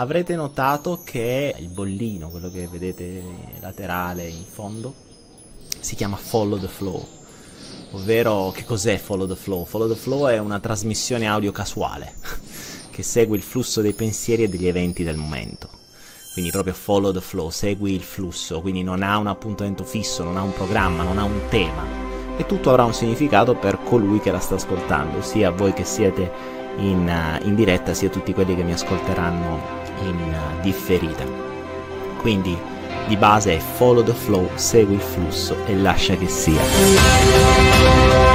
Avrete notato che il bollino, quello che vedete laterale in fondo, si chiama Follow the Flow. Ovvero, che cos'è Follow the Flow? Follow the Flow è una trasmissione audio casuale che segue il flusso dei pensieri e degli eventi del momento. Quindi proprio follow the flow, segui il flusso, quindi non ha un appuntamento fisso, non ha un programma, non ha un tema. E tutto avrà un significato per colui che la sta ascoltando, sia voi che siete in, eh, in diretta, sia tutti quelli che mi ascolteranno in eh, differita. Quindi di base è follow the flow, segui il flusso e lascia che sia.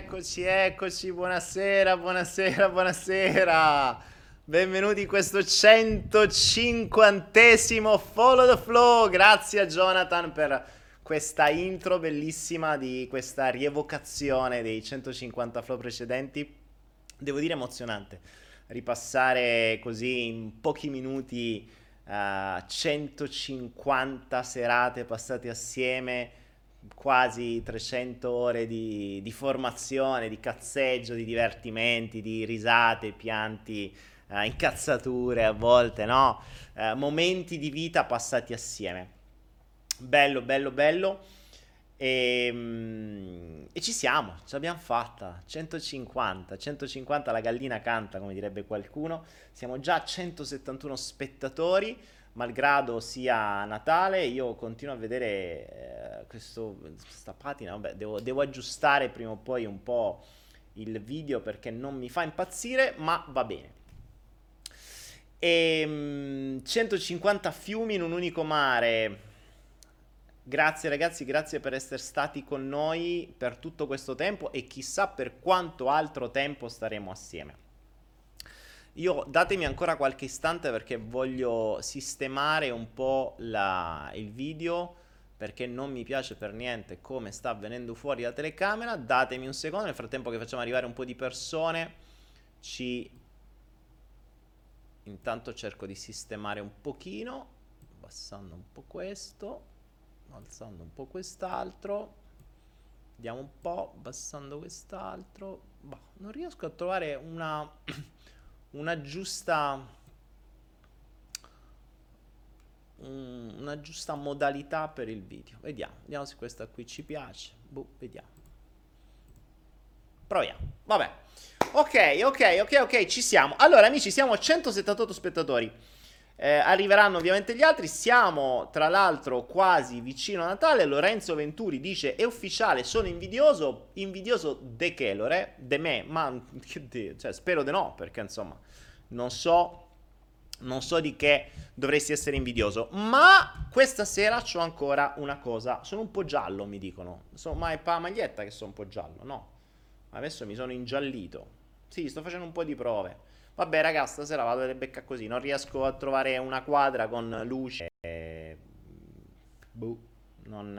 Eccoci, eccoci. Buonasera, buonasera, buonasera. Benvenuti in questo 150 Follow the Flow. Grazie a Jonathan per questa intro bellissima di questa rievocazione dei 150 flow precedenti. Devo dire emozionante ripassare così in pochi minuti uh, 150 serate passate assieme quasi 300 ore di, di, formazione, di cazzeggio, di divertimenti, di risate, pianti, uh, incazzature a volte, no? Uh, momenti di vita passati assieme. Bello, bello, bello. E, um, e, ci siamo, ce l'abbiamo fatta. 150, 150 la gallina canta, come direbbe qualcuno. Siamo già a 171 spettatori malgrado sia Natale, io continuo a vedere eh, questo, questa patina, vabbè, devo, devo, aggiustare prima o poi un po' il video perché non mi fa impazzire, ma va bene. E, um, 150 fiumi in un unico mare. Grazie ragazzi, grazie per essere stati con noi per tutto questo tempo e chissà per quanto altro tempo staremo assieme. Io datemi ancora qualche istante perché voglio sistemare un po' la, il video perché non mi piace per niente come sta venendo fuori la telecamera. Datemi un secondo, nel frattempo che facciamo arrivare un po' di persone, ci... Intanto cerco di sistemare un pochino, abbassando un po' questo, alzando un po' quest'altro. Vediamo un po', abbassando quest'altro. Bah, non riesco a trovare una una giusta una giusta modalità per il video. Vediamo, vediamo se questa qui ci piace. Boh, vediamo. Proviamo. Vabbè. Ok, ok, ok, ok, ci siamo. Allora, amici, siamo a 178 spettatori. Eh, arriveranno ovviamente gli altri. Siamo tra l'altro quasi vicino a Natale. Lorenzo Venturi dice: È ufficiale, sono invidioso. Invidioso de che, Lore? De me? Ma cioè, spero di no, perché insomma, non so. Non so di che dovresti essere invidioso. Ma questa sera ho ancora una cosa. Sono un po' giallo, mi dicono. Sono, ma è la maglietta che sono un po' giallo, no? Adesso mi sono ingiallito. Sì, sto facendo un po' di prove. Vabbè, ragazzi, stasera vado alle becca così. Non riesco a trovare una quadra con luce. E... Boh. Non,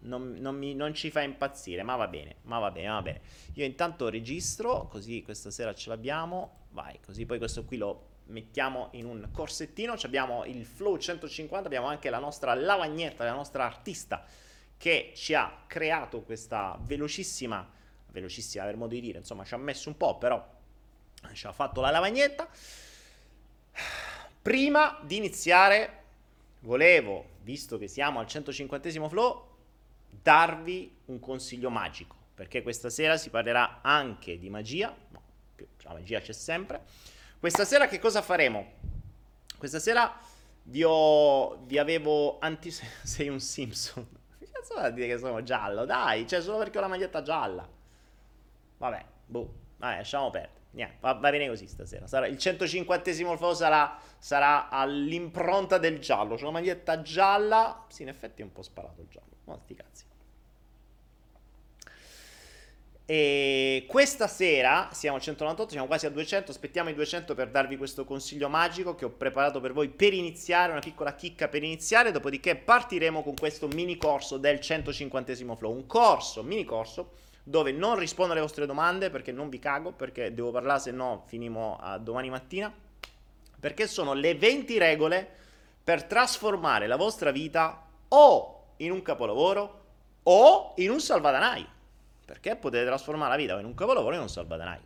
non, non, mi, non, ci fa impazzire, ma va bene, ma va bene, va bene. Io intanto registro, così questa sera ce l'abbiamo. Vai, così poi questo qui lo mettiamo in un corsettino. Abbiamo il Flow 150, abbiamo anche la nostra lavagnetta, la nostra artista che ci ha creato questa velocissima, velocissima per modo di dire, insomma ci ha messo un po', però ci ha fatto la lavagnetta. Prima di iniziare, volevo, visto che siamo al 150 flow, darvi un consiglio magico, perché questa sera si parlerà anche di magia, no, la magia c'è sempre. Questa sera che cosa faremo? Questa sera vi, ho, vi avevo anti... Sei un Simpson. Che cazzo vuol dire che sono giallo? Dai, cioè solo perché ho la maglietta gialla. Vabbè, boh, vabbè, lasciamo perdere niente, va, va, bene così stasera. Sarà, il 150 flow sarà, sarà all'impronta del giallo. C'è una maglietta gialla. Sì, in effetti è un po' sparato il giallo. Molti cazzi. E questa sera siamo a 198, siamo quasi a 200. Aspettiamo i 200 per darvi questo consiglio magico che ho preparato per voi per iniziare, una piccola chicca per iniziare. Dopodiché partiremo con questo mini corso del 150 flow. Un corso, mini corso dove non rispondo alle vostre domande perché non vi cago, perché devo parlare, se no finimo a domani mattina. Perché sono le 20 regole per trasformare la vostra vita o in un capolavoro o in un salvadanaio. Perché potete trasformare la vita o in un capolavoro o in un salvadanaio.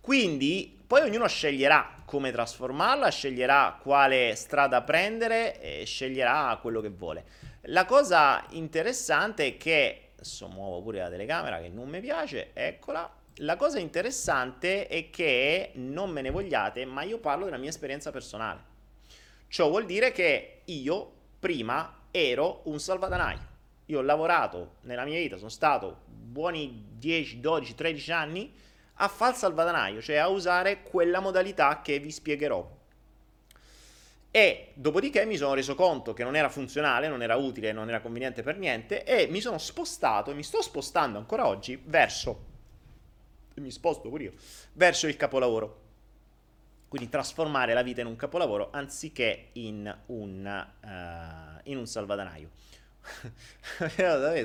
Quindi poi ognuno sceglierà come trasformarla, sceglierà quale strada prendere e sceglierà quello che vuole. La cosa interessante è che adesso muovo pure la telecamera che non mi piace, eccola. La cosa interessante è che non me ne vogliate, ma io parlo della mia esperienza personale. Ciò vuol dire che io prima ero un salvadanaio. Io ho lavorato nella mia vita, sono stato buoni 10, 12, 13 anni a fare il salvadanaio, cioè a usare quella modalità che vi spiegherò. E dopodiché mi sono reso conto che non era funzionale, non era utile, non era conveniente per niente e mi sono spostato e mi sto spostando ancora oggi verso mi sposto pure io verso il capolavoro. Quindi trasformare la vita in un capolavoro anziché in un, uh, in un salvadanaio.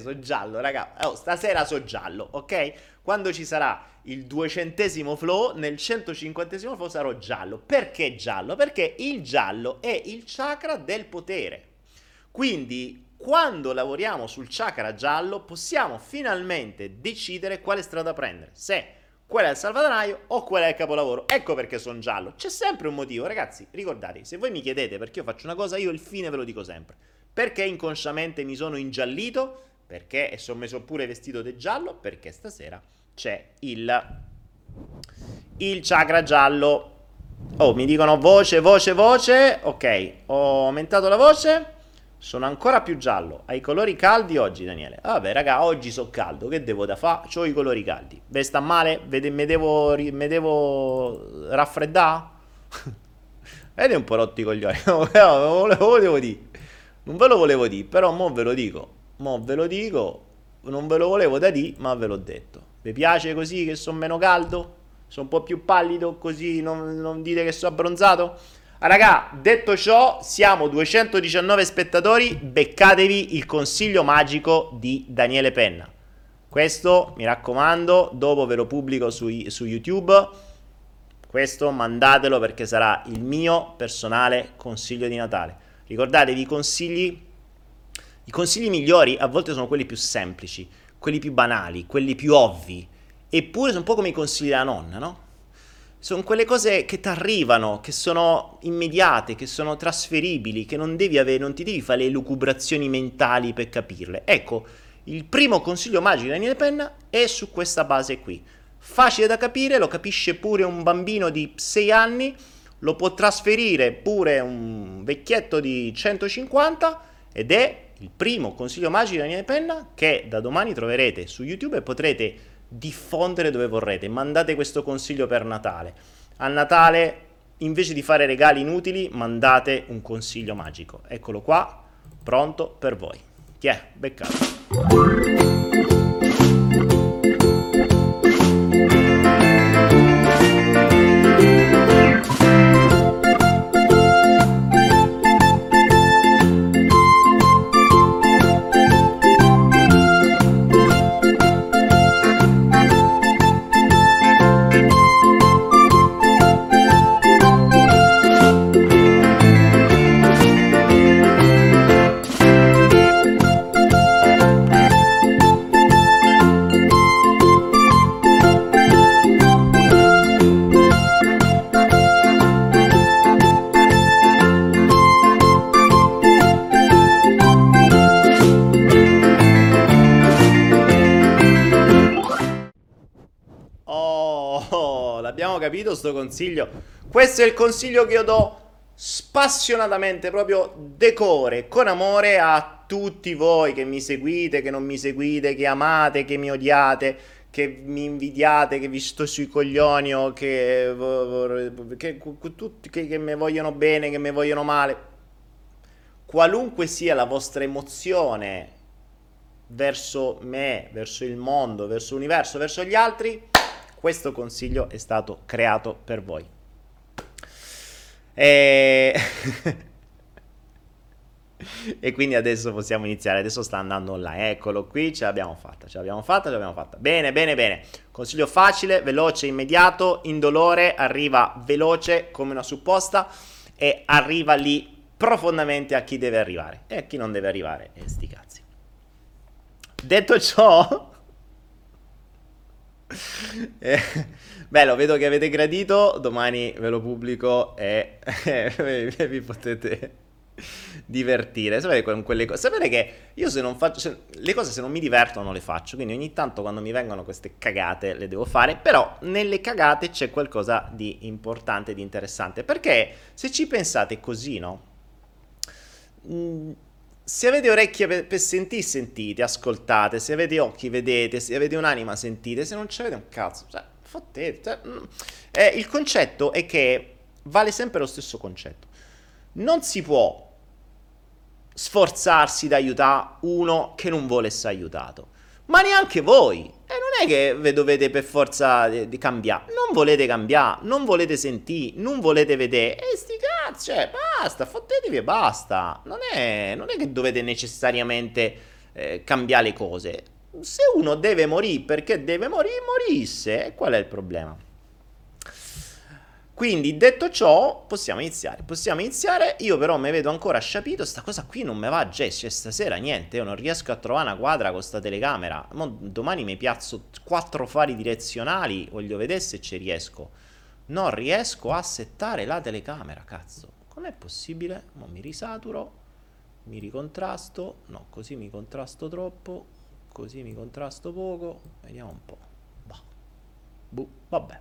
sono giallo, raga. Oh, stasera so giallo, ok? Quando ci sarà il duecentesimo flow, nel 150esimo flow sarò giallo. Perché giallo? Perché il giallo è il chakra del potere. Quindi, quando lavoriamo sul chakra giallo, possiamo finalmente decidere quale strada prendere. Se quella è il salvadanaio o quella è il capolavoro. Ecco perché sono giallo. C'è sempre un motivo, ragazzi. Ricordatevi, se voi mi chiedete perché io faccio una cosa, io il fine ve lo dico sempre. Perché inconsciamente mi sono ingiallito? Perché e sono messo pure vestito di giallo? Perché stasera c'è il il chakra giallo. Oh, mi dicono voce, voce, voce. Ok, ho aumentato la voce. Sono ancora più giallo. Hai i colori caldi oggi, Daniele. Vabbè, raga, oggi so caldo. Che devo da fa? Ho i colori caldi. Ve sta male? Vede, me devo, me devo raffreddare? Vedi un po' rotti coglioni. non ve lo volevo dire. Non ve lo volevo dire, però mo ve lo dico. Mo ve lo dico. Non ve lo volevo da dire, ma ve l'ho detto. Vi piace così che sono meno caldo? Sono un po' più pallido così non, non dite che sono abbronzato? Ah, raga, detto ciò, siamo 219 spettatori, beccatevi il consiglio magico di Daniele Penna. Questo, mi raccomando, dopo ve lo pubblico su, su YouTube. Questo mandatelo perché sarà il mio personale consiglio di Natale. Ricordatevi i consigli, i consigli migliori a volte sono quelli più semplici, quelli più banali, quelli più ovvi. Eppure sono un po' come i consigli della nonna, no? Sono quelle cose che ti arrivano, che sono immediate, che sono trasferibili, che non devi avere, non ti devi fare le lucubrazioni mentali per capirle. Ecco, il primo consiglio magico di Daniele Penna è su questa base qui. Facile da capire, lo capisce pure un bambino di 6 anni lo può trasferire pure un vecchietto di 150 ed è il primo consiglio magico di Daniele Penna che da domani troverete su YouTube e potrete diffondere dove vorrete. Mandate questo consiglio per Natale. A Natale, invece di fare regali inutili, mandate un consiglio magico. Eccolo qua, pronto per voi. Chi è? Beccato. Sto consiglio? Questo è il consiglio che io do spassionatamente, proprio decore, con amore a tutti voi che mi seguite, che non mi seguite, che amate, che mi odiate, che mi invidiate, che vi sto sui coglioni o che, che, che, che mi vogliono bene, che mi vogliono male. Qualunque sia la vostra emozione verso me, verso il mondo, verso l'universo, verso gli altri, questo consiglio è stato creato per voi. E... e quindi adesso possiamo iniziare. Adesso sta andando online. Eccolo qui, ce l'abbiamo fatta, ce l'abbiamo fatta, ce l'abbiamo fatta. Bene, bene, bene. Consiglio facile, veloce, immediato, indolore, arriva veloce come una supposta e arriva lì profondamente a chi deve arrivare e a chi non deve arrivare. E sti cazzi. Detto ciò, eh, bello, vedo che avete gradito, domani ve lo pubblico e vi potete divertire. Sapete con quelle cose? Sapete che io se non faccio se, le cose se non mi divertono non le faccio, quindi ogni tanto quando mi vengono queste cagate le devo fare, però nelle cagate c'è qualcosa di importante, di interessante, perché se ci pensate così, no? Mm, se avete orecchie per, per sentire, sentite, ascoltate, se avete occhi, vedete, se avete un'anima, sentite, se non avete un cazzo, cioè, fottete. Cioè, mm. eh, il concetto è che vale sempre lo stesso concetto. non si può sforzarsi di aiutare uno che non vuole essere aiutato. Ma neanche voi. E non è che vi dovete per forza di, di cambiare. Non volete cambiare, non volete sentire, non volete vedere. E sti cazzo, cioè, basta, fottetevi e basta. Non è, non è che dovete necessariamente eh, cambiare le cose. Se uno deve morire perché deve morire, morisse. E qual è il problema? Quindi, detto ciò, possiamo iniziare. Possiamo iniziare. Io, però, mi vedo ancora sciapito. Sta cosa qui non mi va, Jess. Cioè, stasera niente. Io non riesco a trovare una quadra con sta telecamera. Mo domani mi piazzo quattro fari direzionali. Voglio vedere se ci riesco. Non riesco a settare la telecamera, cazzo. Com'è possibile? Mo mi risaturo. Mi ricontrasto. No, così mi contrasto troppo. Così mi contrasto poco. Vediamo un po'. Bah. Buh, vabbè.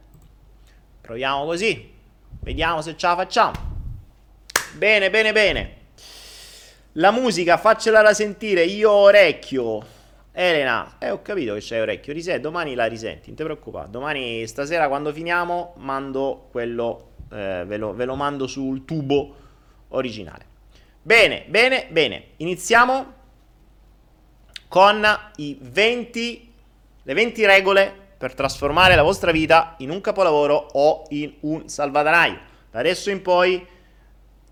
Proviamo così. Vediamo se ce la facciamo. Bene, bene, bene. La musica, faccela sentire. Io orecchio. Elena, eh, ho capito che c'hai orecchio. Riset, domani la risenti, non ti preoccupare. Domani, stasera, quando finiamo, mando quello. Eh, ve, lo, ve lo mando sul tubo originale. Bene, bene, bene. Iniziamo con i 20, le 20 regole per trasformare la vostra vita in un capolavoro o in un salvadanaio. Da adesso in poi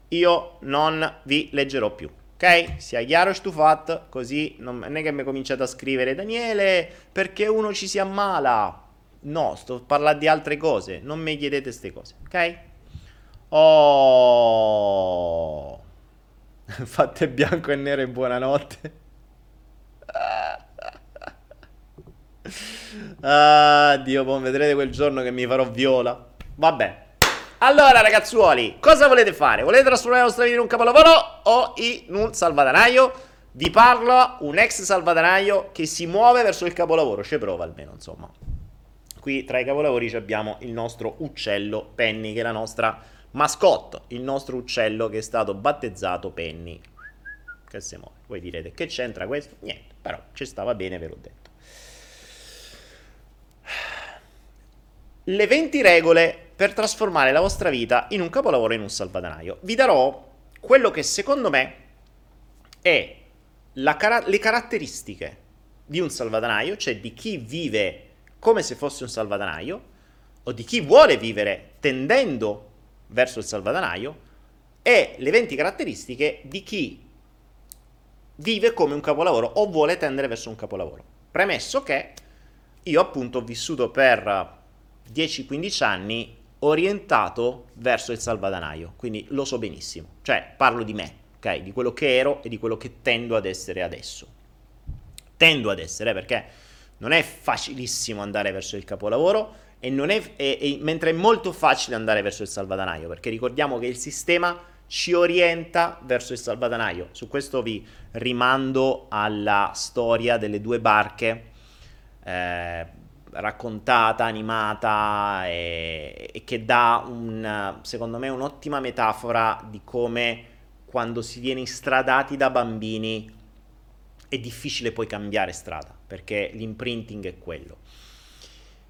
io non vi leggerò più. Ok? Sia chiaro e stufat, così non è che mi cominciate a scrivere Daniele perché uno ci si ammala. No, sto parlando di altre cose, non mi chiedete queste cose, ok? Oh. Fate bianco e nero e buonanotte. Ah, Dio, poi vedrete quel giorno che mi farò viola. Vabbè. Allora, ragazzuoli, cosa volete fare? Volete trasformare la vostra vita in un capolavoro o in un salvadanaio? Vi parlo un ex salvadanaio che si muove verso il capolavoro. Ci prova almeno, insomma. Qui tra i capolavori abbiamo il nostro uccello Penny, che è la nostra mascotte. Il nostro uccello che è stato battezzato Penny. Che si muove. Voi direte, che c'entra questo? Niente, però ci stava bene, ve l'ho detto. Le 20 regole per trasformare la vostra vita in un capolavoro in un salvadanaio. Vi darò quello che secondo me è cara- le caratteristiche di un salvadanaio, cioè di chi vive come se fosse un salvadanaio, o di chi vuole vivere tendendo verso il salvadanaio, e le 20 caratteristiche di chi vive come un capolavoro o vuole tendere verso un capolavoro. Premesso che io appunto ho vissuto per 10-15 anni orientato verso il salvadanaio, quindi lo so benissimo, cioè parlo di me, ok? Di quello che ero e di quello che tendo ad essere adesso. Tendo ad essere perché non è facilissimo andare verso il capolavoro e è, e, e, mentre è molto facile andare verso il salvadanaio, perché ricordiamo che il sistema ci orienta verso il salvadanaio. Su questo vi rimando alla storia delle due barche. Eh, raccontata, animata e, e, che dà un, secondo me un'ottima metafora di come quando si viene istradati da bambini è difficile poi cambiare strada perché l'imprinting è quello.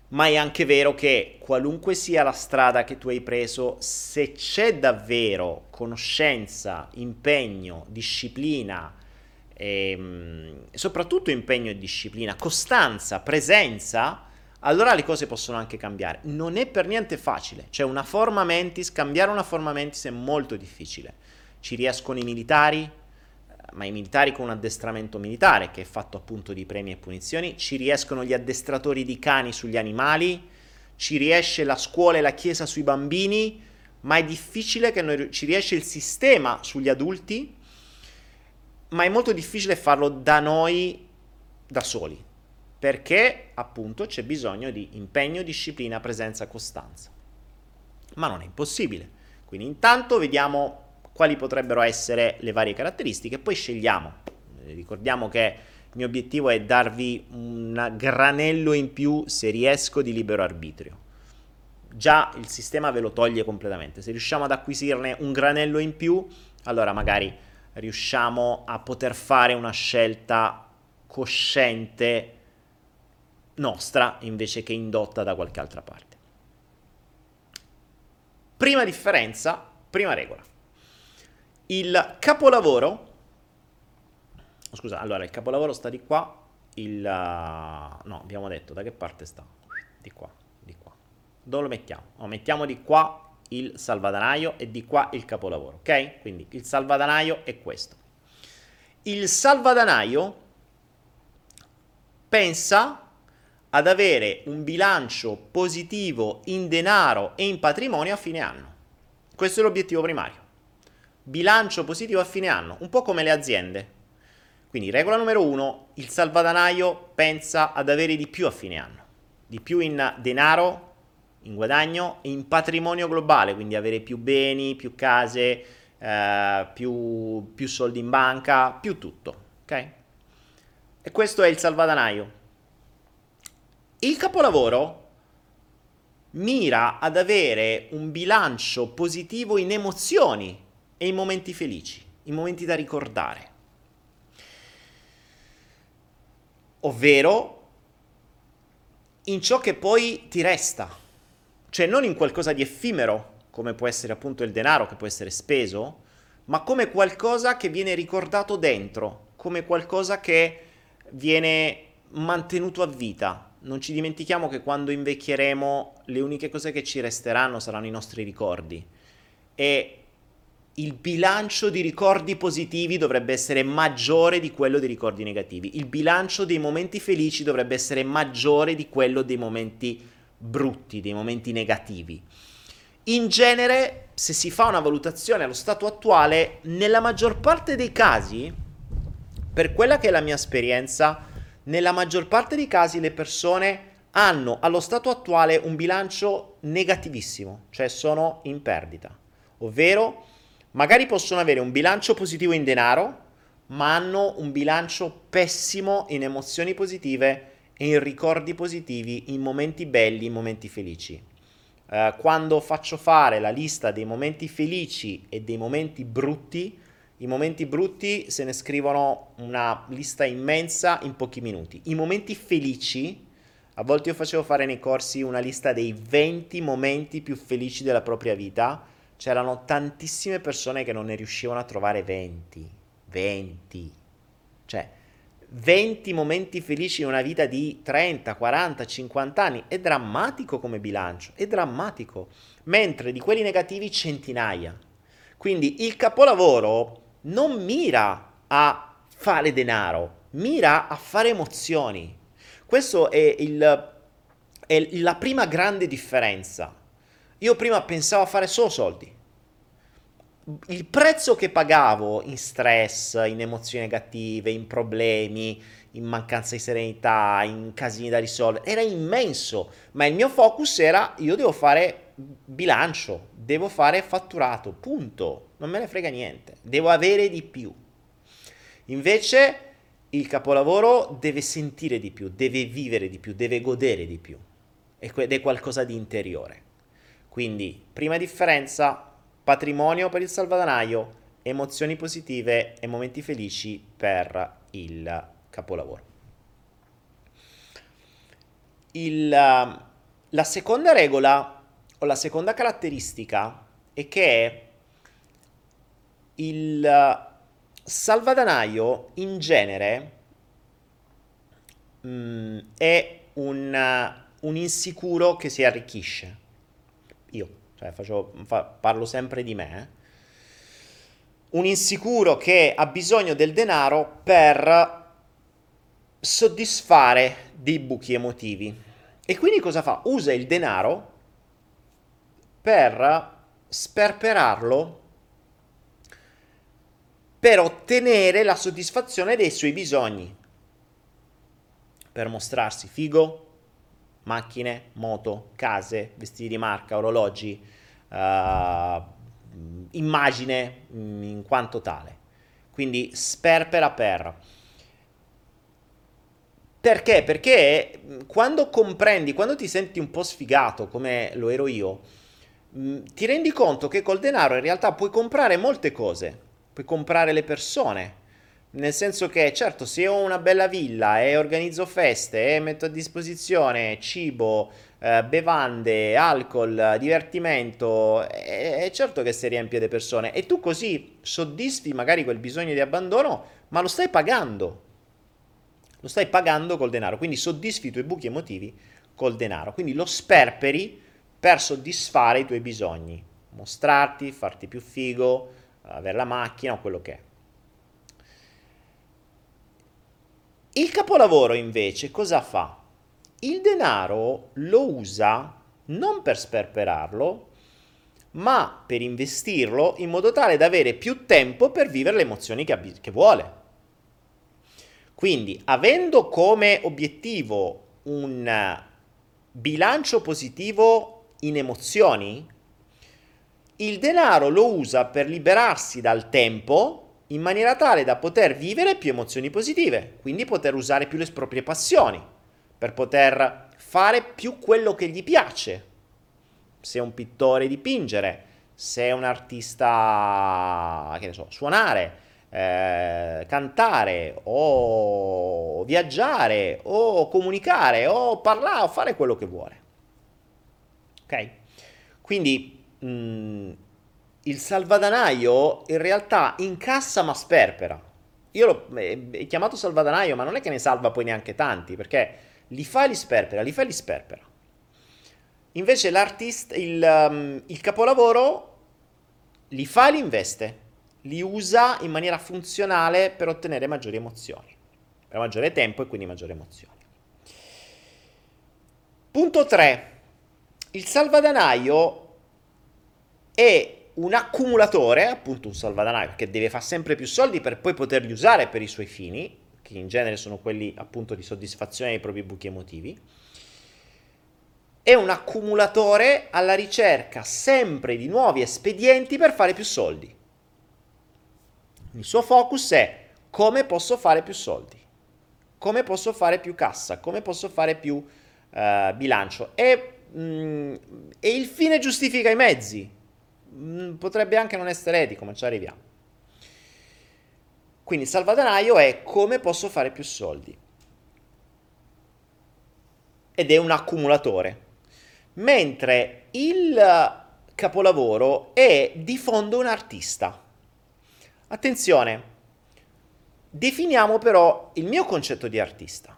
Ma è anche vero che qualunque sia la strada che tu hai preso, se c'è davvero conoscenza, impegno, disciplina, e, ehm, soprattutto impegno e disciplina, costanza, presenza, allora le cose possono anche cambiare. Non è per niente facile, cioè una forma mentis, cambiare una forma mentis è molto difficile. Ci riescono i militari, ma i militari con un addestramento militare che è fatto appunto di premi e punizioni, ci riescono gli addestratori di cani sugli animali, ci riesce la scuola e la chiesa sui bambini, ma è difficile che noi, ci riesce il sistema sugli adulti, ma è molto difficile farlo da noi da soli perché appunto c'è bisogno di impegno, disciplina, presenza, costanza. Ma non è impossibile. Quindi intanto vediamo quali potrebbero essere le varie caratteristiche, poi scegliamo. Eh, ricordiamo che il mio obiettivo è darvi un granello in più, se riesco, di libero arbitrio. Già il sistema ve lo toglie completamente. Se riusciamo ad acquisirne un granello in più, allora magari riusciamo a poter fare una scelta cosciente nostra invece che indotta da qualche altra parte. Prima differenza, prima regola. Il capolavoro, scusa, allora il capolavoro sta di qua, il... Uh, no, abbiamo detto da che parte sta? Di qua, di qua. Dove lo mettiamo? No, mettiamo di qua il salvadanaio e di qua il capolavoro, ok? Quindi il salvadanaio è questo. Il salvadanaio pensa ad avere un bilancio positivo in denaro e in patrimonio a fine anno. Questo è l'obiettivo primario. Bilancio positivo a fine anno, un po' come le aziende. Quindi regola numero uno, il salvadanaio pensa ad avere di più a fine anno, di più in denaro, in guadagno e in patrimonio globale, quindi avere più beni, più case, eh, più, più soldi in banca, più tutto, ok? E questo è il salvadanaio. Il capolavoro mira ad avere un bilancio positivo in emozioni e in momenti felici, in momenti da ricordare. Ovvero in ciò che poi ti resta, cioè non in qualcosa di effimero, come può essere appunto il denaro che può essere speso, ma come qualcosa che viene ricordato dentro, come qualcosa che viene mantenuto a vita, non ci dimentichiamo che quando invecchieremo le uniche cose che ci resteranno saranno i nostri ricordi e il bilancio di ricordi positivi dovrebbe essere maggiore di quello dei ricordi negativi. Il bilancio dei momenti felici dovrebbe essere maggiore di quello dei momenti brutti, dei momenti negativi. In genere, se si fa una valutazione allo stato attuale, nella maggior parte dei casi, per quella che è la mia esperienza, nella maggior parte dei casi le persone hanno allo stato attuale un bilancio negativissimo, cioè sono in perdita, ovvero magari possono avere un bilancio positivo in denaro, ma hanno un bilancio pessimo in emozioni positive e in ricordi positivi, in momenti belli, in momenti felici. Uh, quando faccio fare la lista dei momenti felici e dei momenti brutti, i momenti brutti se ne scrivono una lista immensa in pochi minuti. I momenti felici, a volte io facevo fare nei corsi una lista dei 20 momenti più felici della propria vita. C'erano tantissime persone che non ne riuscivano a trovare 20. 20. Cioè, 20 momenti felici in una vita di 30, 40, 50 anni. È drammatico come bilancio, è drammatico. Mentre di quelli negativi centinaia. Quindi il capolavoro non mira a fare denaro, mira a fare emozioni. Questa è, è la prima grande differenza. Io prima pensavo a fare solo soldi. Il prezzo che pagavo in stress, in emozioni negative, in problemi, in mancanza di serenità, in casini da risolvere, era immenso, ma il mio focus era io devo fare bilancio, devo fare fatturato, punto non me ne frega niente, devo avere di più. Invece il capolavoro deve sentire di più, deve vivere di più, deve godere di più ed è qualcosa di interiore. Quindi, prima differenza, patrimonio per il salvadanaio, emozioni positive e momenti felici per il capolavoro. Il, la seconda regola la seconda caratteristica è che il eh, salvadanaio in genere mh, mm, è un, uh, un, insicuro che si arricchisce. Io, cioè, faccio, fa, parlo sempre di me. Eh. Un insicuro che ha bisogno del denaro per soddisfare dei buchi emotivi. E quindi cosa fa? Usa il denaro per sperperarlo per ottenere la soddisfazione dei suoi bisogni, per mostrarsi figo, macchine, moto, case, vestiti di marca, orologi, uh, immagine mm, in quanto tale. Quindi sperpera per. Perché? Perché mm, quando comprendi, quando ti senti un po' sfigato come lo ero io, mm, ti rendi conto che col denaro in realtà puoi comprare molte cose puoi comprare le persone. Nel senso che, certo, se ho una bella villa e organizzo feste e metto a disposizione cibo, eh, bevande, alcol, divertimento, è, è certo che si riempie le persone e tu così soddisfi magari quel bisogno di abbandono, ma lo stai pagando. Lo stai pagando col denaro, quindi soddisfi i tuoi buchi emotivi col denaro, quindi lo sperperi per soddisfare i tuoi bisogni, mostrarti, farti più figo, avere la macchina o quello che è. Il capolavoro invece cosa fa? Il denaro lo usa non per sperperarlo, ma per investirlo in modo tale da avere più tempo per vivere le emozioni che, ab- che vuole. Quindi, avendo come obiettivo un bilancio positivo in emozioni, il denaro lo usa per liberarsi dal tempo in maniera tale da poter vivere più emozioni positive, quindi poter usare più le proprie passioni, per poter fare più quello che gli piace. Se è un pittore dipingere, se è un artista, che ne so, suonare, eh, cantare o viaggiare o comunicare o parlare o fare quello che vuole. Ok? Quindi mh, mm, il salvadanaio in realtà incassa ma sperpera. Io l'ho eh, chiamato salvadanaio, ma non è che ne salva poi neanche tanti, perché li fa e li sperpera, li fa e li sperpera. Invece l'artista, il, um, il capolavoro li fa e li investe, li usa in maniera funzionale per ottenere maggiori emozioni, per maggiore tempo e quindi maggiori emozioni. Punto 3. Il salvadanaio è un accumulatore, appunto un salvadanaio, che deve fare sempre più soldi per poi poterli usare per i suoi fini, che in genere sono quelli appunto di soddisfazione dei propri buchi emotivi, è un accumulatore alla ricerca sempre di nuovi espedienti per fare più soldi. Il suo focus è come posso fare più soldi, come posso fare più cassa, come posso fare più uh, bilancio. E, mm, e il fine giustifica i mezzi. Mm, potrebbe anche non essere etico, ma ci arriviamo. Quindi il salvadanaio è come posso fare più soldi. Ed è un accumulatore. Mentre il capolavoro è di fondo un artista. Attenzione, definiamo però il mio concetto di artista.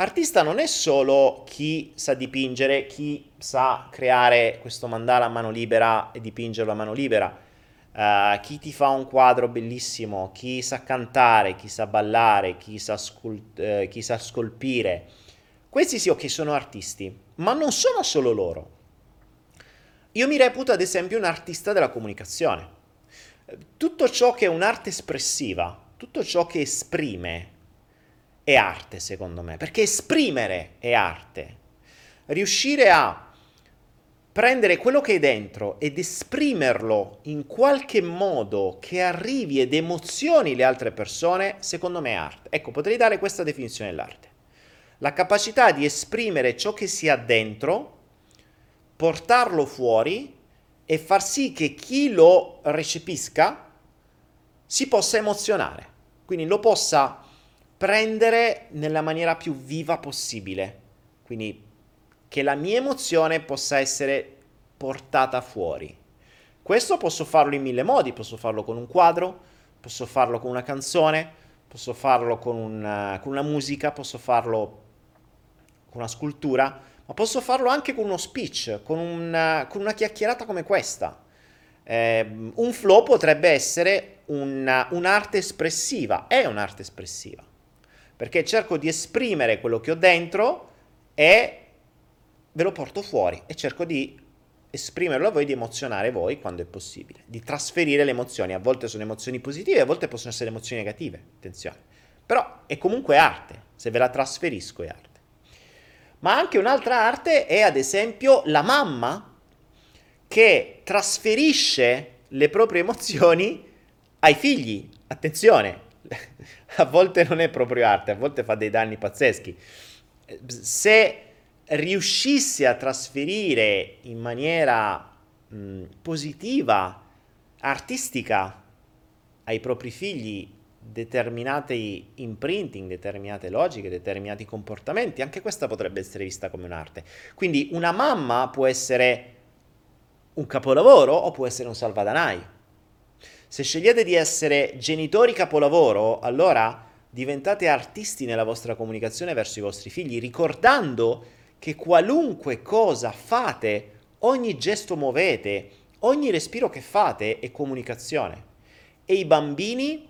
Artista non è solo chi sa dipingere, chi sa creare questo mandala a mano libera e dipingerlo a mano libera, uh, chi ti fa un quadro bellissimo, chi sa cantare, chi sa ballare, chi sa, scult- uh, chi sa scolpire. Questi sì, ok, sono artisti, ma non sono solo loro. Io mi reputo ad esempio un artista della comunicazione. Tutto ciò che è un'arte espressiva, tutto ciò che esprime, è arte, secondo me, perché esprimere è arte. Riuscire a prendere quello che è dentro ed esprimerlo in qualche modo che arrivi ed emozioni le altre persone, secondo me è arte. Ecco, potrei dare questa definizione dell'arte. La capacità di esprimere ciò che si ha dentro, portarlo fuori e far sì che chi lo recepisca si possa emozionare, quindi lo possa prendere nella maniera più viva possibile. Quindi che la mia emozione possa essere portata fuori. Questo posso farlo in mille modi, posso farlo con un quadro, posso farlo con una canzone, posso farlo con una, con una musica, posso farlo con una scultura, ma posso farlo anche con uno speech, con una, con una chiacchierata come questa. Eh, un flow potrebbe essere una, un'arte espressiva, è un'arte espressiva perché cerco di esprimere quello che ho dentro e ve lo porto fuori e cerco di esprimerlo a voi, di emozionare voi quando è possibile, di trasferire le emozioni. A volte sono emozioni positive, a volte possono essere emozioni negative, attenzione. Però è comunque arte, se ve la trasferisco è arte. Ma anche un'altra arte è ad esempio la mamma che trasferisce le proprie emozioni ai figli. Attenzione, a volte non è proprio arte, a volte fa dei danni pazzeschi. Se riuscisse a trasferire in maniera mh, positiva, artistica, ai propri figli determinati imprinting, determinate logiche, determinati comportamenti, anche questa potrebbe essere vista come un'arte. Quindi una mamma può essere un capolavoro o può essere un salvadanaio. Se scegliete di essere genitori capolavoro, allora diventate artisti nella vostra comunicazione verso i vostri figli, ricordando che qualunque cosa fate, ogni gesto muovete, ogni respiro che fate è comunicazione. E i bambini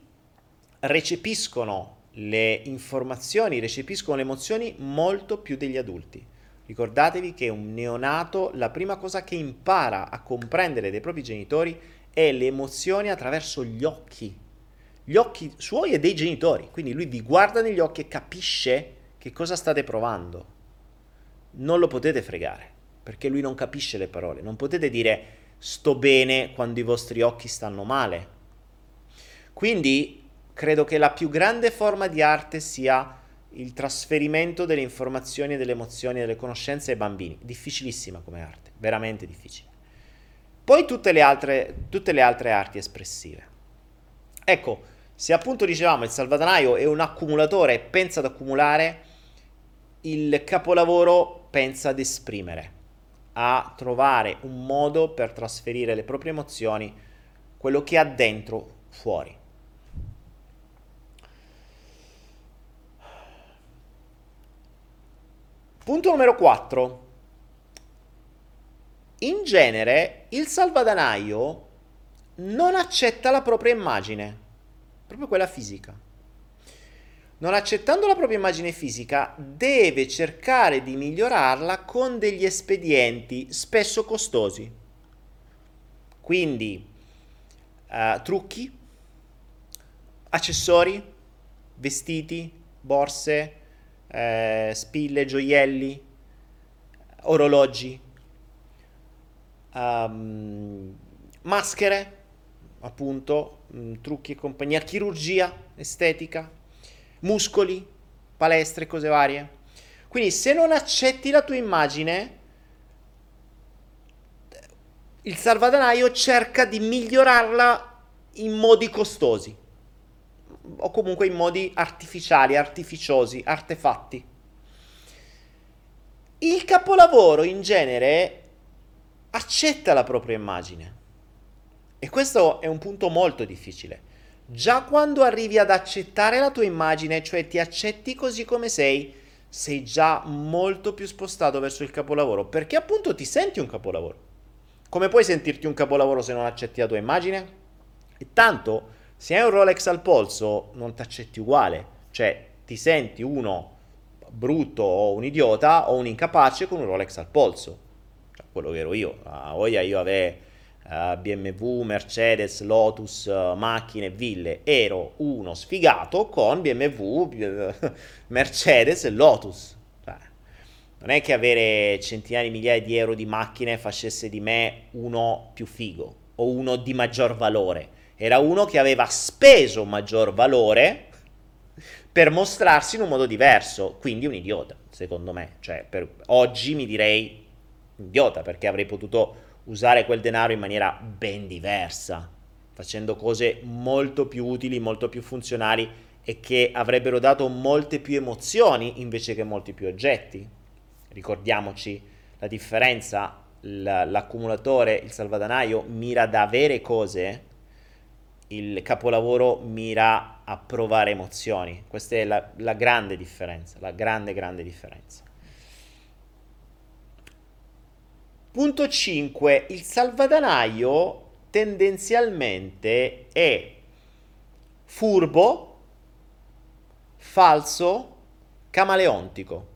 recepiscono le informazioni, recepiscono le emozioni molto più degli adulti. Ricordatevi che un neonato, la prima cosa che impara a comprendere dei propri genitori è le emozioni attraverso gli occhi, gli occhi suoi e dei genitori. Quindi lui vi guarda negli occhi e capisce che cosa state provando. Non lo potete fregare, perché lui non capisce le parole. Non potete dire sto bene quando i vostri occhi stanno male. Quindi credo che la più grande forma di arte sia il trasferimento delle informazioni, delle emozioni, delle conoscenze ai bambini. Difficilissima come arte, veramente difficile. Poi tutte le altre, tutte le altre arti espressive. Ecco, se appunto dicevamo il salvadanaio è un accumulatore e pensa ad accumulare, il capolavoro pensa ad esprimere, a trovare un modo per trasferire le proprie emozioni, quello che ha dentro, fuori. Punto numero 4. In genere il salvadanaio non accetta la propria immagine, proprio quella fisica. Non accettando la propria immagine fisica, deve cercare di migliorarla con degli espedienti spesso costosi. Quindi uh, trucchi, accessori, vestiti, borse, eh, spille, gioielli, orologi, um, maschere, appunto, mh, mm, trucchi e compagnia, chirurgia estetica, muscoli, palestre, cose varie. Quindi se non accetti la tua immagine, il salvadanaio cerca di migliorarla in modi costosi o comunque in modi artificiali, artificiosi, artefatti. Il capolavoro in genere accetta la propria immagine e questo è un punto molto difficile. Già quando arrivi ad accettare la tua immagine, cioè ti accetti così come sei, sei già molto più spostato verso il capolavoro, perché appunto ti senti un capolavoro. Come puoi sentirti un capolavoro se non accetti la tua immagine? E tanto se hai un Rolex al polso, non ti accetti uguale. Cioè, ti senti uno brutto o un idiota o un incapace con un Rolex al polso. Quello che ero io. A voglia io avevo uh, BMW, Mercedes, Lotus, uh, macchine, ville. Ero uno sfigato con BMW, Mercedes e Lotus. Cioè, non è che avere centinaia di migliaia di euro di macchine facesse di me uno più figo o uno di maggior valore era uno che aveva speso maggior valore per mostrarsi in un modo diverso, quindi un idiota, secondo me. Cioè, per, oggi mi direi idiota perché avrei potuto usare quel denaro in maniera ben diversa, facendo cose molto più utili, molto più funzionali e che avrebbero dato molte più emozioni invece che molti più oggetti. Ricordiamoci la differenza, l'accumulatore, il salvadanaio mira ad avere cose il capolavoro mira a provare emozioni. Questa è la, la grande differenza, la grande, grande differenza. Punto 5. Il salvadanaio tendenzialmente è furbo, falso, camaleontico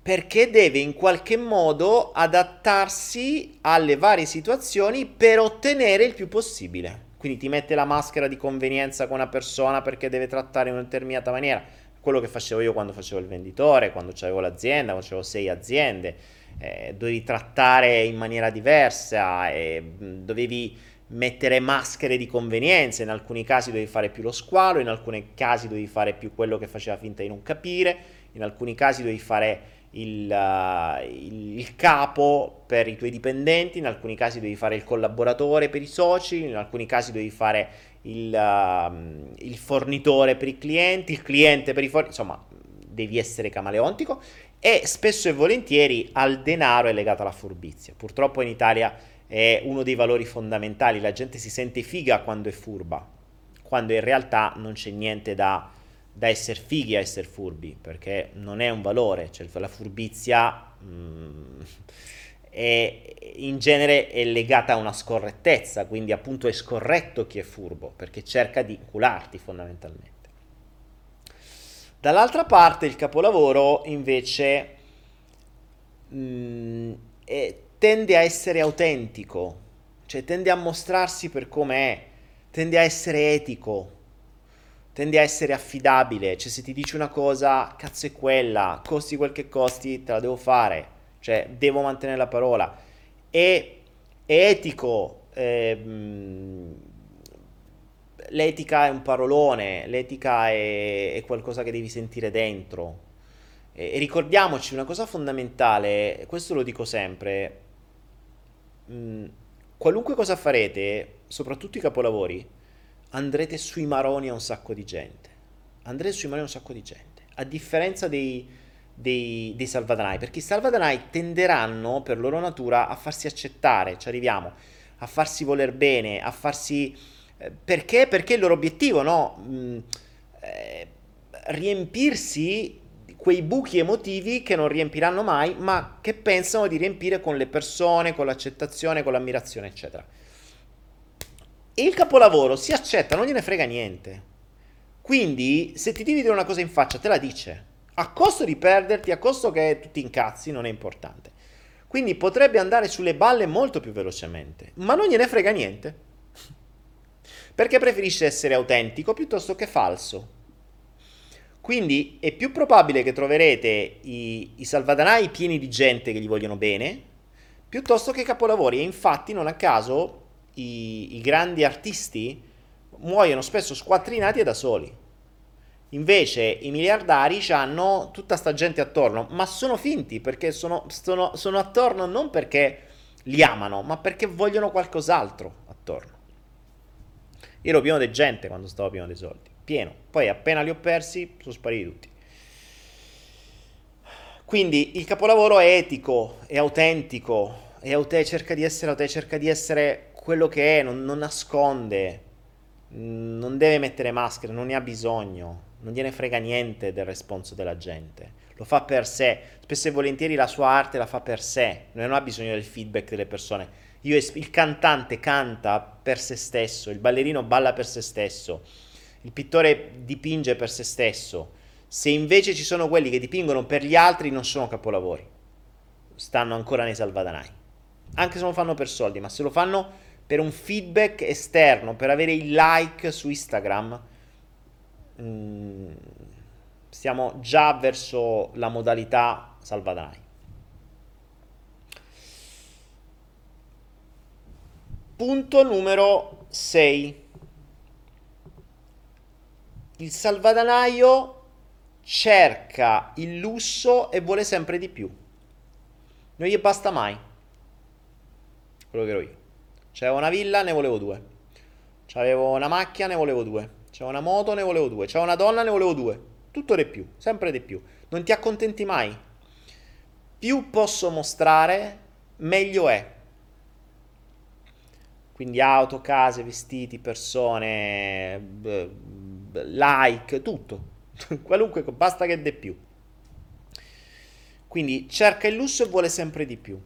perché deve in qualche modo adattarsi alle varie situazioni per ottenere il più possibile. Quindi ti mette la maschera di convenienza con una persona perché deve trattare in una determinata maniera. Quello che facevo io quando facevo il venditore, quando avevo l'azienda, quando avevo sei aziende, eh, dovevi trattare in maniera diversa, eh, dovevi mettere maschere di convenienza, in alcuni casi dovevi fare più lo squalo, in alcuni casi dovevi fare più quello che faceva finta di non capire, in alcuni casi dovevi fare il, uh, il, il, capo per i tuoi dipendenti, in alcuni casi devi fare il collaboratore per i soci, in alcuni casi devi fare il, uh, il fornitore per i clienti, il cliente per i fornitori, insomma, devi essere camaleontico e spesso e volentieri al denaro è legata la furbizia. Purtroppo in Italia è uno dei valori fondamentali, la gente si sente figa quando è furba, quando in realtà non c'è niente da, da essere fighi a essere furbi, perché non è un valore, cioè la furbizia mm, è, in genere è legata a una scorrettezza, quindi appunto è scorretto chi è furbo, perché cerca di cularti fondamentalmente. Dall'altra parte il capolavoro invece mh, mm, è, tende a essere autentico, cioè tende a mostrarsi per come è, tende a essere etico, tende a essere affidabile, cioè se ti dice una cosa, cazzo è quella, costi quel che costi, te la devo fare, cioè devo mantenere la parola. E è etico, eh, l'etica è un parolone, l'etica è, è qualcosa che devi sentire dentro. E, e, ricordiamoci una cosa fondamentale, questo lo dico sempre, mh, mm, qualunque cosa farete, soprattutto i capolavori, andrete sui maroni a un sacco di gente. Andrete sui maroni a un sacco di gente. A differenza dei, dei, dei salvadanai, perché i salvadanai tenderanno per loro natura a farsi accettare, ci arriviamo, a farsi voler bene, a farsi perché? Perché il loro obiettivo, no? Mm, eh, riempirsi quei buchi emotivi che non riempiranno mai, ma che pensano di riempire con le persone, con l'accettazione, con l'ammirazione, eccetera. Il capolavoro si accetta, non gliene frega niente. Quindi, se ti devi dire una cosa in faccia, te la dice. A costo di perderti, a costo che tu ti incazzi, non è importante. Quindi potrebbe andare sulle balle molto più velocemente, ma non gliene frega niente perché preferisce essere autentico piuttosto che falso. Quindi è più probabile che troverete i, i salvadanai pieni di gente che gli vogliono bene, piuttosto che capolavori. E infatti, non a caso, i, i grandi artisti muoiono spesso squattrinati e da soli. Invece i miliardari hanno tutta sta gente attorno, ma sono finti perché sono, sono, sono attorno non perché li amano, ma perché vogliono qualcos'altro attorno. Io ero pieno di gente quando stavo pieno di soldi. Pieno. Poi appena li ho persi, sono spariti tutti. Quindi il capolavoro è etico, è autentico, è aute- cerca di essere autentico, cerca di essere quello che è, non, non nasconde, non deve mettere maschere, non ne ha bisogno, non gliene frega niente del responso della gente. Lo fa per sé, spesso e volentieri la sua arte la fa per sé, non ha bisogno del feedback delle persone io, il cantante canta per se stesso, il ballerino balla per se stesso, il pittore dipinge per se stesso. Se invece ci sono quelli che dipingono per gli altri, non sono capolavori. Stanno ancora nei salvadanai. Anche se lo fanno per soldi, ma se lo fanno per un feedback esterno, per avere il like su Instagram, mm, stiamo già verso la modalità salvadanai. Punto numero 6. Il salvadanaio cerca il lusso e vuole sempre di più. Non gli basta mai. Quello che ero io. C'avevo una villa, ne volevo due. C'avevo una macchina, ne volevo due. C'avevo una moto, ne volevo due. C'avevo una donna, ne volevo due. Tutto di più, sempre di più. Non ti accontenti mai. Più posso mostrare, meglio è quindi auto, case, vestiti, persone, like, tutto, qualunque, basta che dè più. Quindi cerca il lusso e vuole sempre di più.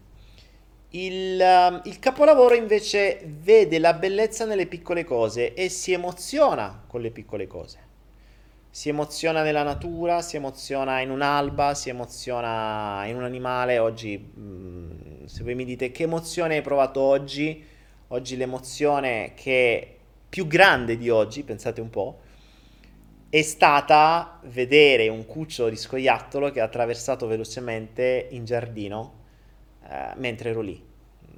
Il, uh, il, capolavoro invece vede la bellezza nelle piccole cose e si emoziona con le piccole cose. Si emoziona nella natura, si emoziona in un'alba, si emoziona in un animale. Oggi, mm, se voi mi dite che emozione hai provato oggi, Oggi l'emozione che è più grande di oggi, pensate un po', è stata vedere un cucciolo di scoiattolo che ha attraversato velocemente in giardino eh, mentre ero lì.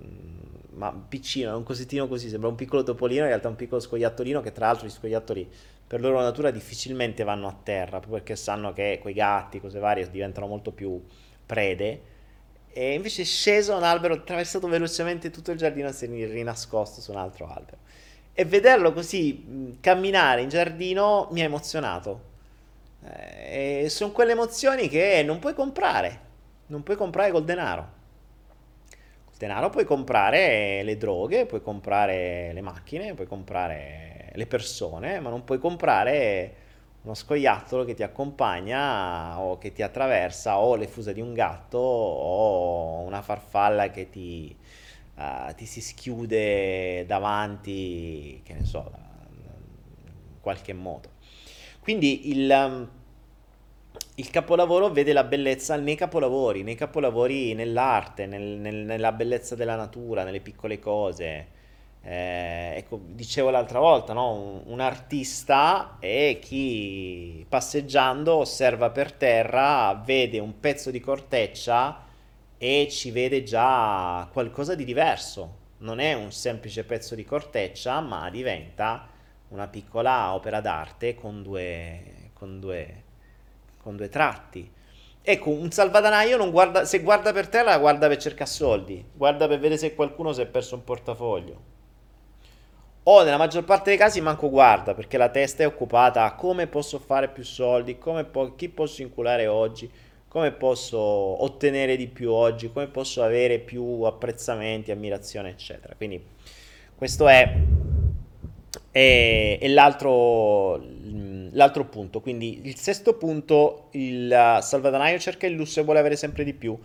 Mm, ma piccino, un cosettino così, sembra un piccolo topolino, in realtà un piccolo scoiattolino che tra l'altro gli scoiattoli per loro natura difficilmente vanno a terra, proprio perché sanno che quei gatti, cose varie, diventano molto più prede e invece è sceso un albero, attraversato velocemente tutto il giardino e si è rinascosto su un altro albero. e vederlo così camminare in giardino mi ha emozionato. Eh, sono quelle emozioni che non puoi comprare, non puoi comprare col denaro. Col denaro puoi comprare le droghe, puoi comprare le macchine, puoi comprare le persone, ma non puoi comprare uno scoiattolo che ti accompagna o che ti attraversa o le fusa di un gatto o una farfalla che ti, uh, ti si schiude davanti, che ne so, in qualche modo. Quindi il, il capolavoro vede la bellezza nei capolavori, nei capolavori nell'arte, nel, nel, nella bellezza della natura, nelle piccole cose. Eh, ecco, dicevo l'altra volta, no? un, un, artista è chi passeggiando osserva per terra, vede un pezzo di corteccia e ci vede già qualcosa di diverso. Non è un semplice pezzo di corteccia, ma diventa una piccola opera d'arte con due, con due, con due tratti. Ecco, un salvadanaio non guarda, se guarda per terra, guarda per cercare soldi, guarda per vedere se qualcuno si è perso un portafoglio. O nella maggior parte dei casi manco guarda perché la testa è occupata a come posso fare più soldi, po- chi posso inculare oggi, come posso ottenere di più oggi, come posso avere più apprezzamenti, ammirazione, eccetera. Quindi questo è, è, è l'altro, l'altro, punto. Quindi il sesto punto, il salvadanaio cerca il lusso e vuole avere sempre di più.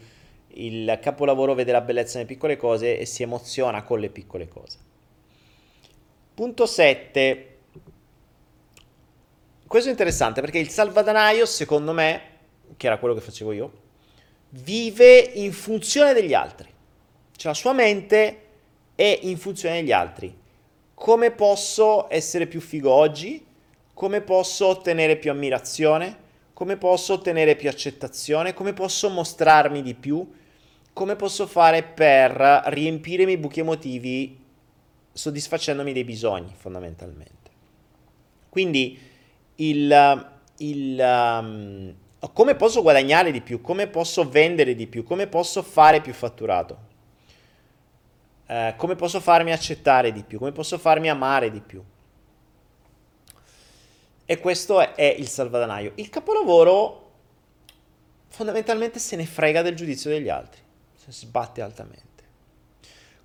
Il capolavoro vede la bellezza nelle piccole cose e si emoziona con le piccole cose. Punto 7. Questo è interessante perché il salvadanaio, secondo me, che era quello che facevo io, vive in funzione degli altri. Cioè la sua mente è in funzione degli altri. Come posso essere più figo oggi? Come posso ottenere più ammirazione? Come posso ottenere più accettazione? Come posso mostrarmi di più? Come posso fare per riempire i buchi emotivi soddisfacendomi dei bisogni, fondamentalmente? Quindi il, il um, come posso guadagnare di più, come posso vendere di più, come posso fare più fatturato, eh, come posso farmi accettare di più, come posso farmi amare di più. E questo è, è il salvadanaio. Il capolavoro fondamentalmente se ne frega del giudizio degli altri, si sbatte altamente.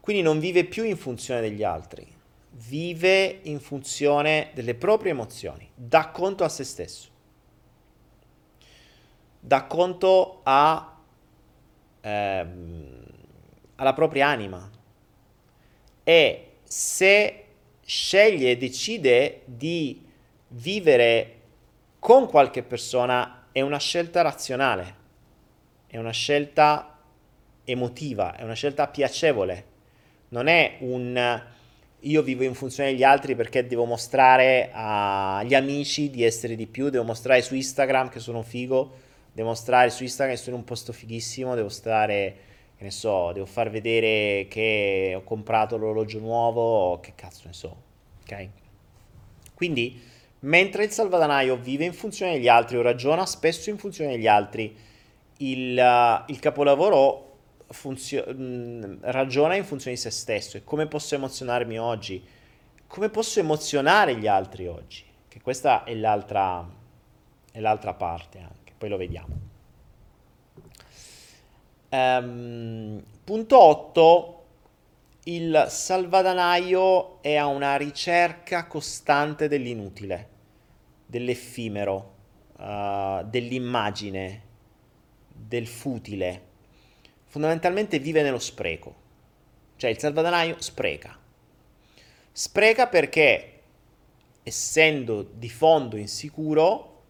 Quindi non vive più in funzione degli altri, vive in funzione delle proprie emozioni, dà conto a se stesso. Dà conto a, ehm, alla propria anima. E se sceglie decide di vivere con qualche persona è una scelta razionale, è una scelta emotiva, è una scelta piacevole, non è un io vivo in funzione degli altri perché devo mostrare agli amici di essere di più, devo mostrare su Instagram che sono figo, devo mostrare su Instagram che sono in un posto fighissimo, devo stare, che ne so, devo far vedere che ho comprato l'orologio nuovo, che cazzo ne so, ok? Quindi, mentre il salvadanaio vive in funzione degli altri o ragiona spesso in funzione degli altri, il, il capolavoro funzio- ragiona in funzione di se stesso e come posso emozionarmi oggi, come posso emozionare gli altri oggi, che questa è l'altra, è l'altra parte anche poi lo vediamo. Um, punto 8. Il salvadanaio è a una ricerca costante dell'inutile, dell'effimero, uh, dell'immagine, del futile. Fondamentalmente vive nello spreco. Cioè il salvadanaio spreca. Spreca perché, essendo di fondo insicuro,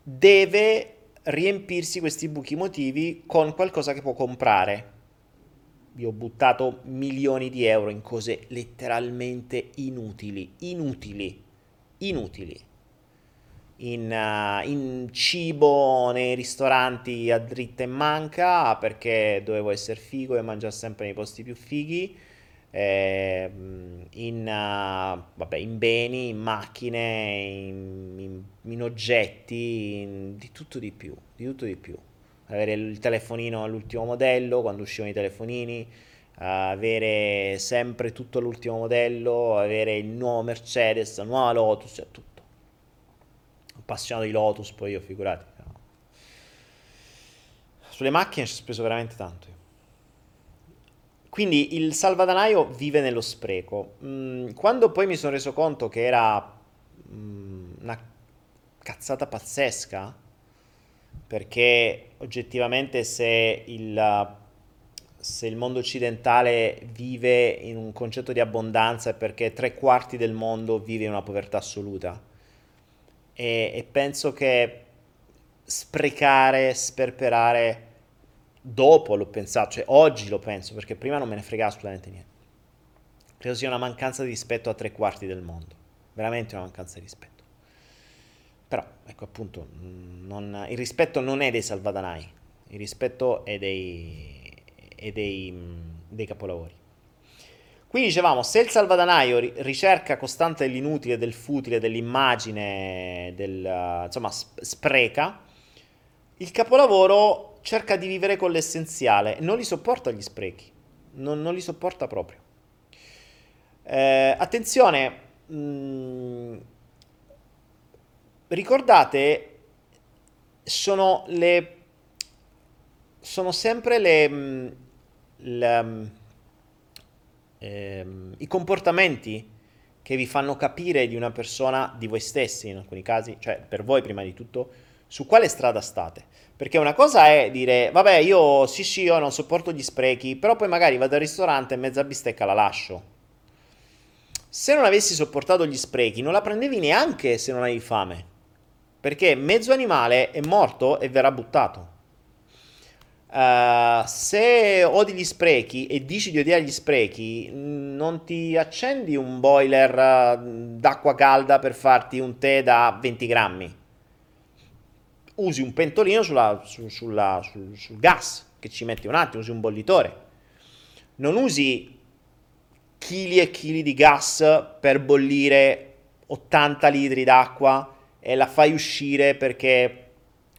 deve riempirsi questi buchi motivi con qualcosa che può comprare. Io ho buttato milioni di euro in cose letteralmente inutili, inutili, inutili. In, uh, in, cibo nei ristoranti a dritta e manca perché dovevo essere figo e mangiare sempre nei posti più fighi eh, in, uh, vabbè, in, beni, in macchine, in, in, oggetti, di tutto di più, di tutto di più. Avere il telefonino all'ultimo modello, quando uscivano i telefonini, avere sempre tutto l'ultimo modello, avere il nuovo Mercedes, la nuova Lotus, cioè tutto. Appassionato di Lotus, poi io figurati. Sulle macchine ci ho speso veramente tanto. Quindi il salvadanaio vive nello spreco. Mm, quando poi mi sono reso conto che era mm, una cazzata pazzesca, perché oggettivamente se il, se il mondo occidentale vive in un concetto di abbondanza è perché tre quarti del mondo vive in una povertà assoluta. E, e penso che sprecare, sperperare, dopo l'ho pensato, cioè oggi lo penso, perché prima non me ne fregava assolutamente niente. Credo sia una mancanza di rispetto a tre quarti del mondo, veramente una mancanza di rispetto. Però, ecco appunto, non, il rispetto non è dei salvadanai, il rispetto è dei, è dei, dei capolavori. Qui dicevamo, se il salvadanaio ricerca costante dell'inutile, del futile, dell'immagine, del, insomma, spreca, il capolavoro cerca di vivere con l'essenziale, non li sopporta gli sprechi, non, non li sopporta proprio. Eh, attenzione, mh, ricordate, sono le... sono sempre le... Mm, le mm, ehm, i comportamenti che vi fanno capire di una persona, di voi stessi in alcuni casi, cioè per voi prima di tutto, su quale strada state. Perché una cosa è dire, vabbè, io sì sì, io non sopporto gli sprechi, però poi magari vado al ristorante e mezza bistecca la lascio. Se non avessi sopportato gli sprechi, non la prendevi neanche se non avevi fame. Perché mezzo animale è morto e verrà buttato. Uh, se odi gli sprechi e dici di odiare gli sprechi, non ti accendi un boiler uh, d'acqua calda per farti un tè da 20 grammi. Usi un pentolino sulla, su, sulla, sul, sul gas che ci metti un attimo, usi un bollitore. Non usi chili e chili di gas per bollire 80 litri d'acqua e la fai uscire perché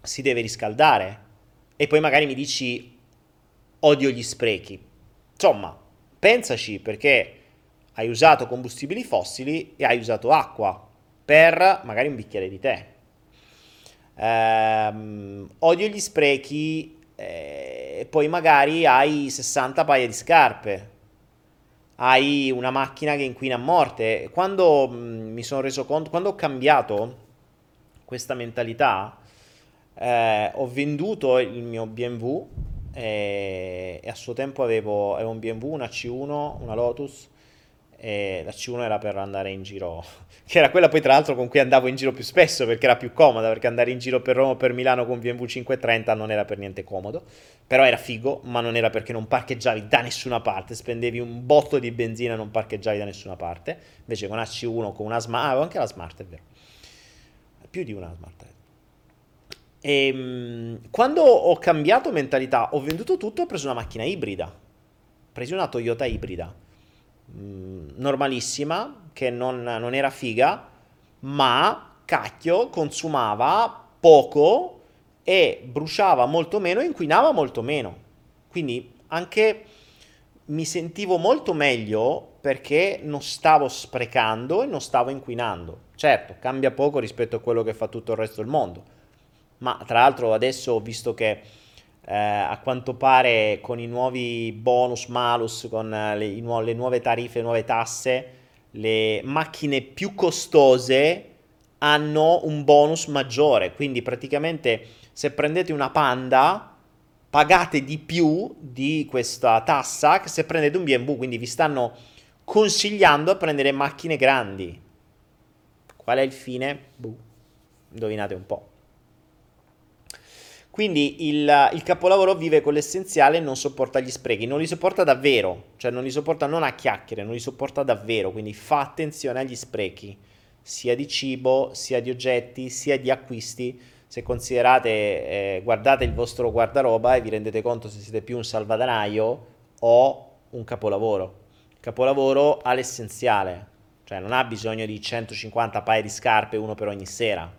si deve riscaldare e poi magari mi dici odio gli sprechi. Insomma, pensaci perché hai usato combustibili fossili e hai usato acqua per magari un bicchiere di tè. Ehm, odio gli sprechi eh, e poi magari hai 60 paia di scarpe. Hai una macchina che inquina a morte. Quando mm, mi sono reso conto, quando ho cambiato questa mentalità, eh, ho venduto il mio BMW e, e a suo tempo avevo, avevo, un BMW, una C1, una Lotus e la C1 era per andare in giro, che era quella poi tra l'altro con cui andavo in giro più spesso perché era più comoda, perché andare in giro per Roma o per Milano con BMW 530 non era per niente comodo, però era figo, ma non era perché non parcheggiavi da nessuna parte, spendevi un botto di benzina e non parcheggiavi da nessuna parte, invece con una C1, con una Smart, ah, anche la Smart è vero, più di una smart head. E ehm, quando ho cambiato mentalità, ho venduto tutto e ho preso una macchina ibrida. Ho preso una Toyota ibrida. Mm, normalissima, che non, non era figa, ma cacchio consumava poco e bruciava molto meno inquinava molto meno. Quindi anche mi sentivo molto meglio perché non stavo sprecando e non stavo inquinando. Certo, cambia poco rispetto a quello che fa tutto il resto del mondo, ma tra l'altro adesso ho visto che eh, a quanto pare con i nuovi bonus, malus, con eh, le, nu- le nuove tariffe, nuove tasse, le macchine più costose hanno un bonus maggiore, quindi praticamente se prendete una Panda pagate di più di questa tassa che se prendete un BMW, quindi vi stanno consigliando a prendere macchine grandi. Qual è il fine? Buh, indovinate un po'. Quindi il, il, capolavoro vive con l'essenziale e non sopporta gli sprechi, non li sopporta davvero, cioè non li sopporta non a chiacchiere, non li sopporta davvero, quindi fa attenzione agli sprechi, sia di cibo, sia di oggetti, sia di acquisti. Se considerate, eh, guardate il vostro guardaroba e vi rendete conto se siete più un salvadanaio o un capolavoro. Il capolavoro ha l'essenziale, cioè non ha bisogno di 150 paia di scarpe, uno per ogni sera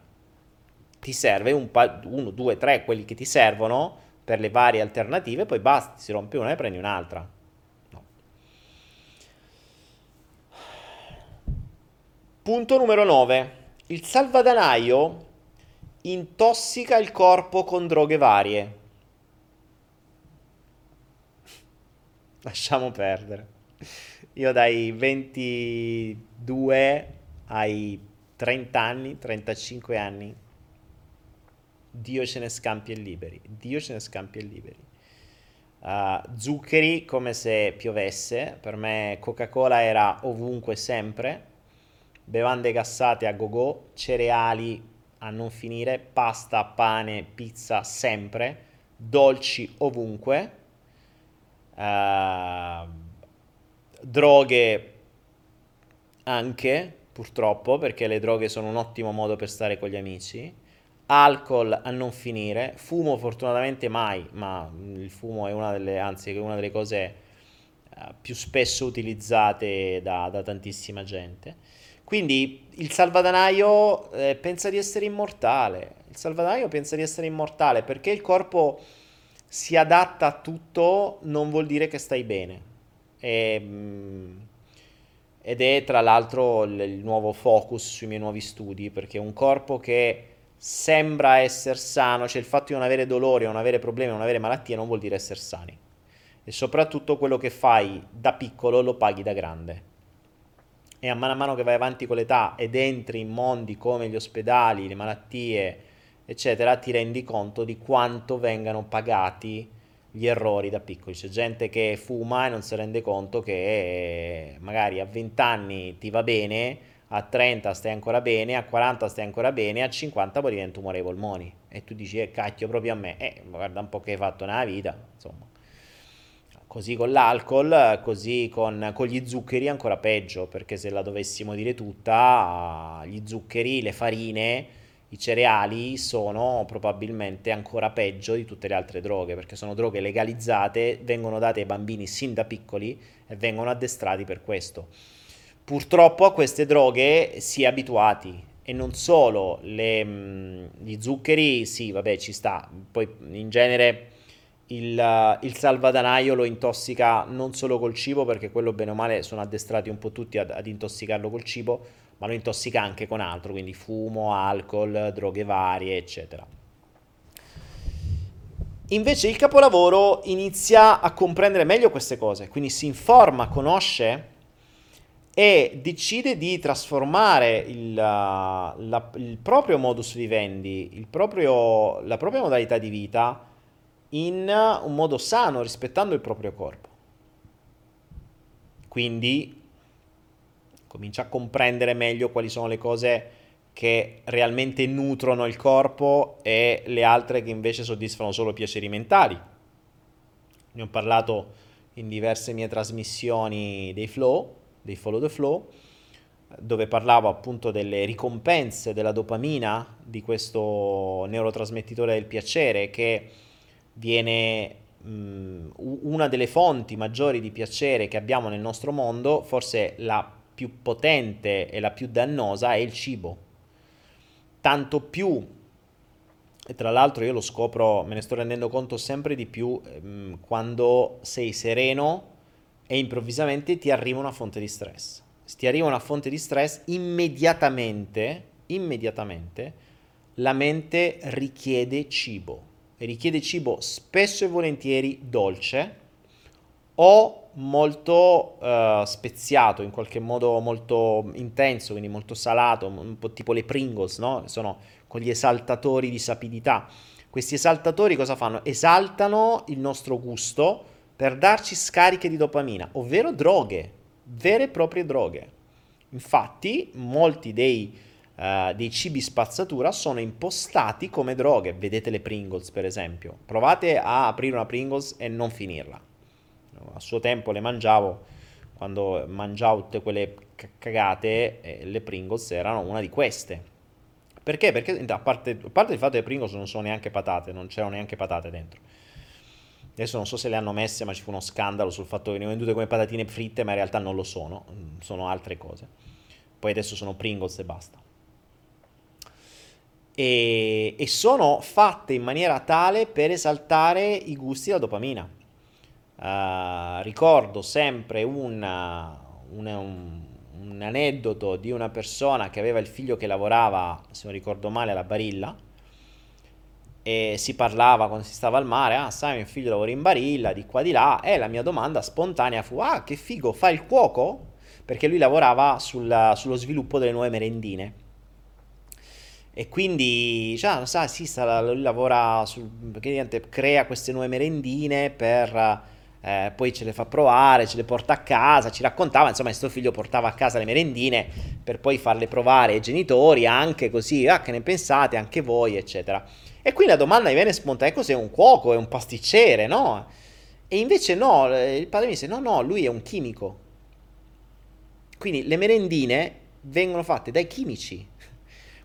ti serve un pa- uno, due, tre, quelli che ti servono per le varie alternative, poi basta, si rompe una e prendi un'altra. No. Punto numero 9. Il salvadanaio intossica il corpo con droghe varie. Lasciamo perdere. Io dai 22 ai 30 anni, 35 anni Dio ce ne scampi e liberi. Dio ce ne scampi e liberi. Uh, zuccheri come se piovesse, per me Coca-Cola era ovunque sempre, bevande gassate a go-go, cereali a non finire, pasta, pane, pizza sempre, dolci ovunque, uh, droghe anche purtroppo perché le droghe sono un ottimo modo per stare con gli amici alcol a non finire, fumo fortunatamente mai, ma il fumo è una delle, anzi, è una delle cose uh, più spesso utilizzate da, da, tantissima gente. Quindi il salvadanaio eh, pensa di essere immortale, il salvadanaio pensa di essere immortale perché il corpo si adatta a tutto non vuol dire che stai bene. E, mm, ed è tra l'altro il, il nuovo focus sui miei nuovi studi perché un corpo che sembra essere sano, cioè il fatto di non avere dolori, non avere problemi, non avere malattie non vuol dire essere sani. E soprattutto quello che fai da piccolo lo paghi da grande. E a mano a mano che vai avanti con l'età ed entri in mondi come gli ospedali, le malattie, eccetera, ti rendi conto di quanto vengano pagati gli errori da piccoli. C'è gente che fuma e non si rende conto che magari a 20 anni ti va bene, a 30 stai ancora bene, a 40 stai ancora bene, a 50 poi diventi tumore ai polmoni. E tu dici, eh, cacchio proprio a me, eh, guarda un po' che hai fatto nella vita, insomma. Così con l'alcol, così con, con, gli zuccheri ancora peggio, perché se la dovessimo dire tutta, gli zuccheri, le farine, i cereali sono probabilmente ancora peggio di tutte le altre droghe, perché sono droghe legalizzate, vengono date ai bambini sin da piccoli e vengono addestrati per questo purtroppo a queste droghe si è abituati e non solo le, mm, gli zuccheri, sì, vabbè, ci sta, poi in genere il, il, salvadanaio lo intossica non solo col cibo, perché quello bene o male sono addestrati un po' tutti ad, ad intossicarlo col cibo, ma lo intossica anche con altro, quindi fumo, alcol, droghe varie, eccetera. Invece il capolavoro inizia a comprendere meglio queste cose, quindi si informa, conosce e decide di trasformare il, la, il proprio modus vivendi, proprio, la propria modalità di vita in un modo sano, rispettando il proprio corpo. Quindi comincia a comprendere meglio quali sono le cose che realmente nutrono il corpo e le altre che invece soddisfano solo piaceri mentali. Ne ho parlato in diverse mie trasmissioni dei flow dei Follow the Flow, dove parlavo appunto delle ricompense della dopamina, di questo neurotrasmettitore del piacere che viene mh, una delle fonti maggiori di piacere che abbiamo nel nostro mondo, forse la più potente e la più dannosa è il cibo. Tanto più, e tra l'altro io lo scopro, me ne sto rendendo conto sempre di più mh, quando sei sereno e improvvisamente ti arriva una fonte di stress. Se ti arriva una fonte di stress, immediatamente, immediatamente la mente richiede cibo. E richiede cibo spesso e volentieri dolce o molto uh, speziato, in qualche modo molto intenso, quindi molto salato, un po' tipo le Pringles, no? Sono con gli esaltatori di sapidità. Questi esaltatori cosa fanno? Esaltano il nostro gusto per darci scariche di dopamina, ovvero droghe, vere e proprie droghe. Infatti, molti dei, uh, dei cibi spazzatura sono impostati come droghe. Vedete le Pringles, per esempio. Provate a aprire una Pringles e non finirla. A suo tempo le mangiavo quando mangiavo tutte quelle cagate, eh, le Pringles erano una di queste. Perché? Perché a parte, a parte il fatto che le Pringles non sono neanche patate, non c'erano neanche patate dentro Adesso non so se le hanno messe, ma ci fu uno scandalo sul fatto che venivano vendute come patatine fritte, ma in realtà non lo sono, mm, sono altre cose. Poi adesso sono Pringles e basta. E, e sono fatte in maniera tale per esaltare i gusti della dopamina. Uh, ricordo sempre una, una, un, un aneddoto di una persona che aveva il figlio che lavorava, se non ricordo male, alla Barilla e si parlava quando si stava al mare, ah sai mio figlio lavora in Barilla, di qua di là, e la mia domanda spontanea fu, ah che figo, fa il cuoco? Perché lui lavorava sul, sullo sviluppo delle nuove merendine. E quindi, cioè, sa, sì, sta, lui lavora, sul, perché crea queste nuove merendine per eh, poi ce le fa provare, ce le porta a casa, ci raccontava, insomma, suo figlio portava a casa le merendine per poi farle provare ai genitori, anche così, ah, che ne pensate, anche voi, eccetera. E qui la domanda mi viene spontanea, cos'è un cuoco, è un pasticcere, no? E invece no, il padre mi dice, no, no, lui è un chimico. Quindi le merendine vengono fatte dai chimici.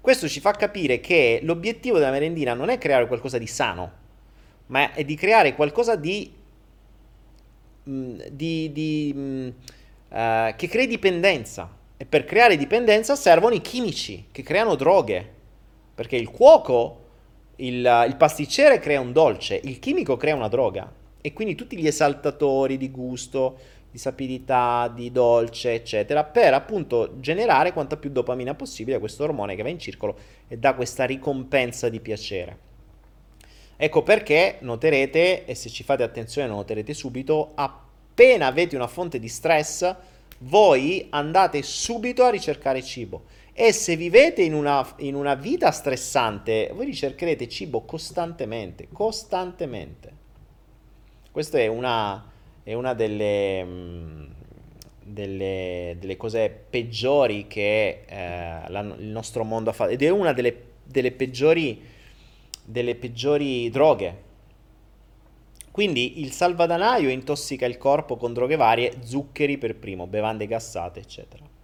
Questo ci fa capire che l'obiettivo della merendina non è creare qualcosa di sano, ma è di creare qualcosa di Mm, di, di, uh, che crei dipendenza. E per creare dipendenza servono i chimici che creano droghe. Perché il cuoco, il, il pasticcere crea un dolce, il chimico crea una droga. E quindi tutti gli esaltatori di gusto, di sapidità, di dolce, eccetera, per appunto generare quanta più dopamina possibile a questo ormone che va in circolo e dà questa ricompensa di piacere. Ecco perché noterete, e se ci fate attenzione noterete subito, appena avete una fonte di stress, voi andate subito a ricercare cibo. E se vivete in una, in una vita stressante, voi ricercherete cibo costantemente, costantemente. Questa è una, è una delle, mm, delle, delle, cose peggiori che eh, la, il nostro mondo ha fatto ed è una delle, delle peggiori delle peggiori droghe. Quindi il salvadanaio intossica il corpo con droghe varie, zuccheri per primo, bevande gassate, eccetera.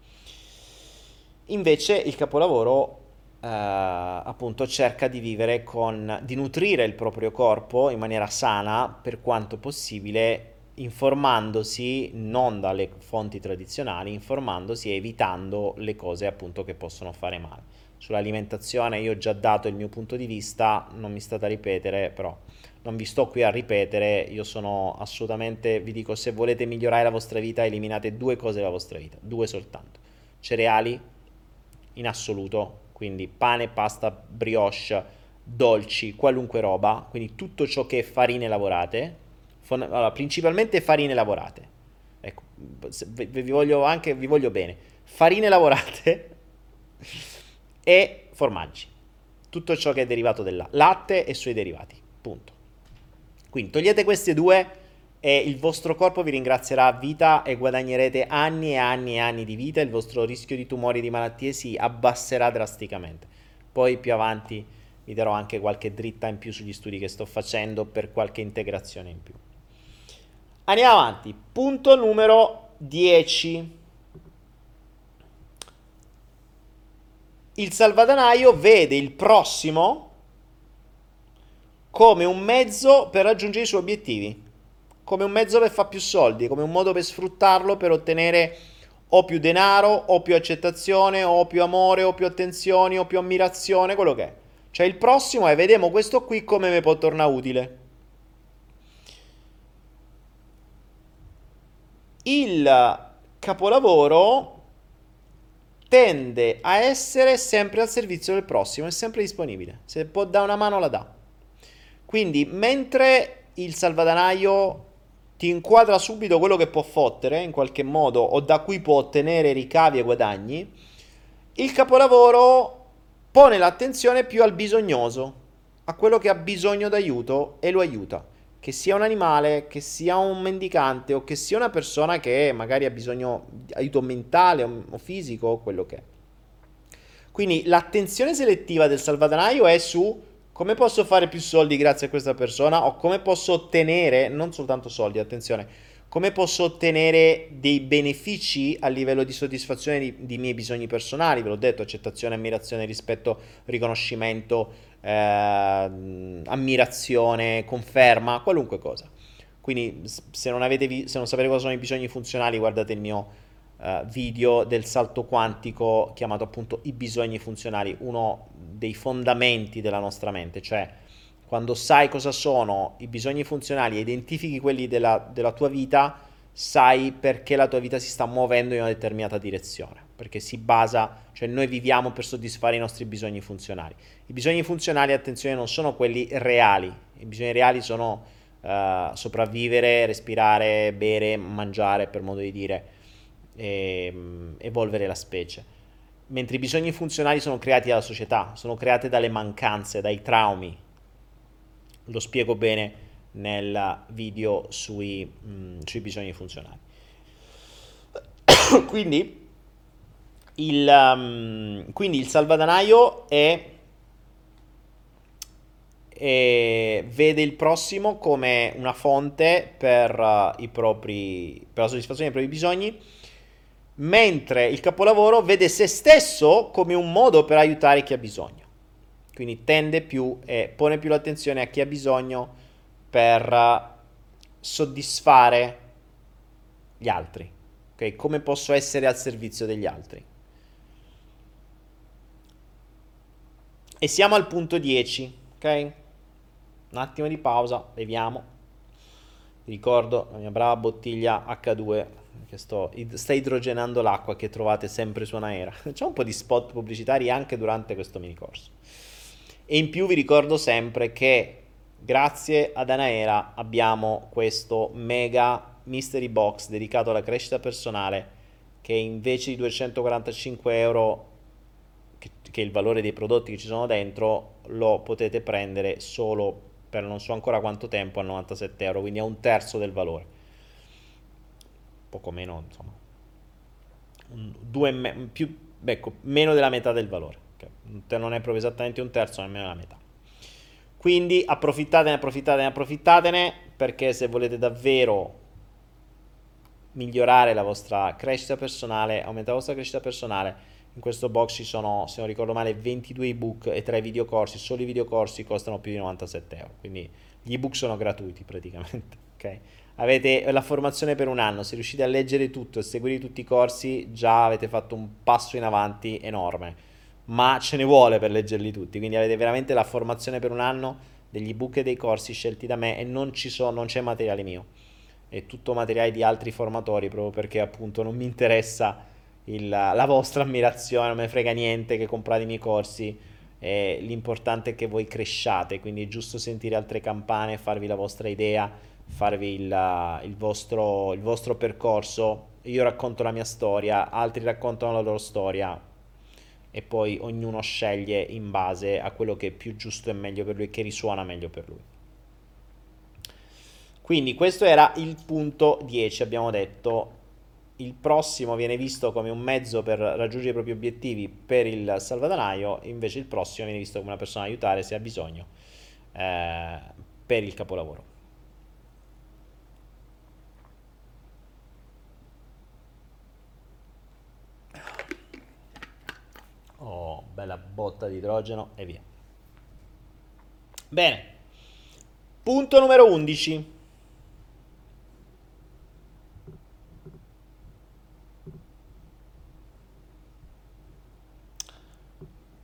Invece il capolavoro eh, appunto cerca di vivere con di nutrire il proprio corpo in maniera sana per quanto possibile informandosi non dalle fonti tradizionali, informandosi e evitando le cose appunto che possono fare male. Sull'alimentazione io ho già dato il mio punto di vista, non mi state a ripetere, però non vi sto qui a ripetere, io sono assolutamente, vi dico, se volete migliorare la vostra vita, eliminate due cose dalla vostra vita, due soltanto. Cereali, in assoluto, quindi pane, pasta, brioche, dolci, qualunque roba, quindi tutto ciò che è farine lavorate, fond- allora, principalmente farine lavorate. Ecco, vi voglio anche, vi voglio bene. Farine lavorate e formaggi. Tutto ciò che è derivato dal latte e suoi derivati. Punto. Quindi togliete queste due e il vostro corpo vi ringrazierà a vita e guadagnerete anni e anni e anni di vita. Il vostro rischio di tumori e di malattie si abbasserà drasticamente. Poi più avanti vi darò anche qualche dritta in più sugli studi che sto facendo per qualche integrazione in più. Andiamo avanti. Punto numero 10. il salvadanaio vede il prossimo come un mezzo per raggiungere i suoi obiettivi, come un mezzo per fare più soldi, come un modo per sfruttarlo per ottenere o più denaro, o più accettazione, o più amore, o più attenzioni, o più ammirazione, quello che è. Cioè il prossimo è vediamo questo qui come mi può tornare utile. Il capolavoro tende a essere sempre al servizio del prossimo, è sempre disponibile. Se può dare una mano la dà. Quindi mentre il salvadanaio ti inquadra subito quello che può fottere in qualche modo o da cui può ottenere ricavi e guadagni, il capolavoro pone l'attenzione più al bisognoso, a quello che ha bisogno d'aiuto e lo aiuta che sia un animale, che sia un mendicante o che sia una persona che magari ha bisogno di aiuto mentale o fisico o quello che è. Quindi l'attenzione selettiva del salvadanaio è su come posso fare più soldi grazie a questa persona o come posso ottenere, non soltanto soldi, attenzione, come posso ottenere dei benefici a livello di soddisfazione di, di miei bisogni personali, ve l'ho detto, accettazione, ammirazione, rispetto, riconoscimento, eh, ammirazione, conferma, qualunque cosa. Quindi se non, avete se non sapete cosa sono i bisogni funzionali, guardate il mio uh, video del salto quantico chiamato appunto i bisogni funzionali, uno dei fondamenti della nostra mente, cioè quando sai cosa sono i bisogni funzionali e identifichi quelli della, della tua vita, sai perché la tua vita si sta muovendo in una determinata direzione, perché si basa, cioè noi viviamo per soddisfare i nostri bisogni funzionali. I bisogni funzionali, attenzione, non sono quelli reali, i bisogni reali sono uh, sopravvivere, respirare, bere, mangiare, per modo di dire, e, um, evolvere la specie. Mentre i bisogni funzionali sono creati dalla società, sono creati dalle mancanze, dai traumi. Lo spiego bene nel video sui, mh, mm, sui bisogni funzionali. quindi, il, um, quindi il salvadanaio è e vede il prossimo come una fonte per, uh, propri, per la soddisfazione dei propri bisogni, mentre il capolavoro vede se stesso come un modo per aiutare chi ha bisogno. Quindi tende più e pone più l'attenzione a chi ha bisogno per uh, soddisfare gli altri. Okay? Come posso essere al servizio degli altri. E siamo al punto 10, ok? un attimo di pausa, beviamo. Vi ricordo la mia brava bottiglia H2 che sto, sta idrogenando l'acqua che trovate sempre su Anaera. C'è un po' di spot pubblicitari anche durante questo mini corso. E in più vi ricordo sempre che grazie ad Anaera abbiamo questo mega mystery box dedicato alla crescita personale che invece di 245 euro che, che è il valore dei prodotti che ci sono dentro lo potete prendere solo per non so ancora quanto tempo a 97 euro, quindi a un terzo del valore. Poco meno, insomma. Me- più, ecco, meno della metà del valore. Okay. Non è proprio esattamente un terzo, nemmeno la metà. Quindi approfittatene, approfittatene, approfittatene, perché se volete davvero migliorare la vostra crescita personale, aumentare la vostra crescita personale, in questo box ci sono, se non ricordo male, 22 ebook e 3 videocorsi. Solo i videocorsi costano più di 97 euro. Quindi gli ebook sono gratuiti praticamente. ok? Avete la formazione per un anno. Se riuscite a leggere tutto e seguire tutti i corsi, già avete fatto un passo in avanti enorme. Ma ce ne vuole per leggerli tutti. Quindi avete veramente la formazione per un anno degli ebook e dei corsi scelti da me e non, so, non c'è materiale mio. È tutto materiale di altri formatori proprio perché appunto non mi interessa il, la vostra ammirazione, non me frega niente che comprate i miei corsi, eh, l'importante è che voi cresciate, quindi è giusto sentire altre campane, farvi la vostra idea, farvi il, il, vostro, il vostro percorso. Io racconto la mia storia, altri raccontano la loro storia e poi ognuno sceglie in base a quello che è più giusto e meglio per lui, che risuona meglio per lui. Quindi questo era il punto 10, abbiamo detto il prossimo viene visto come un mezzo per raggiungere i propri obiettivi per il salvadanaio, invece il prossimo viene visto come una persona da aiutare se ha bisogno eh, per il capolavoro. Oh, bella botta di idrogeno e via. Bene. Punto numero 11.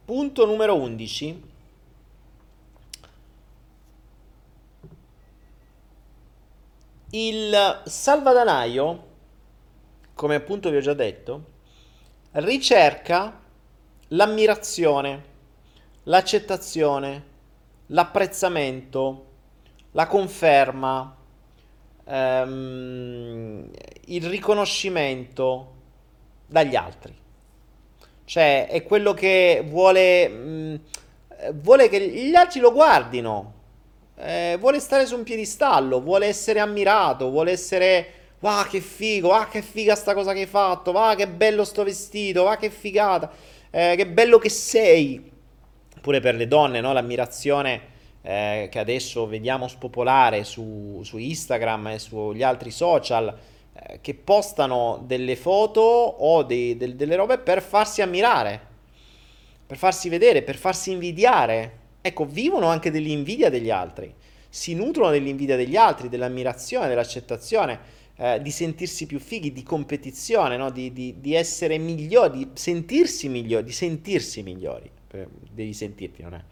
Punto numero 11. Il salvadanaio, come appunto vi ho già detto, ricerca l'ammirazione, l'accettazione, l'apprezzamento, la conferma, ehm, il riconoscimento dagli altri. Cioè, è quello che vuole, mh, mm, vuole che gli altri lo guardino. Eh, vuole stare su un piedistallo, vuole essere ammirato, vuole essere... Wow, che figo, ah, che figa sta cosa che hai fatto, va, che bello sto vestito, va, che figata, eh, che bello che sei. Pure per le donne, no? L'ammirazione eh, che adesso vediamo spopolare su, su Instagram e sugli altri social eh, che postano delle foto o dei, del, delle robe per farsi ammirare, per farsi vedere, per farsi invidiare. Ecco, vivono anche dell'invidia degli altri, si nutrono dell'invidia degli altri, dell'ammirazione, dell'accettazione, eh, di sentirsi più fighi, di competizione, no? di, di, di, essere migliori, di sentirsi migliori, di sentirsi migliori. Devi sentirti, non è?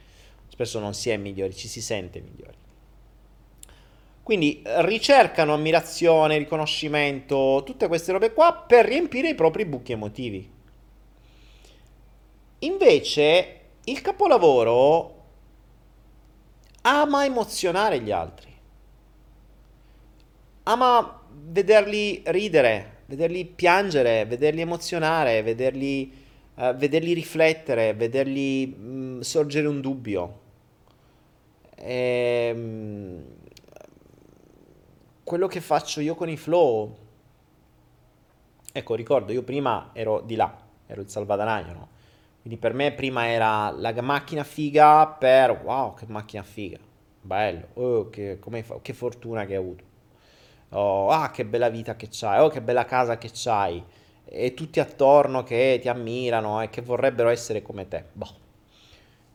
Spesso non si è migliori, ci si sente migliori. Quindi ricercano ammirazione, riconoscimento, tutte queste robe qua per riempire i propri buchi emotivi. Invece il capolavoro ama emozionare gli altri, ama vederli ridere, vederli piangere, vederli emozionare, vederli, uh, vederli riflettere, vederli mh, mm, sorgere un dubbio. E, ehm, quello che faccio io con i flow. Ecco, ricordo, io prima ero di là, ero il salvadanaio, no? Quindi per me prima era la macchina figa per wow, che macchina figa, bello, oh, che, che fortuna che hai avuto. Oh, ah, che bella vita che c'hai, oh, che bella casa che c'hai. E tutti attorno che ti ammirano e che vorrebbero essere come te. Boh.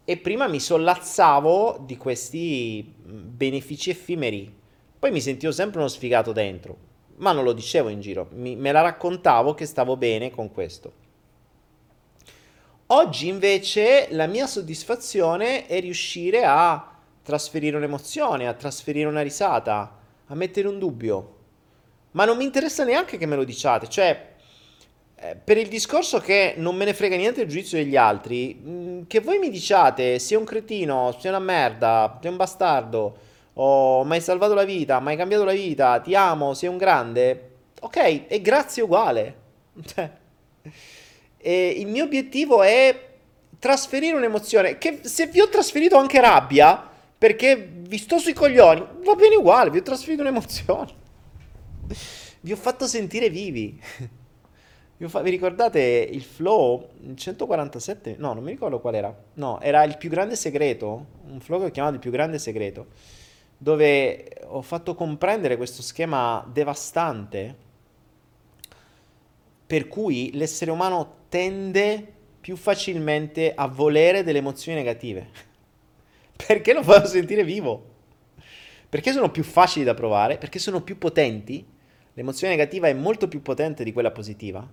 E prima mi sollazzavo di questi benefici effimeri. Poi mi sentivo sempre uno sfigato dentro, ma non lo dicevo in giro, mi, me la raccontavo che stavo bene con questo. Oggi invece la mia soddisfazione è riuscire a trasferire un'emozione, a trasferire una risata, a mettere un dubbio. Ma non mi interessa neanche che me lo diciate, cioè eh, per il discorso che non me ne frega niente il giudizio degli altri, mm, che voi mi diciate sei un cretino, sei una merda, sei un bastardo, o mi hai salvato la vita, mi hai cambiato la vita, ti amo, sei un grande, ok, e grazie uguale. Cioè, e il mio obiettivo è trasferire un'emozione che se vi ho trasferito anche rabbia perché vi sto sui coglioni, va bene uguale, vi ho trasferito un'emozione. Vi ho fatto sentire vivi. Vi, fa... vi ricordate il flow 147? No, non mi ricordo qual era. No, era il più grande segreto, un flow che ho chiamato il più grande segreto, dove ho fatto comprendere questo schema devastante per cui l'essere umano tende più facilmente a volere delle emozioni negative. Perché lo fanno sentire vivo? Perché sono più facili da provare? Perché sono più potenti? L'emozione negativa è molto più potente di quella positiva.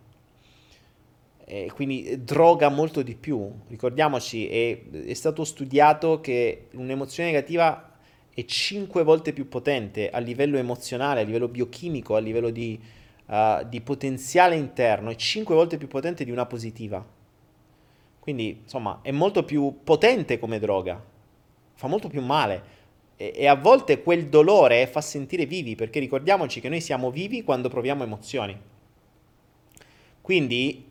E quindi droga molto di più. Ricordiamoci, è, è stato studiato che un'emozione negativa è 5 volte più potente a livello emozionale, a livello biochimico, a livello di, uh, di potenziale interno, è 5 volte più potente di una positiva. Quindi, insomma, è molto più potente come droga, fa molto più male. E, e a volte quel dolore fa sentire vivi, perché ricordiamoci che noi siamo vivi quando proviamo emozioni. Quindi,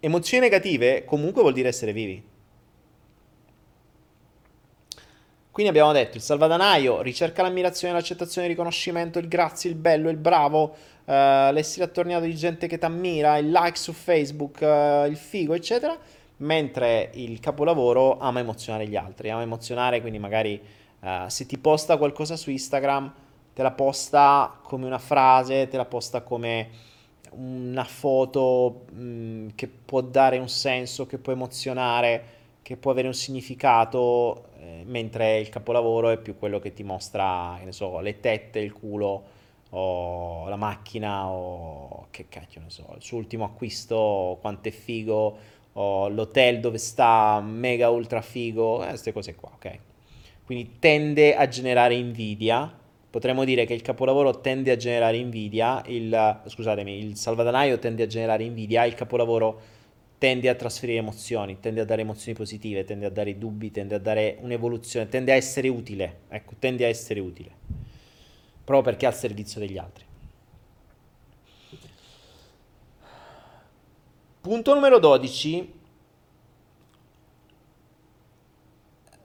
emozioni negative comunque vuol dire essere vivi. Quindi abbiamo detto il salvadanaio ricerca l'ammirazione, l'accettazione, il riconoscimento, il grazie, il bello, il bravo, uh, l'essere attorniato di gente che ti ammira, il like su Facebook, uh, il figo, eccetera, mentre il capolavoro ama emozionare gli altri, ama emozionare, quindi magari uh, se ti posta qualcosa su Instagram, te la posta come una frase, te la posta come una foto mh, mm, che può dare un senso, che può emozionare, che può avere un significato, eh, mentre il capolavoro è più quello che ti mostra, che ne so, le tette, il culo, o la macchina o che cacchio ne so, il suo ultimo acquisto, quanto è figo, o l'hotel dove sta, mega ultra figo, queste eh, cose qua, ok? Quindi tende a generare invidia. Potremmo dire che il capolavoro tende a generare invidia, il, scusatemi, il salvadanaio tende a generare invidia, il capolavoro tende a trasferire emozioni, tende a dare emozioni positive, tende a dare dubbi, tende a dare un'evoluzione, tende a essere utile, ecco, tende a essere utile proprio perché è al servizio degli altri. Punto numero 12.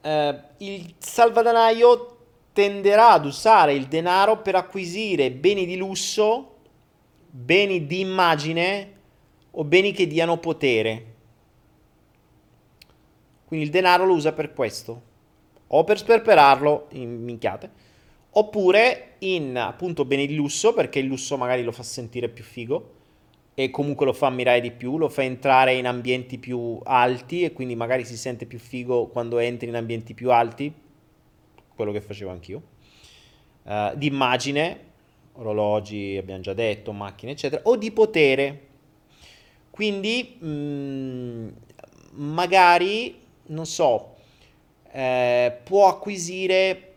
Eh, il salvadanaio tenderà ad usare il denaro per acquisire beni di lusso, beni di immagine o beni che diano potere. Quindi il denaro lo usa per questo, o per sperperarlo in minchiate, oppure in appunto beni di lusso, perché il lusso magari lo fa sentire più figo e comunque lo fa ammirare di più, lo fa entrare in ambienti più alti e quindi magari si sente più figo quando entri in ambienti più alti, quello che facevo anch'io. Uh, di immagine, orologi, abbiamo già detto, macchine, eccetera, o di potere. Quindi mh, mm, magari, non so, eh, può acquisire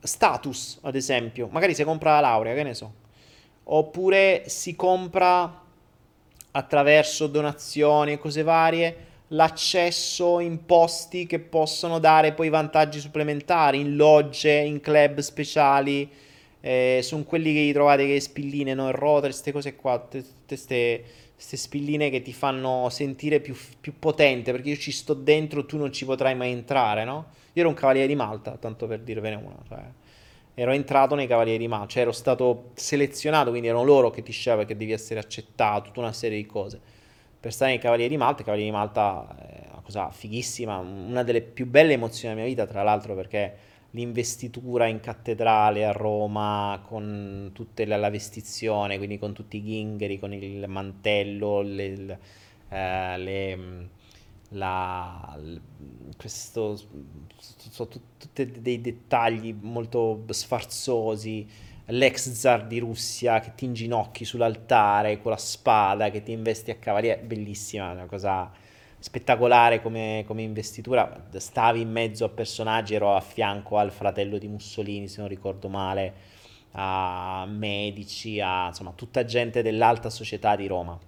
status, ad esempio. Magari si compra la laurea, che ne so. Oppure si compra attraverso donazioni e cose varie l'accesso in posti che possono dare poi vantaggi supplementari in logge, in club speciali. Eh, sono quelli che trovate che spilline, no? Il rotor, queste cose qua, queste spilline che ti fanno sentire più, più, potente perché io ci sto dentro, tu non ci potrai mai entrare, no? Io ero un cavaliere di Malta, tanto per dirvene una, cioè ero entrato nei Cavalieri di cioè ero stato selezionato, quindi erano loro che ti sceglievano che devi essere accettato, tutta una serie di cose. Per stare nei Cavalieri di Malta, Cavalieri di Malta è una cosa fighissima, una delle più belle emozioni della mia vita, tra l'altro perché l'investitura in cattedrale a Roma con tutta la, la vestizione, quindi con tutti i ghingheri, con il mantello, le, eh, le la, questo, sono tutti dei dettagli molto sfarzosi. L'ex zar di Russia che ti inginocchi sull'altare con la spada che ti investi a cavaliere, bellissima, una cosa spettacolare come, come, investitura. Stavi in mezzo a personaggi, ero a fianco al fratello di Mussolini, se non ricordo male, a medici, a insomma tutta gente dell'alta società di Roma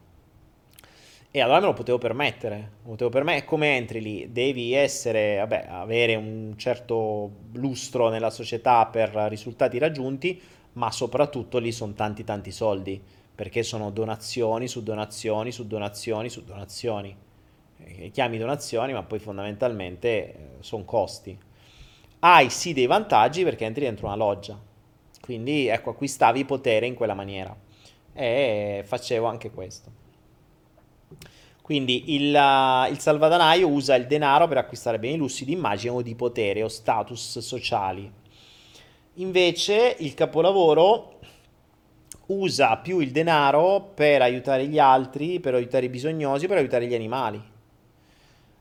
e allora me lo potevo permettere. Potevo permettere. Come entri lì? Devi essere, vabbè, avere un certo lustro nella società per risultati raggiunti, ma soprattutto lì sono tanti tanti soldi, perché sono donazioni su donazioni su donazioni su donazioni. E chiami donazioni, ma poi fondamentalmente eh, sono costi. Hai sì dei vantaggi perché entri dentro una loggia. Quindi ecco, acquistavi potere in quella maniera. E facevo anche questo. Quindi il, uh, il, salvadanaio usa il denaro per acquistare beni lussi di immagine o di potere o status sociali. Invece il capolavoro usa più il denaro per aiutare gli altri, per aiutare i bisognosi, per aiutare gli animali.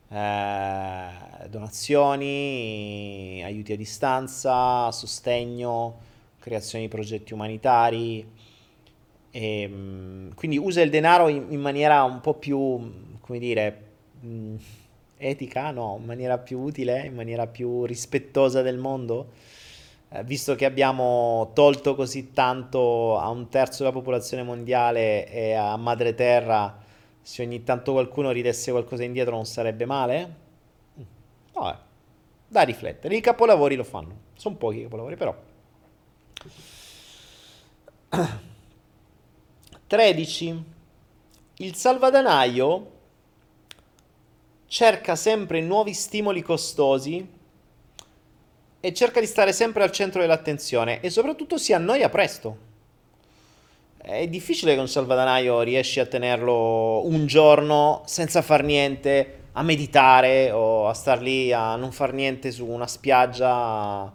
Eh, donazioni, aiuti a distanza, sostegno, creazione di progetti umanitari e, ehm, quindi usa il denaro in, in, maniera un po' più, come dire, mm, etica, no, in maniera più utile, in maniera più rispettosa del mondo. Eh, visto che abbiamo tolto così tanto a un terzo della popolazione mondiale e a madre terra, se ogni tanto qualcuno ridesse qualcosa indietro non sarebbe male? Mm, vabbè, da riflettere. I capolavori lo fanno. Sono pochi i capolavori, però. 13. Il salvadanaio cerca sempre nuovi stimoli costosi e cerca di stare sempre al centro dell'attenzione e soprattutto si annoia presto. È difficile che un salvadanaio riesci a tenerlo un giorno senza far niente, a meditare o a star lì a non far niente su una spiaggia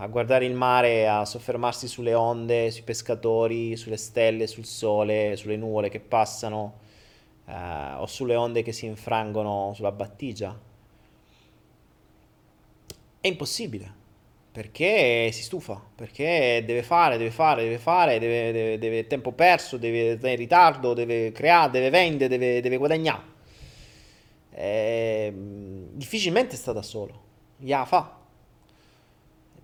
a guardare il mare, a soffermarsi sulle onde, sui pescatori, sulle stelle, sul sole, sulle nuvole che passano, eh, o sulle onde che si infrangono sulla battigia. È impossibile, perché si stufa, perché deve fare, deve fare, deve fare, deve, deve, deve tempo perso, deve essere in ritardo, deve creare, deve vendere, deve, deve guadagnare. Eh, difficilmente sta da solo, ya fa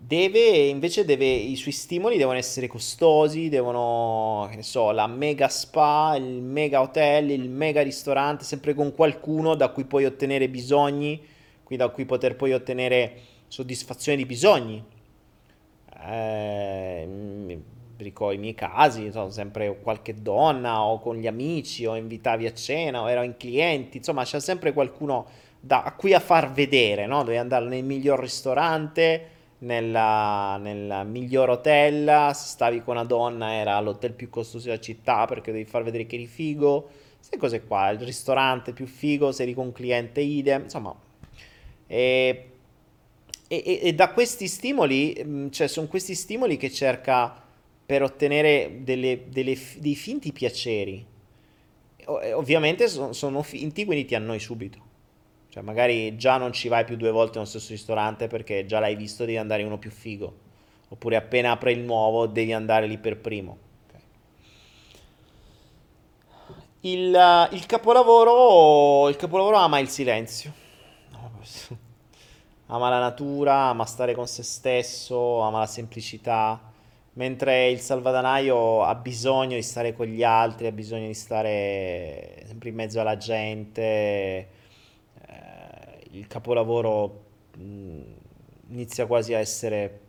deve invece deve, i suoi stimoli devono essere costosi, devono, che ne so, la mega spa, il mega hotel, il mega ristorante, sempre con qualcuno da cui puoi ottenere bisogni, da cui poter poi ottenere soddisfazione di bisogni. Eh, ricordo i miei casi, sono sempre qualche donna o con gli amici o invitavi a cena o ero in clienti, insomma c'è sempre qualcuno da, a cui a far vedere, no? Devi andare nel miglior ristorante, nella, nel miglior hotel, se stavi con una donna era l'hotel più costoso della città perché devi far vedere che eri figo, queste cose qua, il ristorante più figo se eri con un cliente idem, insomma. E, e, e da questi stimoli, mm, cioè sono questi stimoli che cerca per ottenere delle, delle, dei finti piaceri. ovviamente sono, sono finti, quindi ti annoi subito. Cioè, magari già non ci vai più due volte nello stesso ristorante perché già l'hai visto, devi andare in uno più figo. Oppure appena apre il nuovo, devi andare lì per primo. Okay. Il, il, capolavoro, il capolavoro ama il silenzio. ama la natura, ama stare con se stesso, ama la semplicità, mentre il salvadanaio ha bisogno di stare con gli altri, ha bisogno di stare sempre in mezzo alla gente. Il capolavoro mh, inizia quasi a essere,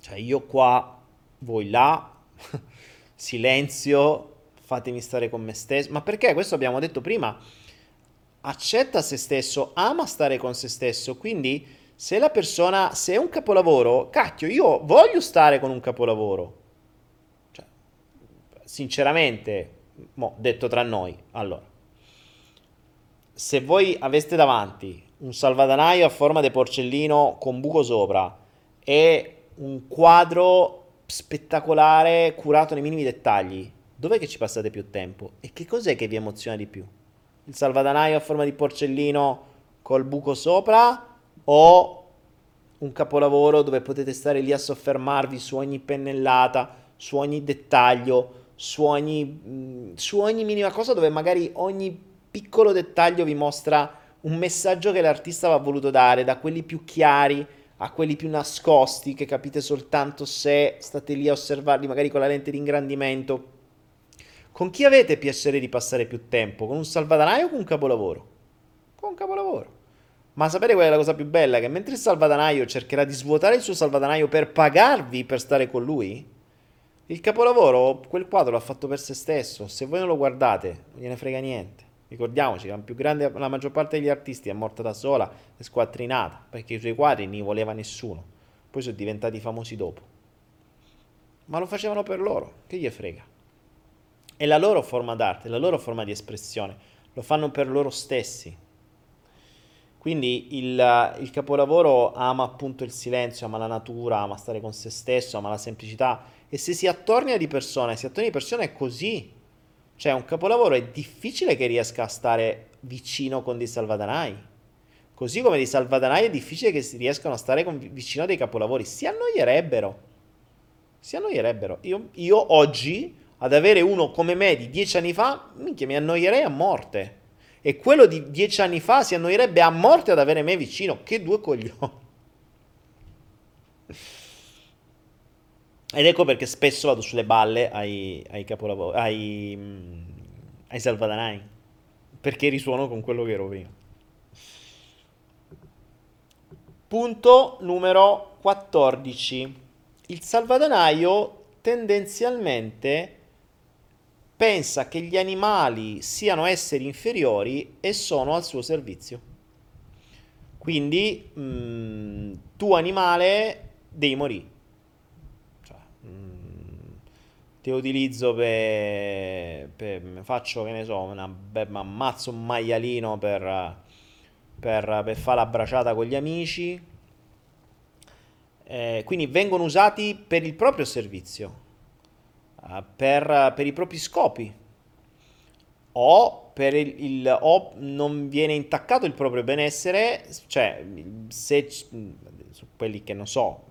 cioè io qua, voi là, silenzio, fatemi stare con me stesso. Ma perché? Questo abbiamo detto prima accetta se stesso, ama stare con se stesso, quindi se la persona, se è un capolavoro, cacchio, io voglio stare con un capolavoro. Cioè, sinceramente, mo, detto tra noi, allora, se voi aveste davanti un salvadanaio a forma di porcellino con buco sopra e un quadro spettacolare curato nei minimi dettagli, dov'è che ci passate più tempo? E che cos'è che vi emoziona di più? il salvadanaio a forma di porcellino col buco sopra o un capolavoro dove potete stare lì a soffermarvi su ogni pennellata, su ogni dettaglio, su ogni, mm, su ogni minima cosa dove magari ogni piccolo dettaglio vi mostra un messaggio che l'artista aveva voluto dare, da quelli più chiari a quelli più nascosti che capite soltanto se state lì a osservarli magari con la lente di ingrandimento con chi avete piacere di passare più tempo? Con un salvadanaio o con un capolavoro? Con un capolavoro. Ma sapete qual è la cosa più bella? Che mentre il salvadanaio cercherà di svuotare il suo salvadanaio per pagarvi per stare con lui, il capolavoro, quel quadro l'ha fatto per se stesso. Se voi non lo guardate, non gliene frega niente. Ricordiamoci la, grande, la maggior parte degli artisti è morta da sola, è squattrinata, perché i suoi quadri non voleva nessuno. Poi sono diventati famosi dopo. Ma lo facevano per loro, che gli frega? È la loro forma d'arte, la loro forma di espressione, lo fanno per loro stessi. Quindi il, il, capolavoro ama appunto il silenzio, ama la natura, ama stare con se stesso, ama la semplicità e se si attornia di persone, si attornia di persone è così. Cioè un capolavoro è difficile che riesca a stare vicino con dei salvadanai. Così come dei salvadanai è difficile che si riescano a stare con, vicino a dei capolavori. Si annoierebbero. Si annoierebbero. Io, io oggi ad avere uno come me di dieci anni fa, minchia, mi annoierei a morte. E quello di dieci anni fa si annoierebbe a morte ad avere me vicino. Che due coglioni. Ed ecco perché spesso vado sulle balle ai, ai capolavori, ai, mm, ai salvadanai. Perché risuono con quello che ero prima. Punto numero 14. Il salvadanaio tendenzialmente pensa che gli animali siano esseri inferiori e sono al suo servizio. Quindi mh, mm, tu animale devi morire. Cioè, mh, mm, ti utilizzo per, per, faccio che ne so, una, per, ammazzo un maialino per, per, per fare la bracciata con gli amici. Eh, quindi vengono usati per il proprio servizio uh, per, per, i propri scopi o, per il, il, o non viene intaccato il proprio benessere, cioè se su quelli che non so,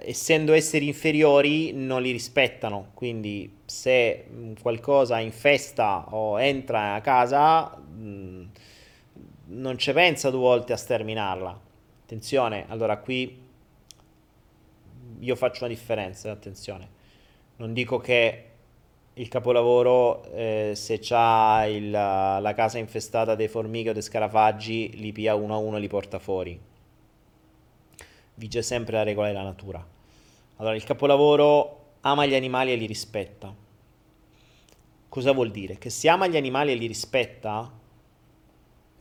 essendo esseri inferiori non li rispettano, quindi se mm, qualcosa infesta o entra a casa mm, non ci pensa due volte a sterminarla. Attenzione, allora qui io faccio una differenza, attenzione non dico che il capolavoro, eh, se c'ha il, la casa infestata dei formiche o dei scarafaggi, li pia uno a uno e li porta fuori. Vige sempre la regola della natura. Allora, il capolavoro ama gli animali e li rispetta. Cosa vuol dire? Che se ama gli animali e li rispetta,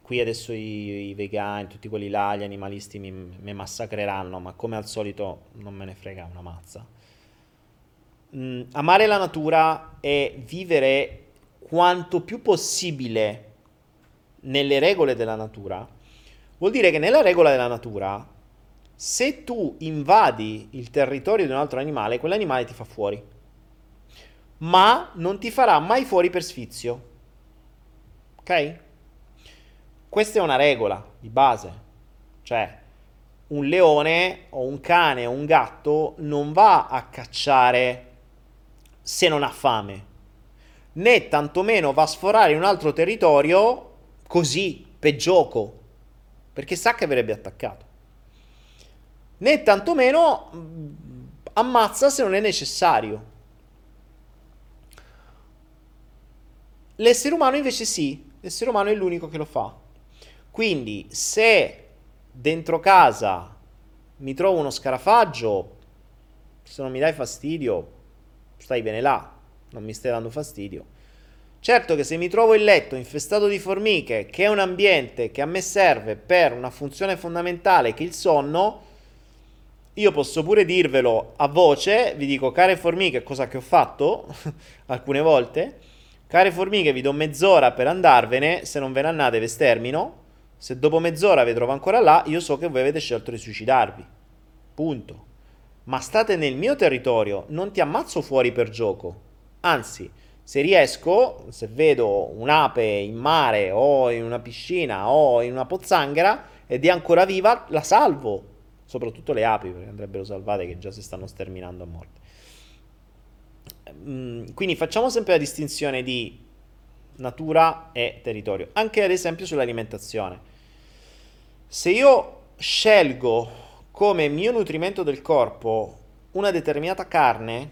qui adesso i, i vegani, tutti quelli là, gli animalisti mi, mi massacreranno, ma come al solito non me ne frega una mazza mm, amare la natura è vivere quanto più possibile nelle regole della natura, vuol dire che nella regola della natura, se tu invadi il territorio di un altro animale, quell'animale ti fa fuori. Ma non ti farà mai fuori per sfizio. Ok? Questa è una regola di base. Cioè, un leone o un cane o un gatto non va a cacciare se non ha fame, né tantomeno va a sforare in un altro territorio così, per gioco. perché sa che verrebbe attaccato. Né tantomeno mm, ammazza se non è necessario. L'essere umano invece sì, l'essere umano è l'unico che lo fa. Quindi se dentro casa mi trovo uno scarafaggio, se non mi dai fastidio, stai bene là, non mi stai dando fastidio. Certo che se mi trovo il letto infestato di formiche, che è un ambiente che a me serve per una funzione fondamentale che è il sonno, io posso pure dirvelo a voce, vi dico care formiche, cosa che ho fatto alcune volte, care formiche vi do mezz'ora per andarvene, se non ve ne andate ve stermino, se dopo mezz'ora vi trovo ancora là, io so che voi avete scelto di suicidarvi. Punto. Ma state nel mio territorio, non ti ammazzo fuori per gioco. Anzi, se riesco, se vedo un'ape in mare o in una piscina o in una pozzanghera ed è ancora viva, la salvo. Soprattutto le api, perché andrebbero salvate che già si stanno sterminando a morte. Mm, quindi facciamo sempre la distinzione di natura e territorio, anche ad esempio sull'alimentazione. Se io scelgo come mio nutrimento del corpo una determinata carne,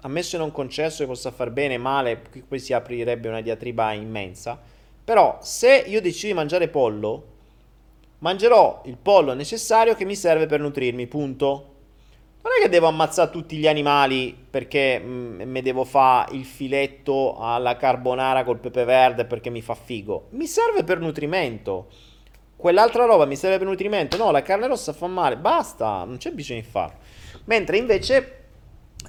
ammesso e non concesso che possa far bene, male, qui si aprirebbe una diatriba immensa, però se io decido di mangiare pollo, mangerò il pollo necessario che mi serve per nutrirmi, punto. Non è che devo ammazzare tutti gli animali perché mm, mi devo fare il filetto alla carbonara col pepe verde perché mi fa figo. Mi serve per nutrimento. Quell'altra roba mi serve per nutrimento. No, la carne rossa fa male. Basta, non c'è bisogno di farlo. Mentre invece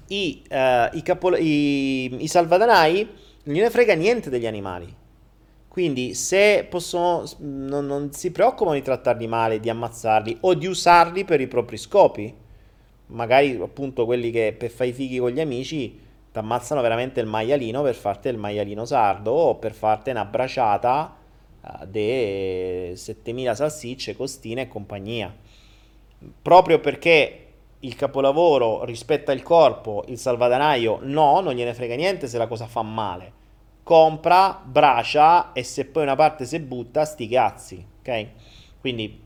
i, uh, i, capol- i, i salvadanai non gliene frega niente degli animali. Quindi se possono, non, non, si preoccupano di trattarli male, di ammazzarli o di usarli per i propri scopi. Magari appunto quelli che per fare i fighi con gli amici ti ammazzano veramente il maialino per farti il maialino sardo o per farti una braciata uh, di 7000 salsicce, costine e compagnia. Proprio perché il capolavoro rispetta il corpo, il salvadanaio no, non gliene frega niente se la cosa fa male. Compra, bracia e se poi una parte si butta, sti cazzi, ok? Quindi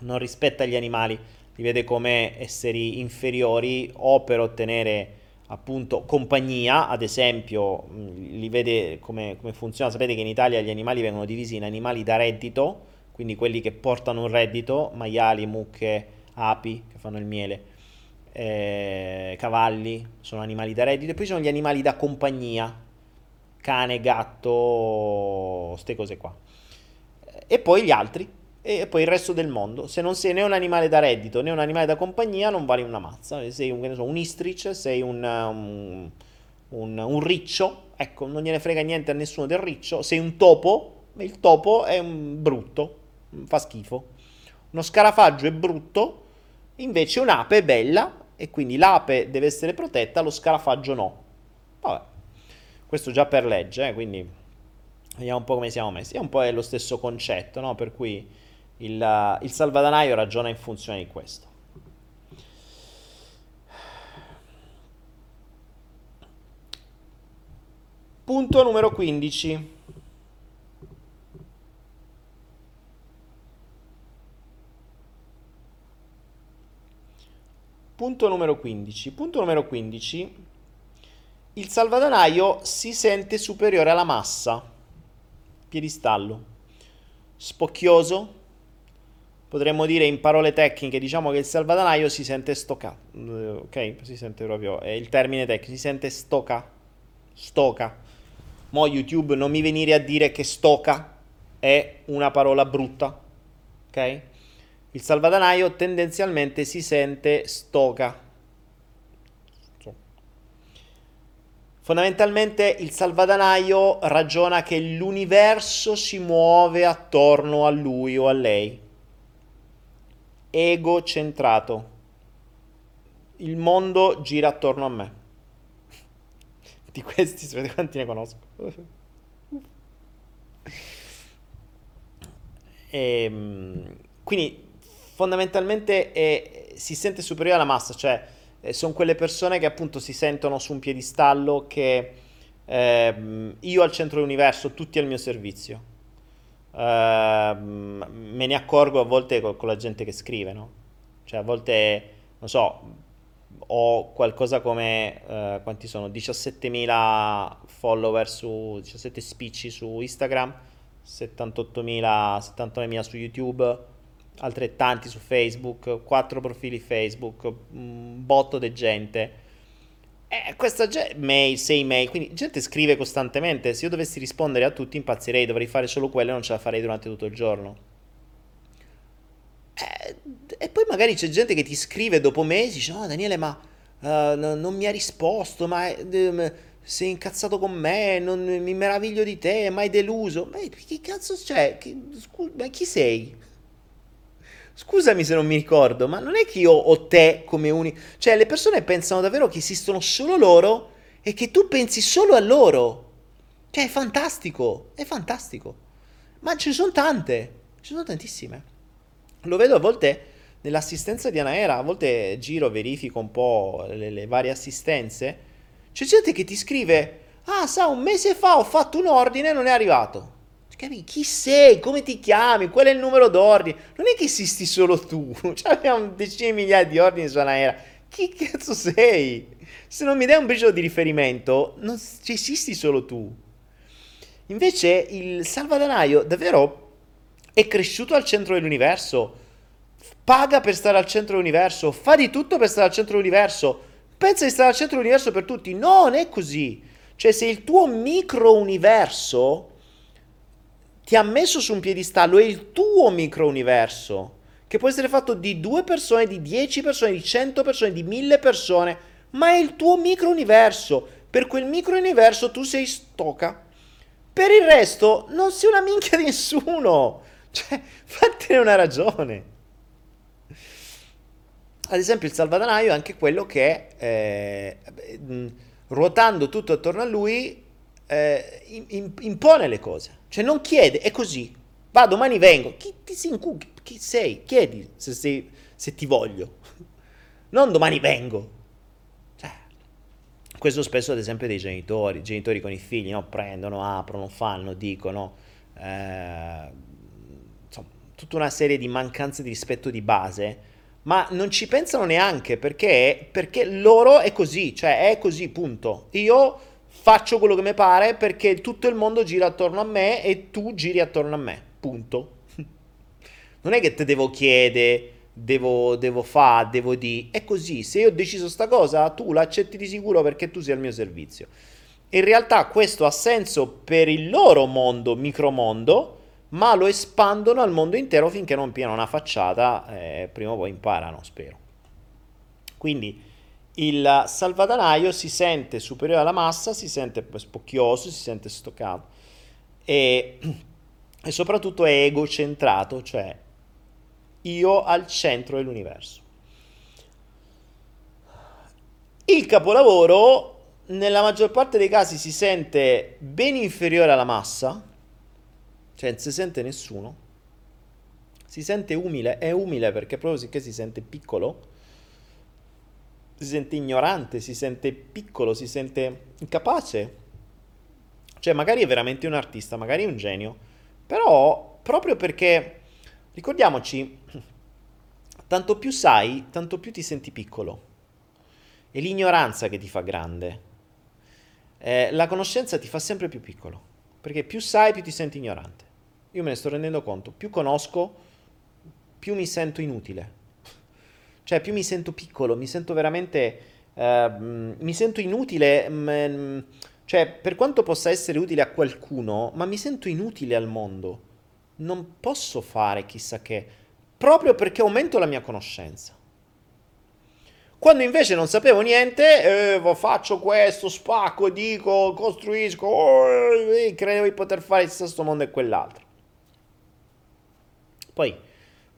non rispetta gli animali, li vede come esseri inferiori o per ottenere appunto compagnia, ad esempio, li vede come, come funziona. Sapete che in Italia gli animali vengono divisi in animali da reddito, quindi quelli che portano un reddito, maiali, mucche, api che fanno il miele eh, cavalli sono animali da reddito, e poi sono gli animali da compagnia, cane, gatto, queste cose qua. E poi gli altri, e poi il resto del mondo. Se non sei né un animale da reddito né un animale da compagnia, non vali una mazza. Sei un, so, un istrice, sei un, un, un, un, riccio, ecco, non gliene frega niente a nessuno del riccio. Sei un topo, il topo è un brutto, fa schifo. Uno scarafaggio è brutto, invece un'ape è bella e quindi l'ape deve essere protetta, lo scarafaggio no. Vabbè, questo già per legge, eh, quindi vediamo un po' come siamo messi. È un po' lo stesso concetto, no? Per cui il, il salvadanaio ragiona in funzione di questo. Punto numero 15. Punto numero 15. Punto numero 15. Il salvadanaio si sente superiore alla massa. Piedistallo. Spocchioso. Potremmo dire in parole tecniche, diciamo che il salvadanaio si sente stocca. Eh, ok? Si sente proprio, è il termine tecnico, si sente stoca. Stoca. Mo YouTube non mi venire a dire che stoca è una parola brutta. Ok? il salvadanaio tendenzialmente si sente stoca. Fondamentalmente il salvadanaio ragiona che l'universo si muove attorno a lui o a lei. Egocentrato. Il mondo gira attorno a me. Di questi sapete quanti ne conosco. e, ehm, quindi fondamentalmente è, si sente superiore alla massa, cioè eh, sono quelle persone che appunto si sentono su un piedistallo che eh, io al centro dell'universo, tutti al mio servizio. uh, me ne accorgo a volte con, con, la gente che scrive, no? Cioè a volte, non so, ho qualcosa come, uh, quanti sono? 17.000 follower su, 17 spicci su Instagram, 78.000, 79.000 su YouTube, altrettanti su Facebook, 4 profili Facebook, un botto di gente eh, questa gente, mail, 6 mail, quindi gente scrive costantemente. Se io dovessi rispondere a tutti impazzirei, dovrei fare solo quello e non ce la farei durante tutto il giorno. Eh, e poi magari c'è gente che ti scrive dopo mesi, dice no Daniele ma uh, no, non mi ha risposto, ma uh, sei incazzato con me, non, mi meraviglio di te, mai deluso. Ma che cazzo c'è? Che, scu- ma chi sei? Scusami se non mi ricordo, ma non è che io ho te come unico... Cioè, le persone pensano davvero che esistono solo loro e che tu pensi solo a loro. Cioè, è fantastico, è fantastico. Ma ce ne sono tante, ce ne sono tantissime. Lo vedo a volte nell'assistenza di Anaera, a volte giro, verifico un po' le, le varie assistenze. C'è gente che ti scrive, ah, sa, un mese fa ho fatto un ordine e non è arrivato. Capi? Chi sei? Come ti chiami? Qual è il numero d'ordine? Non è che esisti solo tu. Cioè, abbiamo decine di migliaia di ordini su Anaera. Chi cazzo sei? Se non mi dai un briciolo di riferimento, non ci esisti solo tu. Invece il salvadanaio davvero è cresciuto al centro dell'universo. Paga per stare al centro dell'universo. Fa di tutto per stare al centro dell'universo. Pensa di stare al centro dell'universo per tutti. No, non è così. Cioè, se il tuo micro-universo ti ha messo su un piedistallo, è il tuo microuniverso, che può essere fatto di due persone, di dieci persone, di cento persone, di mille persone, ma è il tuo microuniverso. Per quel microuniverso tu sei stoca. Per il resto non sei una minchia di nessuno. Cioè, fatene una ragione. Ad esempio il salvadanaio è anche quello che, eh, ruotando tutto attorno a lui, eh, impone le cose. Cioè non chiede, è così. Va, domani vengo. Chi incubi? Chi sei? Chiedi se, sei, se ti voglio. Non domani vengo. Cioè, questo spesso ad esempio dei genitori, genitori con i figli, no? Prendono, aprono, fanno, dicono. Eh, insomma, tutta una serie di mancanze di rispetto di base ma non ci pensano neanche perché, perché loro è così, cioè è così, punto. Io faccio quello che mi pare perché tutto il mondo gira attorno a me e tu giri attorno a me. Punto. Non è che te devo chiedere, devo, devo fare, devo dire. È così. Se io ho deciso sta cosa, tu l'accetti di sicuro perché tu sei al mio servizio. In realtà questo ha senso per il loro mondo, micromondo, ma lo espandono al mondo intero finché non piano una facciata. Eh, prima o poi imparano, spero. Quindi il salvadanaio si sente superiore alla massa, si sente spocchioso, si sente stoccato e, e soprattutto è egocentrato, cioè io al centro dell'universo. Il capolavoro nella maggior parte dei casi si sente ben inferiore alla massa, cioè non si sente nessuno, si sente umile, è umile perché proprio sicché si sente piccolo si sente ignorante, si sente piccolo, si sente incapace. Cioè, magari è veramente un artista, magari è un genio, però proprio perché, ricordiamoci, tanto più sai, tanto più ti senti piccolo. È l'ignoranza che ti fa grande. Eh, la conoscenza ti fa sempre più piccolo, perché più sai, più ti senti ignorante. Io me ne sto rendendo conto, più conosco, più mi sento inutile. Cioè, più mi sento piccolo, mi sento veramente... Uh, mi sento inutile... Mh, cioè, per quanto possa essere utile a qualcuno, ma mi sento inutile al mondo. Non posso fare chissà che, proprio perché aumento la mia conoscenza. Quando invece non sapevo niente, eh, faccio questo, spacco, dico, costruisco, oh, eh, credevo di poter fare il stesso mondo e quell'altro. Poi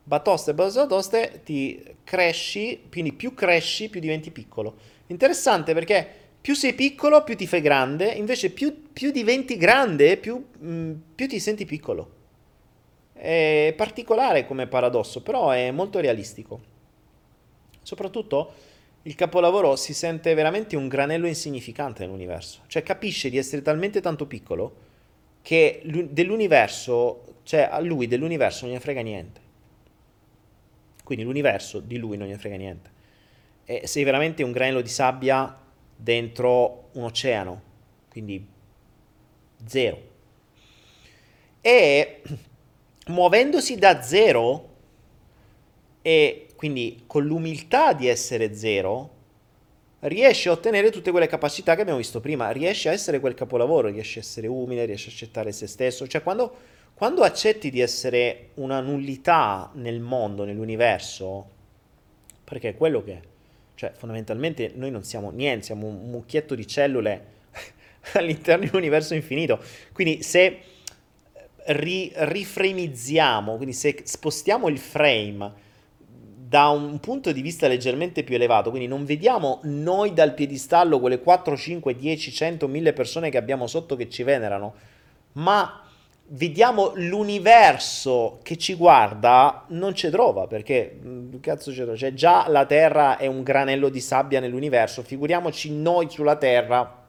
batoste, batoste, ti cresci, quindi più cresci, più diventi piccolo. Interessante perché più sei piccolo, più ti fai grande, invece più, più diventi grande, più, mm, più ti senti piccolo. È particolare come paradosso, però è molto realistico. Soprattutto il capolavoro si sente veramente un granello insignificante nell'universo, cioè capisce di essere talmente tanto piccolo che dell'universo Cioè a lui dell'universo non gli frega niente. Quindi l'universo di lui non gli frega niente. E sei veramente un granello di sabbia dentro un oceano, quindi zero. E muovendosi da zero e quindi con l'umiltà di essere zero, riesce a ottenere tutte quelle capacità che abbiamo visto prima, riesce a essere quel capolavoro, riesce a essere umile, riesce a accettare se stesso, cioè quando, quando accetti di essere una nullità nel mondo, nell'universo, perché è quello che è, cioè fondamentalmente noi non siamo niente, siamo un mucchietto di cellule all'interno di un universo infinito, quindi se ri- riframizziamo, quindi se spostiamo il frame, da un punto di vista leggermente più elevato, quindi non vediamo noi dal piedistallo quelle 4, 5, 10, 100, 1000 persone che abbiamo sotto che ci venerano, ma vediamo l'universo che ci guarda, non ci trova, perché mm, cazzo c'è, cioè già la Terra è un granello di sabbia nell'universo, figuriamoci noi sulla Terra.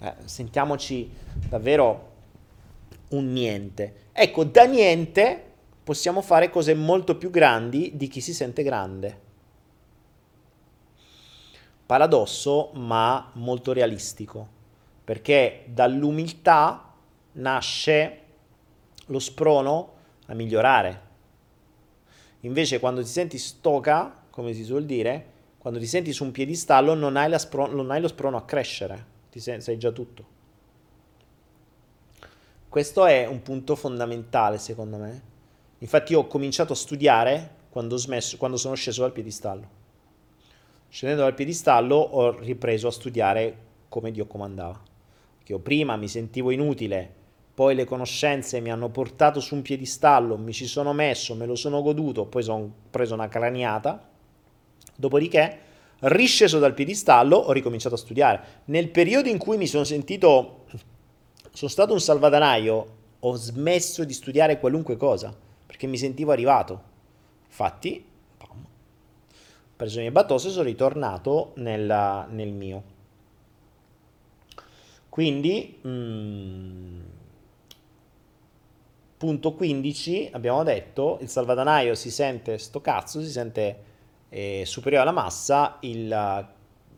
Eh, sentiamoci davvero un niente. Ecco, da niente possiamo fare cose molto più grandi di chi si sente grande. Paradosso, ma molto realistico, perché dall'umiltà nasce lo sprono a migliorare. Invece quando ti senti stoca, come si suol dire, quando ti senti su un piedistallo non hai, spro- non hai lo sprono a crescere, ti sei, sei già tutto. Questo è un punto fondamentale secondo me. Infatti io ho cominciato a studiare quando, smesso, quando sono sceso dal piedistallo. Scendendo dal piedistallo ho ripreso a studiare come Dio comandava. Che io prima mi sentivo inutile, poi le conoscenze mi hanno portato su un piedistallo, mi ci sono messo, me lo sono goduto, poi sono preso una craniata. Dopodiché, risceso dal piedistallo, ho ricominciato a studiare. Nel periodo in cui mi sono sentito, sono stato un salvadanaio, ho smesso di studiare qualunque cosa perché mi sentivo arrivato. Infatti, pam, ho preso le mie battose e sono ritornato nel, nel mio. Quindi, mm, punto 15, abbiamo detto, il salvadanaio si sente sto cazzo, si sente eh, superiore alla massa, il,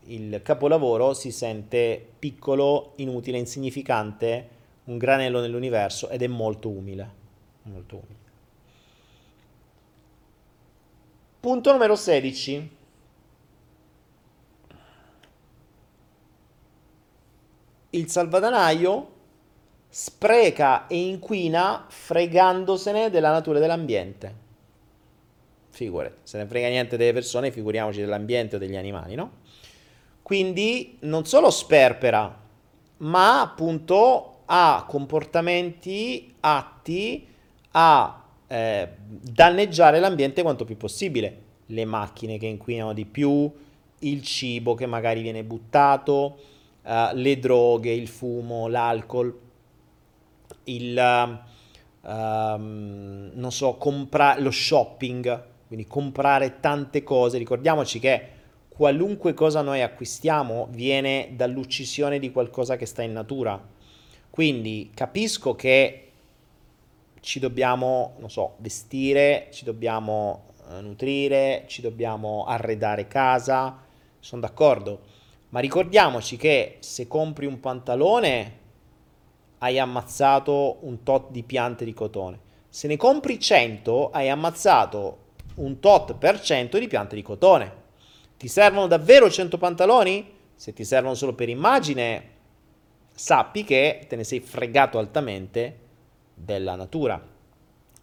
il capolavoro si sente piccolo, inutile, insignificante, un granello nell'universo ed è molto umile. Molto umile. Punto numero 16. Il salvadanaio spreca e inquina fregandosene della natura dell'ambiente. Figurati, se ne frega niente delle persone, figuriamoci dell'ambiente o degli animali, no? Quindi non solo sperpera, ma appunto ha comportamenti atti a eh, danneggiare l'ambiente quanto più possibile. Le macchine che inquinano di più, il cibo che magari viene buttato, uh, le droghe, il fumo, l'alcol, il, um, non so, compra- lo shopping, quindi comprare tante cose. Ricordiamoci che qualunque cosa noi acquistiamo viene dall'uccisione di qualcosa che sta in natura. Quindi capisco che ci dobbiamo, non so, vestire, ci dobbiamo eh, nutrire, ci dobbiamo arredare casa, sono d'accordo, ma ricordiamoci che se compri un pantalone hai ammazzato un tot di piante di cotone. Se ne compri 100 hai ammazzato un tot per cento di piante di cotone. Ti servono davvero 100 pantaloni? Se ti servono solo per immagine, sappi che te ne sei fregato altamente della natura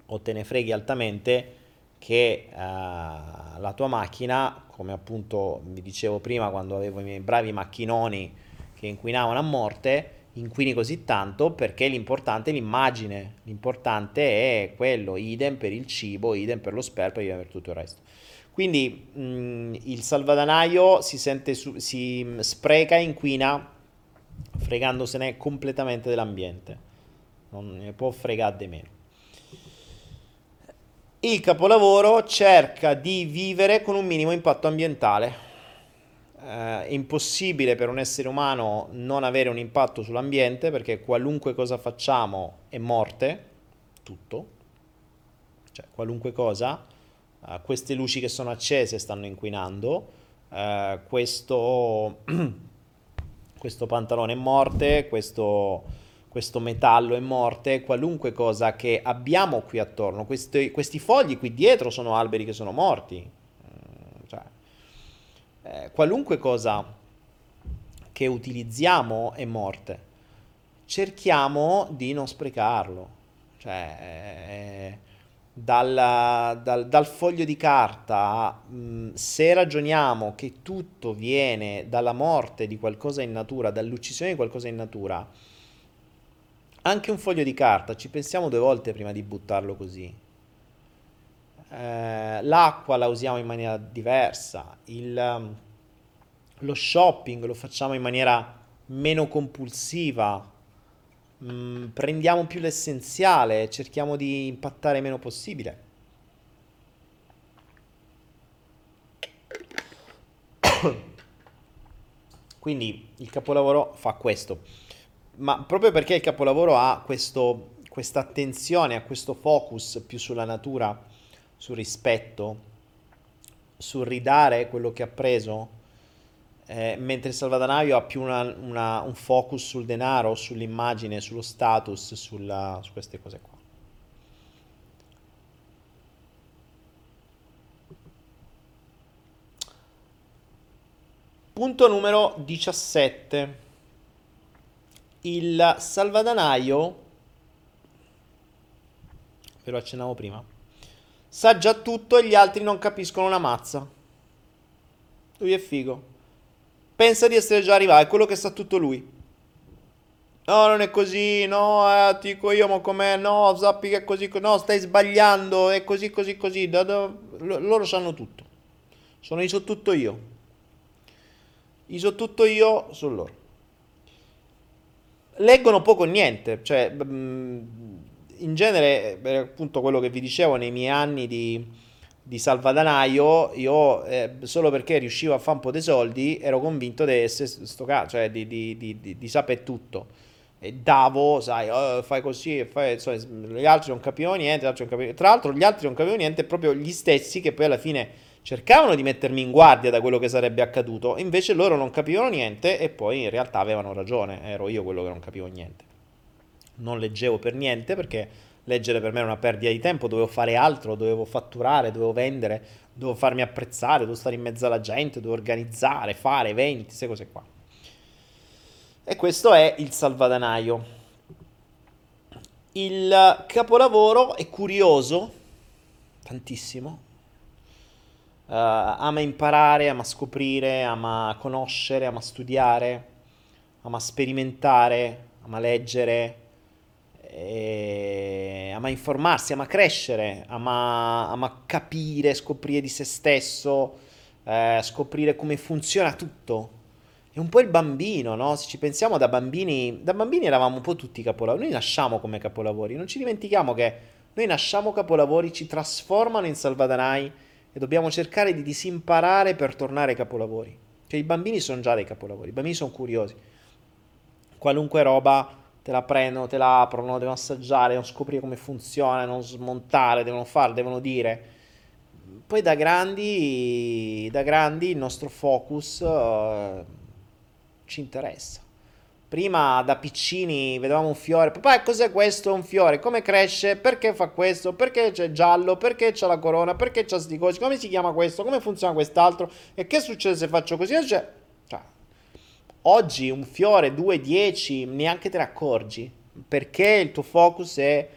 o te ne freghi altamente che uh, la tua macchina, come appunto vi dicevo prima quando avevo i miei bravi macchinoni che inquinavano a morte, inquini così tanto perché l'importante è l'immagine, l'importante è quello, idem per il cibo, idem per lo sperpero, idem per tutto il resto. Quindi mh, mm, il salvadanaio si, sente su, si spreca e inquina fregandosene completamente dell'ambiente non ne può fregare di meno. Il capolavoro cerca di vivere con un minimo impatto ambientale. Eh, è impossibile per un essere umano non avere un impatto sull'ambiente perché qualunque cosa facciamo è morte, tutto, cioè qualunque cosa, uh, queste luci che sono accese stanno inquinando, uh, questo, questo pantalone è morte, questo, questo, metallo è morte, qualunque cosa che abbiamo qui attorno, questi, questi fogli qui dietro sono alberi che sono morti, eh, qualunque cosa che utilizziamo è morte. Cerchiamo di non sprecarlo. Cioè, eh, dal, dal, dal, foglio di carta, mh, mm, se ragioniamo che tutto viene dalla morte di qualcosa in natura, dall'uccisione di qualcosa in natura, anche un foglio di carta ci pensiamo due volte prima di buttarlo così. Eh, l'acqua la usiamo in maniera diversa, il, lo shopping lo facciamo in maniera meno compulsiva, mm, prendiamo più l'essenziale, cerchiamo di impattare meno possibile. Quindi il capolavoro fa questo, ma proprio perché il capolavoro ha questa attenzione, ha questo focus più sulla natura, sul rispetto, sul ridare quello che ha preso, eh, mentre il salvadanaio ha più una, una, un focus sul denaro, sull'immagine, sullo status, sulla, su queste cose qua. Punto numero 17. Il salvadanaio, ve lo accennavo prima, sa già tutto e gli altri non capiscono una mazza. Lui è figo pensa di essere già arrivato, è quello che sa tutto lui. No, non è così, no, eh, ti dico io, ma com'è? No, sappi che è così, no, stai sbagliando, è così, così, così. Da, da, loro sanno tutto. Sono iso tutto io. Iso tutto io su loro. Leggono poco o niente, cioè, mm, in genere, appunto quello che vi dicevo nei miei anni di di salvadanaio, io eh, solo perché riuscivo a fare un po' dei soldi ero convinto di essere sto cazzo, cioè di, di, di, di, sapere tutto. E davo, sai, oh, fai così, fai, insomma, gli altri non capivano niente, non capivano... tra l'altro gli altri non capivano niente, proprio gli stessi che poi alla fine cercavano di mettermi in guardia da quello che sarebbe accaduto, invece loro non capivano niente e poi in realtà avevano ragione, ero io quello che non capivo niente. Non leggevo per niente perché leggere per me era una perdita di tempo, dovevo fare altro, dovevo fatturare, dovevo vendere, dovevo farmi apprezzare, dovevo stare in mezzo alla gente, dovevo organizzare, fare eventi, queste cose qua. E questo è il salvadanaio. Il capolavoro è curioso, tantissimo. Uh, ama imparare, ama scoprire, ama conoscere, ama studiare, ama sperimentare, ama leggere, eh, ama informarsi, ama crescere, ama, ama, capire, scoprire di se stesso, eh, scoprire come funziona tutto. È un po' il bambino, no? Se ci pensiamo da bambini, da bambini eravamo un po' tutti capolavori, noi nasciamo come capolavori, non ci dimentichiamo che noi nasciamo capolavori, ci trasformano in salvadanai e dobbiamo cercare di disimparare per tornare capolavori. Cioè i bambini sono già dei capolavori, i bambini sono curiosi. Qualunque roba te la prendono, te la aprono, devono assaggiare, devono scoprire come funziona, devono smontare, devono fare, devono dire. Poi da grandi, da grandi il nostro focus uh, ci interessa. Prima da piccini vedevamo un fiore, papà cos'è questo un fiore? Come cresce? Perché fa questo? Perché c'è giallo? Perché c'è la corona? Perché c'è sti cosi? Come si chiama questo? Come funziona quest'altro? E che succede se faccio così? Cioè, Oggi un fiore, 2, 10, neanche te ne accorgi perché il tuo focus è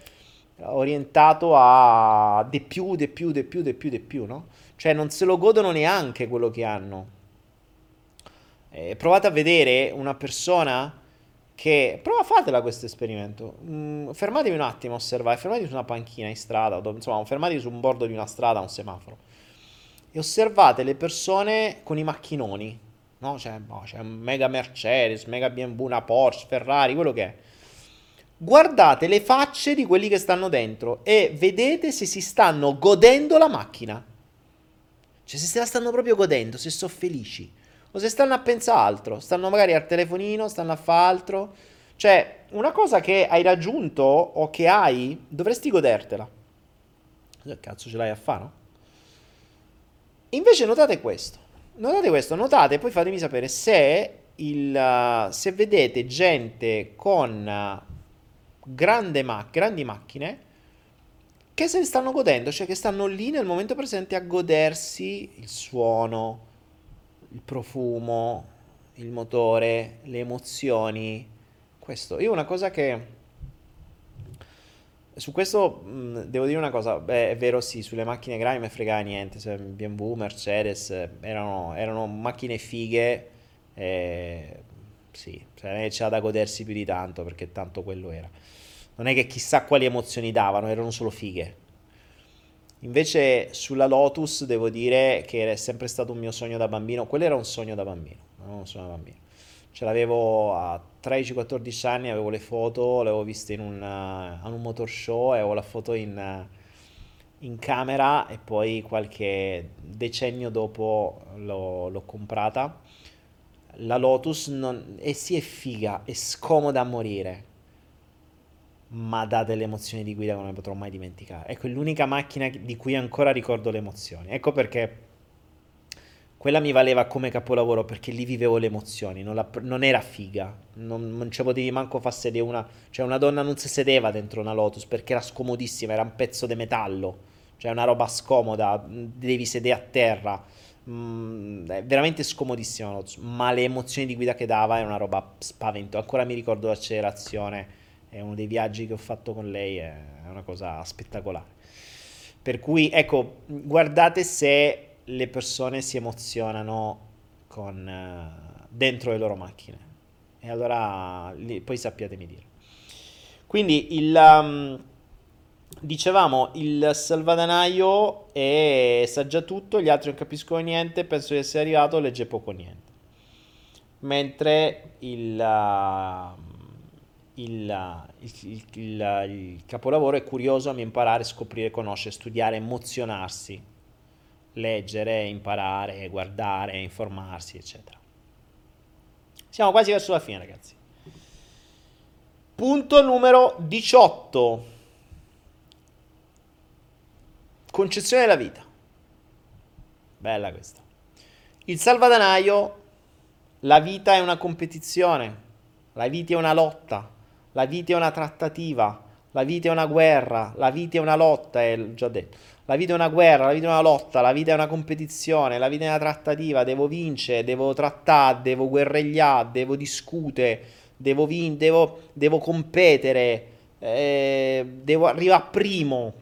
orientato a di più, di più, di più, di più, di più, no? Cioè non se lo godono neanche quello che hanno. Eh, provate a vedere una persona che... Prova, fatela questo esperimento. Mm, fermatevi un attimo a osservare, fermatevi su una panchina in strada, o, insomma, fermatevi su un bordo di una strada, un semaforo, e osservate le persone con i macchinoni no? C'è, boh, c'è un mega Mercedes, mega BMW, una Porsche, Ferrari, quello che è. Guardate le facce di quelli che stanno dentro e vedete se si stanno godendo la macchina. Cioè se se la stanno proprio godendo, se sono felici. O se stanno a pensare altro, stanno magari al telefonino, stanno a fare altro. Cioè, una cosa che hai raggiunto o che hai, dovresti godertela. Che cazzo ce l'hai a fare, no? Invece notate questo. Notate questo, notate, poi fatemi sapere se, il, se vedete gente con grande ma- grandi macchine che se ne stanno godendo, cioè che stanno lì nel momento presente a godersi il suono, il profumo, il motore, le emozioni. Questo, io una cosa che... Su questo mh, devo dire una cosa, beh, è vero sì, sulle macchine grandi mi frega niente, cioè, BMW, Mercedes, erano, erano macchine fighe, eh, sì, cioè, non c'era da godersi più di tanto perché tanto quello era non è che chissà quali emozioni davano, erano solo fighe. Invece sulla Lotus devo dire che è sempre stato un mio sogno da bambino, quello era un sogno da bambino, non un sogno da bambino. Ce l'avevo a 13-14 anni, avevo le foto, le avevo viste in un, uh, un motor show e avevo la foto in, uh, in camera e poi qualche decennio dopo l'ho, l'ho comprata. La Lotus non, e sì è figa, è scomoda a morire ma dà delle emozioni di guida che non ne potrò mai dimenticare. Ecco, è l'unica macchina di cui ancora ricordo le emozioni. Ecco perché quella mi valeva come capolavoro perché lì vivevo le emozioni, non, la, non era figa, non, non ci potevi manco far sedere una, cioè una donna non si sedeva dentro una Lotus perché era scomodissima, era un pezzo di metallo, cioè una roba scomoda, devi sedere a terra, mm, veramente scomodissima la Lotus, ma le emozioni di guida che dava è una roba spavento, ancora mi ricordo l'accelerazione è uno dei viaggi che ho fatto con lei, è una cosa spettacolare. Per cui, ecco, guardate se le persone si emozionano con, uh, dentro le loro macchine. E allora li, poi sappiatemi dire. Quindi il... Um, dicevamo, il salvadanaio è, sa già tutto, gli altri non capiscono niente, penso di essere arrivato, legge poco niente. Mentre. Uh, il, il, il, il, capolavoro è curioso a imparare, scoprire, conoscere, studiare, emozionarsi, leggere, imparare, guardare, informarsi, eccetera. Siamo quasi verso la fine, ragazzi. Punto numero 18. Concezione della vita. Bella questa. Il salvadanaio, la vita è una competizione, la vita è una lotta, la vita è una trattativa, la vita è una guerra, la vita è una lotta, è già detto. La vita è una guerra, la vita è una lotta, la vita è una competizione, la vita è una trattativa, devo vincere, devo trattare, devo guerregliare, devo discutere, devo, vin- devo, devo competere, eh, devo arrivare primo.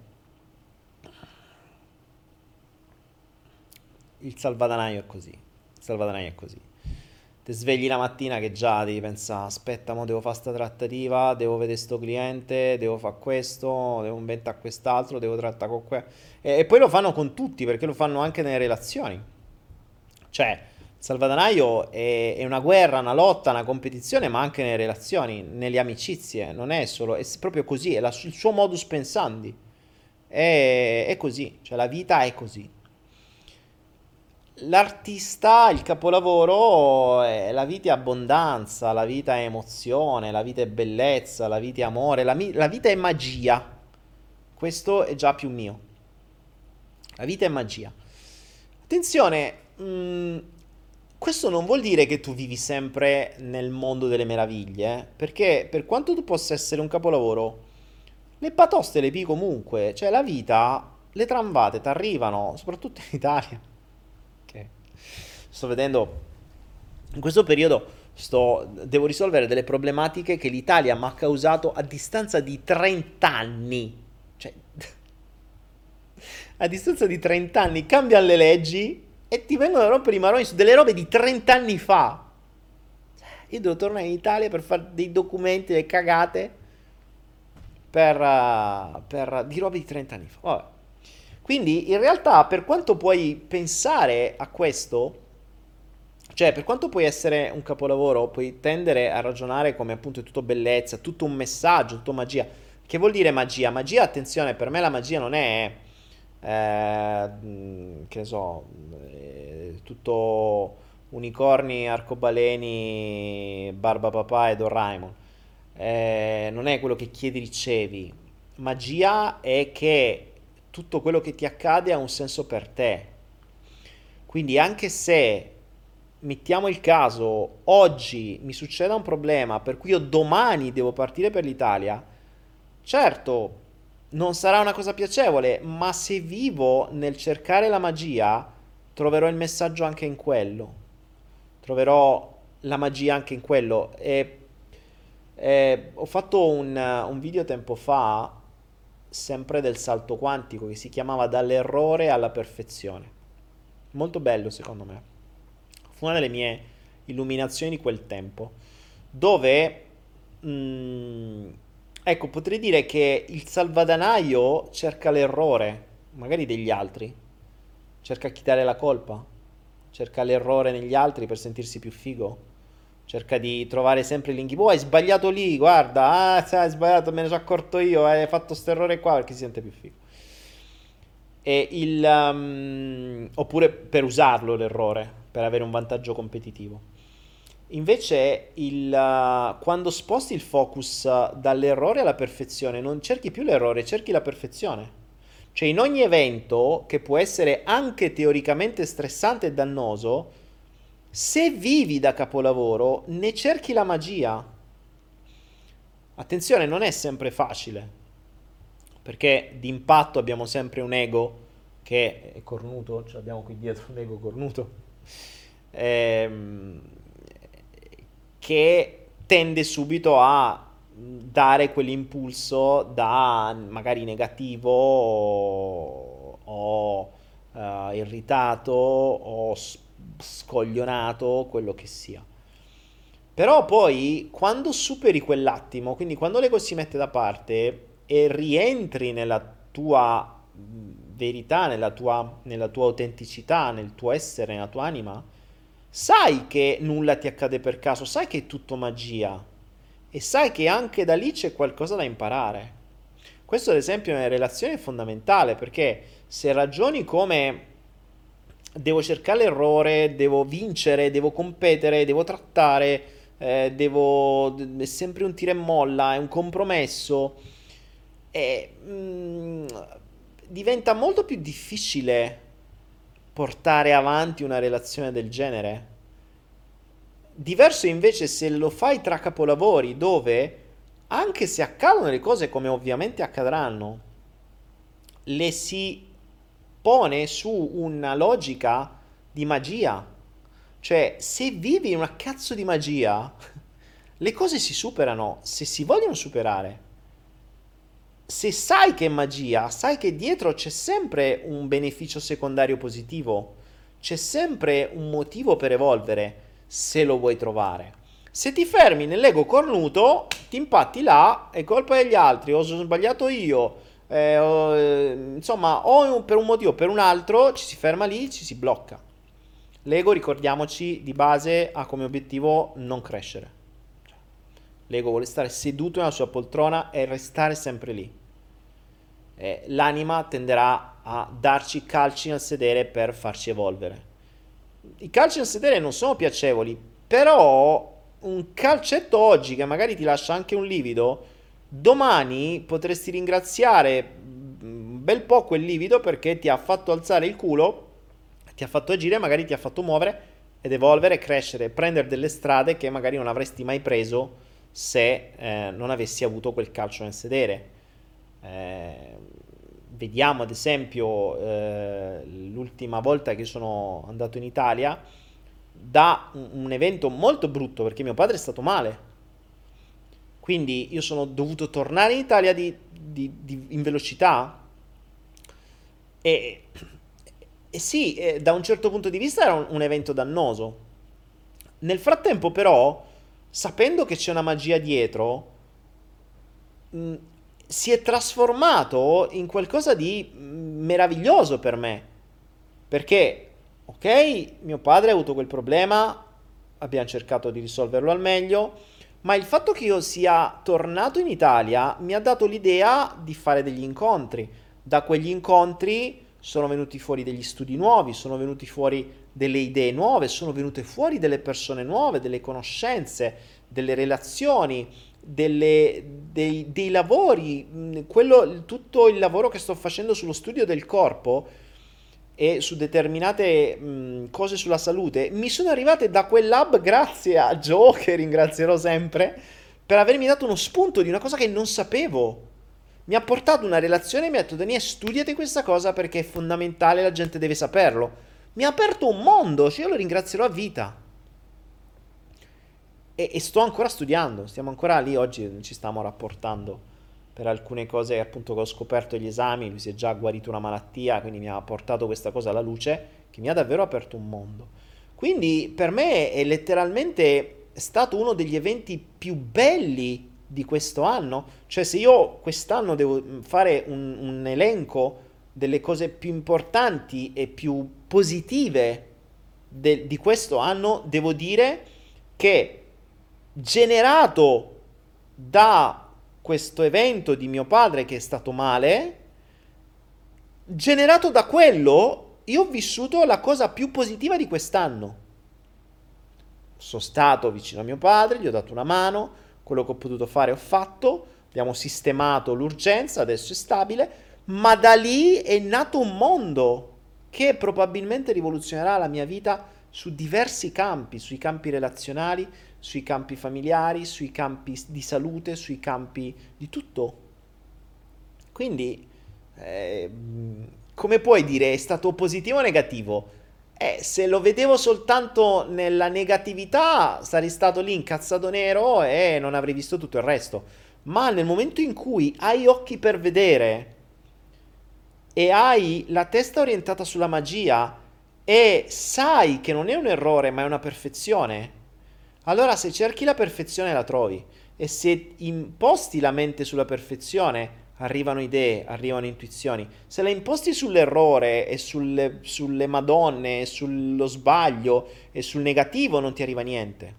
Il salvadanaio è così, il salvadanaio è così ti svegli la mattina che già devi pensare, aspetta, mo devo fare questa trattativa, devo vedere sto cliente, devo fare questo, devo inventare quest'altro, devo trattare con quello. E, e, poi lo fanno con tutti, perché lo fanno anche nelle relazioni. Cioè, Salvadanaio è, è una guerra, una lotta, una competizione, ma anche nelle relazioni, nelle amicizie, non è solo, è proprio così, è la, il suo modus pensandi. È, è così, cioè la vita è così l'artista, il capolavoro, è la vita è abbondanza, la vita è emozione, la vita è bellezza, la vita è amore, la, mi- la vita è magia. Questo è già più mio. La vita è magia. Attenzione, mh, mm, questo non vuol dire che tu vivi sempre nel mondo delle meraviglie, eh? perché per quanto tu possa essere un capolavoro, le patoste le pi comunque, cioè la vita, le tramvate ti arrivano, soprattutto in Italia sto vedendo in questo periodo sto, devo risolvere delle problematiche che l'Italia mi ha causato a distanza di 30 anni. Cioè, a distanza di 30 anni cambiano le leggi e ti vengono a rompere i maroni su delle robe di 30 anni fa. Io devo tornare in Italia per fare dei documenti, delle cagate per, uh, per, di robe di 30 anni fa. Vabbè. Quindi in realtà per quanto puoi pensare a questo, cioè, per quanto puoi essere un capolavoro, puoi tendere a ragionare come appunto è tutto bellezza, tutto un messaggio, tutto magia. Che vuol dire magia? Magia, attenzione, per me la magia non è, eh, che so, tutto unicorni, arcobaleni, barba papà e Doraemon. eh, non è quello che chiedi ricevi. Magia è che tutto quello che ti accade ha un senso per te. Quindi anche se mettiamo il caso, oggi mi succeda un problema per cui io domani devo partire per l'Italia, certo, non sarà una cosa piacevole, ma se vivo nel cercare la magia, troverò il messaggio anche in quello. Troverò la magia anche in quello. E, e ho fatto un, un video tempo fa, sempre del salto quantico, che si chiamava Dall'errore alla perfezione. Molto bello secondo me. Fu una delle mie illuminazioni di quel tempo, dove... Mh, mm, ecco, potrei dire che il salvadanaio cerca l'errore, magari degli altri, cerca chi dare la colpa, cerca l'errore negli altri per sentirsi più figo, cerca di trovare sempre l'inghippo, oh hai sbagliato lì, guarda, ah, hai sbagliato, me ne sono accorto io, hai fatto questo errore qua perché si sente più figo. E il, um, oppure per usarlo l'errore, per avere un vantaggio competitivo. Invece, il, uh, quando sposti il focus dall'errore alla perfezione, non cerchi più l'errore, cerchi la perfezione. Cioè in ogni evento, che può essere anche teoricamente stressante e dannoso, se vivi da capolavoro, ne cerchi la magia. Attenzione, non è sempre facile, perché d'impatto abbiamo sempre un ego che è cornuto, cioè abbiamo qui dietro un ego cornuto, ehm, che tende subito a dare quell'impulso da magari negativo o, o uh, irritato o scoglionato, quello che sia. Però poi quando superi quell'attimo, quindi quando l'ego si mette da parte e rientri nella tua verità, nella tua, nella tua autenticità, nel tuo essere, nella tua anima, sai che nulla ti accade per caso, sai che è tutto magia e sai che anche da lì c'è qualcosa da imparare. Questo ad esempio nelle relazioni è fondamentale perché se ragioni come devo cercare l'errore, devo vincere, devo competere, devo trattare, eh, devo... è sempre un tira e molla, è un compromesso, e, mm, diventa molto più difficile portare avanti una relazione del genere Diverso invece se lo fai tra capolavori dove, anche se accadono le cose come ovviamente accadranno, le si pone su una logica di magia. Cioè, se vivi una cazzo di magia, le cose si superano se si vogliono superare. Se sai che è magia, sai che dietro c'è sempre un beneficio secondario positivo, c'è sempre un motivo per evolvere se lo vuoi trovare. Se ti fermi nell'ego cornuto, ti impatti là, è colpa degli altri, o sono sbagliato io, eh, o, eh, insomma, o per un motivo o per un altro, ci si ferma lì, ci si blocca. L'ego, ricordiamoci, di base ha come obiettivo non crescere. L'ego vuole stare seduto nella sua poltrona e restare sempre lì. Eh, l'anima tenderà a darci calci nel sedere per farci evolvere i calci nel sedere non sono piacevoli, però un calcetto oggi che magari ti lascia anche un livido, domani potresti ringraziare un bel po' quel livido perché ti ha fatto alzare il culo, ti ha fatto agire, magari ti ha fatto muovere ed evolvere, crescere, prendere delle strade che magari non avresti mai preso se eh, non avessi avuto quel calcio nel sedere. Eh, vediamo ad esempio eh, l'ultima volta che sono andato in Italia, da un, evento molto brutto perché mio padre è stato male. Quindi io sono dovuto tornare in Italia di, di, di, in velocità e, e sì, eh, da un certo punto di vista era un, un evento dannoso. Nel frattempo però, sapendo che c'è una magia dietro, mh, si è trasformato in qualcosa di meraviglioso per me. Perché, ok, mio padre ha avuto quel problema, abbiamo cercato di risolverlo al meglio, ma il fatto che io sia tornato in Italia mi ha dato l'idea di fare degli incontri. Da quegli incontri sono venuti fuori degli studi nuovi, sono venuti fuori delle idee nuove, sono venute fuori delle persone nuove, delle conoscenze, delle relazioni, delle, dei, dei, lavori, quello, tutto il lavoro che sto facendo sullo studio del corpo e su determinate mh, cose sulla salute mi sono arrivate da quel lab grazie a Joe, che ringrazierò sempre, per avermi dato uno spunto di una cosa che non sapevo. Mi ha portato una relazione e mi ha detto Daniele studiate questa cosa perché è fondamentale, la gente deve saperlo. Mi ha aperto un mondo, cioè io lo ringrazierò a vita e, e, sto ancora studiando, stiamo ancora lì, oggi ci stiamo rapportando per alcune cose appunto che ho scoperto agli esami, lui si è già guarito una malattia, quindi mi ha portato questa cosa alla luce che mi ha davvero aperto un mondo. Quindi per me è letteralmente stato uno degli eventi più belli di questo anno, cioè se io quest'anno devo fare un, un elenco delle cose più importanti e più positive de, di questo anno, devo dire che generato da questo evento di mio padre che è stato male, generato da quello, io ho vissuto la cosa più positiva di quest'anno. Sono stato vicino a mio padre, gli ho dato una mano, quello che ho potuto fare ho fatto, abbiamo sistemato l'urgenza, adesso è stabile, ma da lì è nato un mondo che probabilmente rivoluzionerà la mia vita su diversi campi, sui campi relazionali, sui campi familiari, sui campi di salute, sui campi di tutto. Quindi, eh, come puoi dire, è stato positivo o negativo? Eh, se lo vedevo soltanto nella negatività, sarei stato lì incazzato nero e non avrei visto tutto il resto. Ma nel momento in cui hai occhi per vedere e hai la testa orientata sulla magia e sai che non è un errore ma è una perfezione, allora se cerchi la perfezione la trovi e se imposti la mente sulla perfezione arrivano idee, arrivano intuizioni. Se la imposti sull'errore e sulle, sulle madonne, sullo sbaglio e sul negativo non ti arriva niente.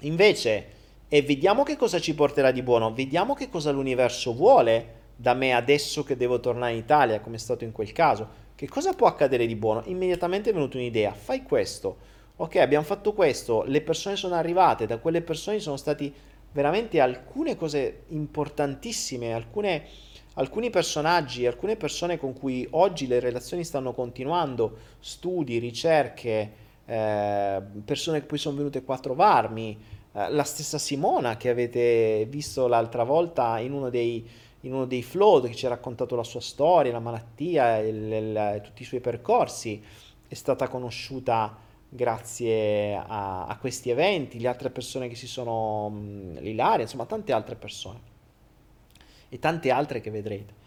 Invece, e vediamo che cosa ci porterà di buono, vediamo che cosa l'universo vuole da me adesso che devo tornare in Italia, come è stato in quel caso. Che cosa può accadere di buono? Immediatamente è venuta un'idea, fai questo ok, abbiamo fatto questo, le persone sono arrivate, da quelle persone sono stati veramente alcune cose importantissime, alcune, alcuni personaggi, alcune persone con cui oggi le relazioni stanno continuando, studi, ricerche, eh, persone che poi sono venute qua a trovarmi, eh, la stessa Simona che avete visto l'altra volta in uno dei, in uno dei flow che ci ha raccontato la sua storia, la malattia, il, tutti i suoi percorsi, è stata conosciuta grazie a, a, questi eventi, le altre persone che si sono, l'Ilaria, insomma tante altre persone e tante altre che vedrete.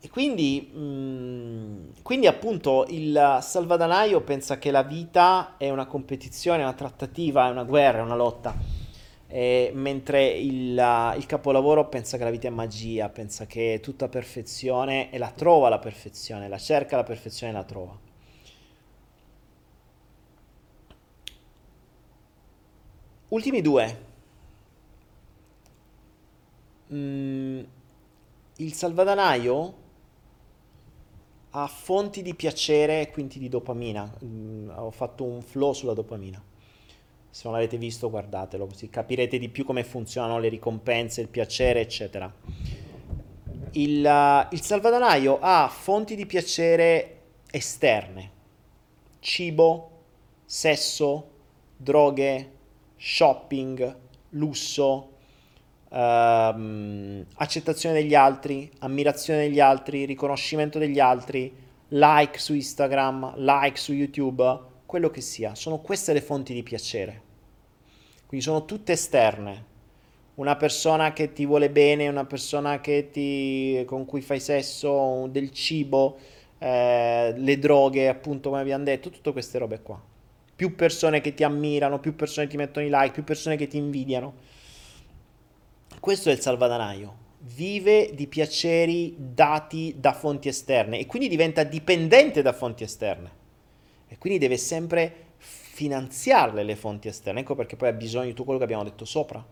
E quindi, mh, quindi appunto il salvadanaio pensa che la vita è una competizione, una trattativa, è una guerra, è una lotta, e, mentre il, il capolavoro pensa che la vita è magia, pensa che è tutta perfezione e la trova la perfezione, la cerca la perfezione e la trova. Ultimi due. Mm, il salvadanaio ha fonti di piacere e quindi di dopamina. Mm, ho fatto un flow sulla dopamina. Se non l'avete visto, guardatelo, così capirete di più come funzionano le ricompense, il piacere, eccetera. Il, uh, il salvadanaio ha fonti di piacere esterne. Cibo, sesso, droghe, shopping, lusso, ehm, accettazione degli altri, ammirazione degli altri, riconoscimento degli altri, like su Instagram, like su YouTube, quello che sia. Sono queste le fonti di piacere. Quindi sono tutte esterne. Una persona che ti vuole bene, una persona ti, con cui fai sesso, del cibo, eh, le droghe, appunto, come abbiamo detto, tutte queste robe qua più persone che ti ammirano, più persone ti mettono i like, più persone che ti invidiano. Questo è il salvadanaio. Vive di piaceri dati da fonti esterne e quindi diventa dipendente da fonti esterne. E quindi deve sempre finanziarle le fonti esterne. Ecco perché poi ha bisogno di tutto quello che abbiamo detto sopra.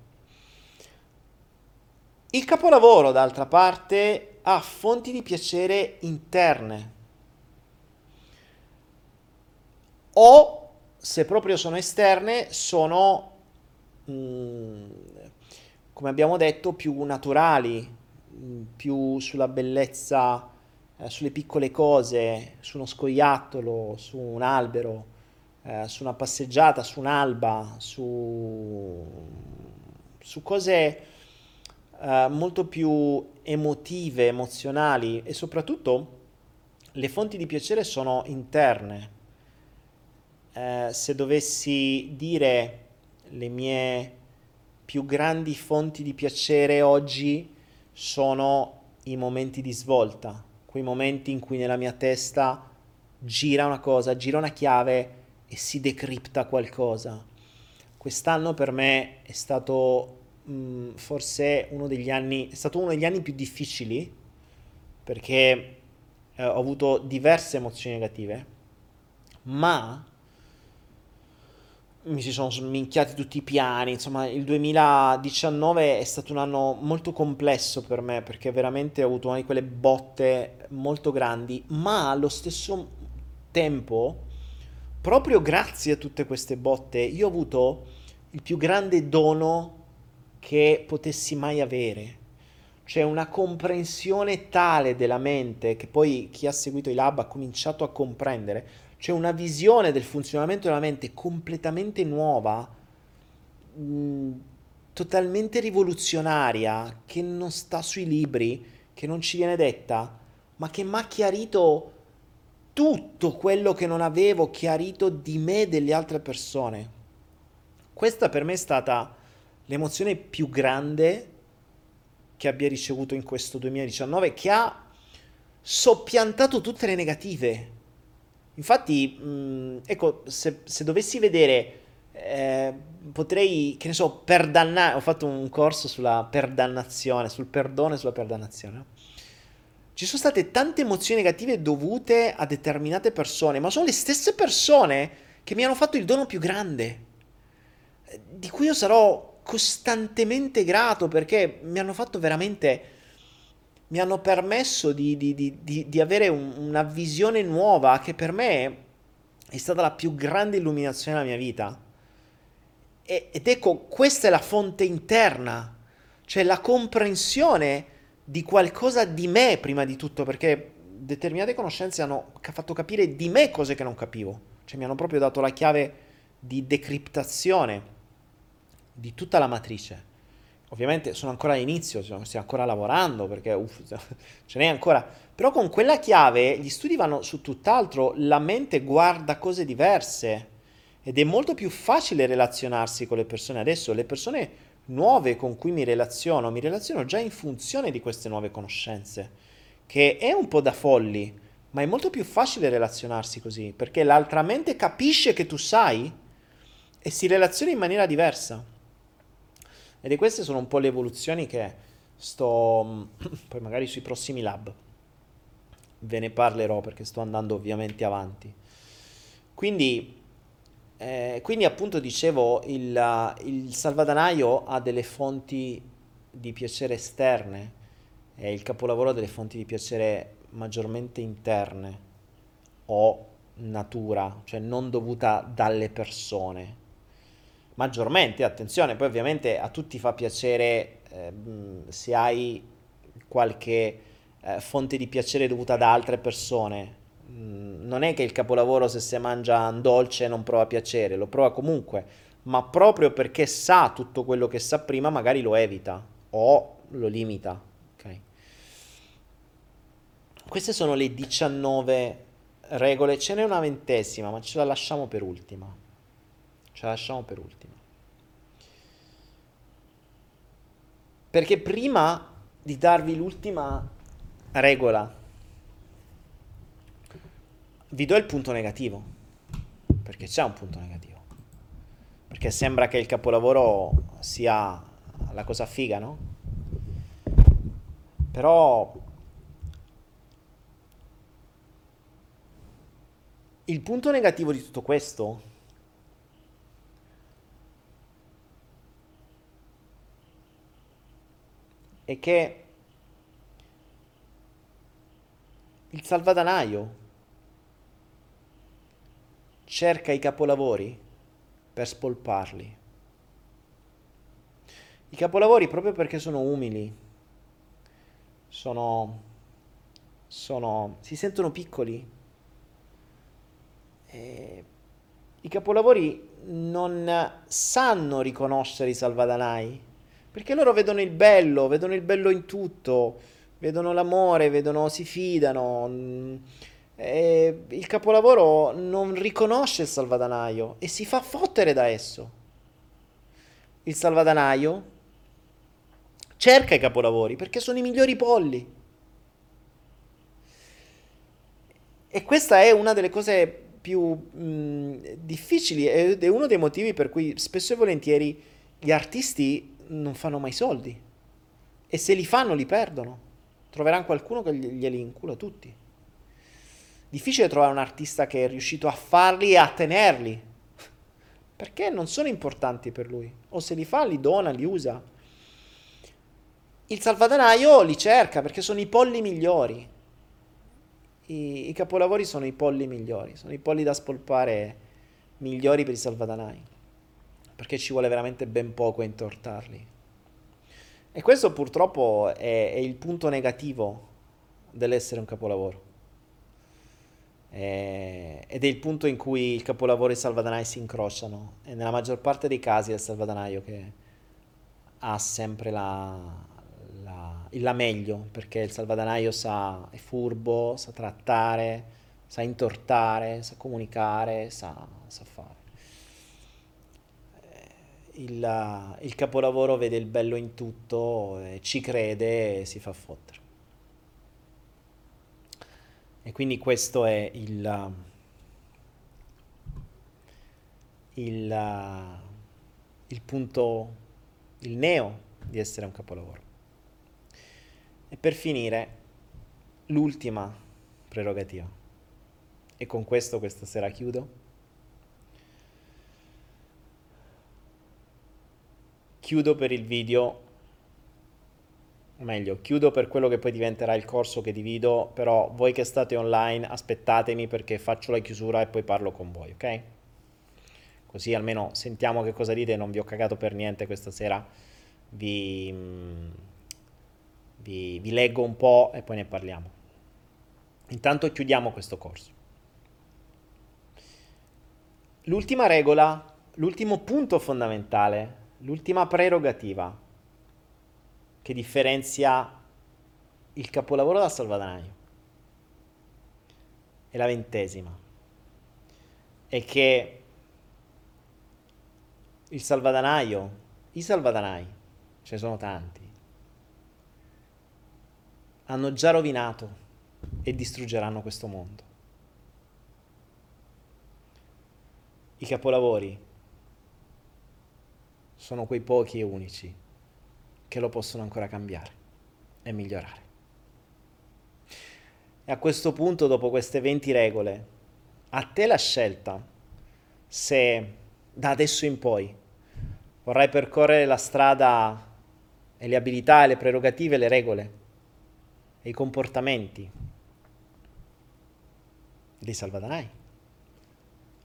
Il capolavoro, d'altra parte, ha fonti di piacere interne. O se proprio sono esterne, sono mm, come abbiamo detto, più naturali, mm, più sulla bellezza, eh, sulle piccole cose, su uno scoiattolo, su un albero, eh, su una passeggiata, su un'alba, su, su cose eh, molto più emotive, emozionali e soprattutto le fonti di piacere sono interne. Eh, se dovessi dire le mie più grandi fonti di piacere oggi sono i momenti di svolta, quei momenti in cui nella mia testa gira una cosa, gira una chiave e si decripta qualcosa. Quest'anno per me è stato mh, mm, forse uno degli anni, è stato uno degli anni più difficili perché eh, ho avuto diverse emozioni negative, ma mi si sono sminchiati tutti i piani, insomma il 2019 è stato un anno molto complesso per me perché veramente ho avuto una di quelle botte molto grandi, ma allo stesso tempo, proprio grazie a tutte queste botte, io ho avuto il più grande dono che potessi mai avere. C'è una comprensione tale della mente che poi chi ha seguito i lab ha cominciato a comprendere. C'è una visione del funzionamento della mente completamente nuova, mm, totalmente rivoluzionaria, che non sta sui libri, che non ci viene detta, ma che mi ha chiarito tutto quello che non avevo chiarito di me e delle altre persone. Questa per me è stata l'emozione più grande che abbia ricevuto in questo 2019 che ha soppiantato tutte le negative. Infatti, mh, ecco, se, se, dovessi vedere, eh, potrei, che ne so, perdannare, ho fatto un corso sulla perdannazione, sul perdono e sulla perdannazione. Ci sono state tante emozioni negative dovute a determinate persone, ma sono le stesse persone che mi hanno fatto il dono più grande, di cui io sarò costantemente grato perché mi hanno fatto veramente mi hanno permesso di, di, di, di avere un, una visione nuova che per me è stata la più grande illuminazione della mia vita. E, ed ecco, questa è la fonte interna, cioè la comprensione di qualcosa di me prima di tutto, perché determinate conoscenze hanno fatto capire di me cose che non capivo, cioè mi hanno proprio dato la chiave di decriptazione di tutta la matrice. Ovviamente sono ancora all'inizio, stiamo ancora lavorando perché uff, ce n'è ancora. Però con quella chiave gli studi vanno su tutt'altro, la mente guarda cose diverse ed è molto più facile relazionarsi con le persone adesso. Le persone nuove con cui mi relaziono, mi relaziono già in funzione di queste nuove conoscenze, che è un po' da folli, ma è molto più facile relazionarsi così, perché l'altra mente capisce che tu sai e si relaziona in maniera diversa. Ed queste sono un po' le evoluzioni che sto, poi magari sui prossimi lab ve ne parlerò perché sto andando ovviamente avanti. Quindi, eh, quindi appunto dicevo, il, il salvadanaio ha delle fonti di piacere esterne, è il capolavoro delle fonti di piacere maggiormente interne o natura, cioè non dovuta dalle persone maggiormente, attenzione, poi ovviamente a tutti fa piacere eh, se hai qualche eh, fonte di piacere dovuta da altre persone. Mm, non è che il capolavoro se si mangia un dolce non prova piacere, lo prova comunque, ma proprio perché sa tutto quello che sa prima magari lo evita o lo limita. Okay? Queste sono le 19 regole, ce n'è una ventesima, ma ce la lasciamo per ultima. Ce la lasciamo per ultima. Perché prima di darvi l'ultima regola, vi do il punto negativo. Perché c'è un punto negativo. Perché sembra che il capolavoro sia la cosa figa, no? Però il punto negativo di tutto questo è che il salvadanaio cerca i capolavori per spolparli. I capolavori proprio perché sono umili, sono, sono si sentono piccoli. E I capolavori non sanno riconoscere i salvadanai, perché loro vedono il bello, vedono il bello in tutto, vedono l'amore, vedono, si fidano. mm, e il capolavoro non riconosce il salvadanaio e si fa fottere da esso. Il salvadanaio cerca i capolavori perché sono i migliori polli. E questa è una delle cose più mh, difficili ed è uno dei motivi per cui spesso e volentieri gli artisti non fanno mai soldi. E se li fanno li perdono. Troveranno qualcuno che gli- glieli incula tutti. Difficile trovare un artista che è riuscito a farli e a tenerli. Perché non sono importanti per lui. O se li fa, li dona, li usa. Il salvadanaio li cerca perché sono i polli migliori. I, i capolavori sono i polli migliori, sono i polli da spolpare migliori per i salvadanai. Perché ci vuole veramente ben poco a intortarli. E questo purtroppo è, è il punto negativo dell'essere un capolavoro. Eh, ed è il punto in cui il capolavoro e il salvadanai si incrociano. E nella maggior parte dei casi è il salvadanaio che ha sempre la, la- la meglio, perché il salvadanaio sa, è furbo, sa trattare, sa intortare, sa comunicare, sa, sa fare. Eh, Il, il capolavoro vede il bello in tutto, e ci crede e si fa fottere. E quindi questo è il, il, il punto, il neo di essere un capolavoro. E per finire, l'ultima prerogativa. E con questo questa sera chiudo. Chiudo per il video, o meglio, chiudo per quello che poi diventerà il corso che divido, però voi che state online aspettatemi perché faccio la chiusura e poi parlo con voi, ok? Così almeno sentiamo che cosa dite, non vi ho cagato per niente questa sera, vi, mm, vi, vi leggo un po' e poi ne parliamo. Intanto chiudiamo questo corso. L'ultima regola, l'ultimo punto fondamentale, l'ultima prerogativa che differenzia il capolavoro dal salvadanaio è la ventesima. È che il salvadanaio, i salvadanai, ce ne sono tanti, hanno già rovinato e distruggeranno questo mondo. I capolavori sono quei pochi e unici che lo possono ancora cambiare e migliorare. E a questo punto, dopo queste 20 regole, a te la scelta se da adesso in poi vorrai percorrere la strada e le abilità, le prerogative, le regole e i comportamenti dei salvadanai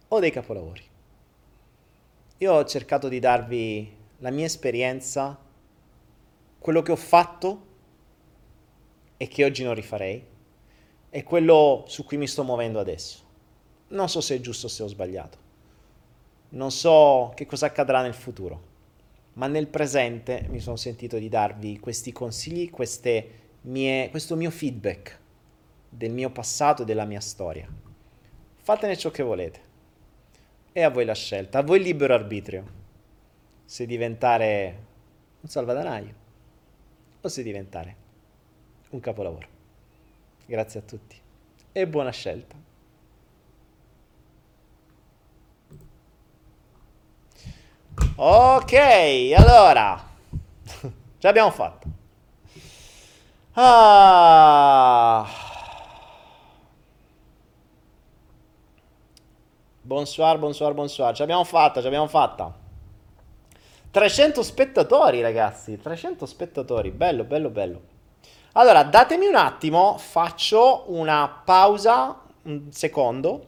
o dei capolavori. Io ho cercato di darvi la mia esperienza, quello che ho fatto e che oggi non rifarei, e quello su cui mi sto muovendo adesso. Non so se è giusto o se ho sbagliato. Non so che cosa accadrà nel futuro, ma nel presente mi sono sentito di darvi questi consigli, mie, questo mio feedback del mio passato e della mia storia. Fatene ciò che volete. E a voi la scelta, a voi il libero arbitrio. Se diventare un salvadanaio o se diventare un capolavoro. Grazie a tutti e buona scelta. Ok, allora, ce l'abbiamo fatta. Ah. Bonsoir, bonsoir, bonsoir. Ce l'abbiamo fatta, ce l'abbiamo fatta. 300 spettatori, ragazzi. 300 spettatori. Bello, bello, bello. Allora, datemi un attimo, faccio una pausa, un secondo.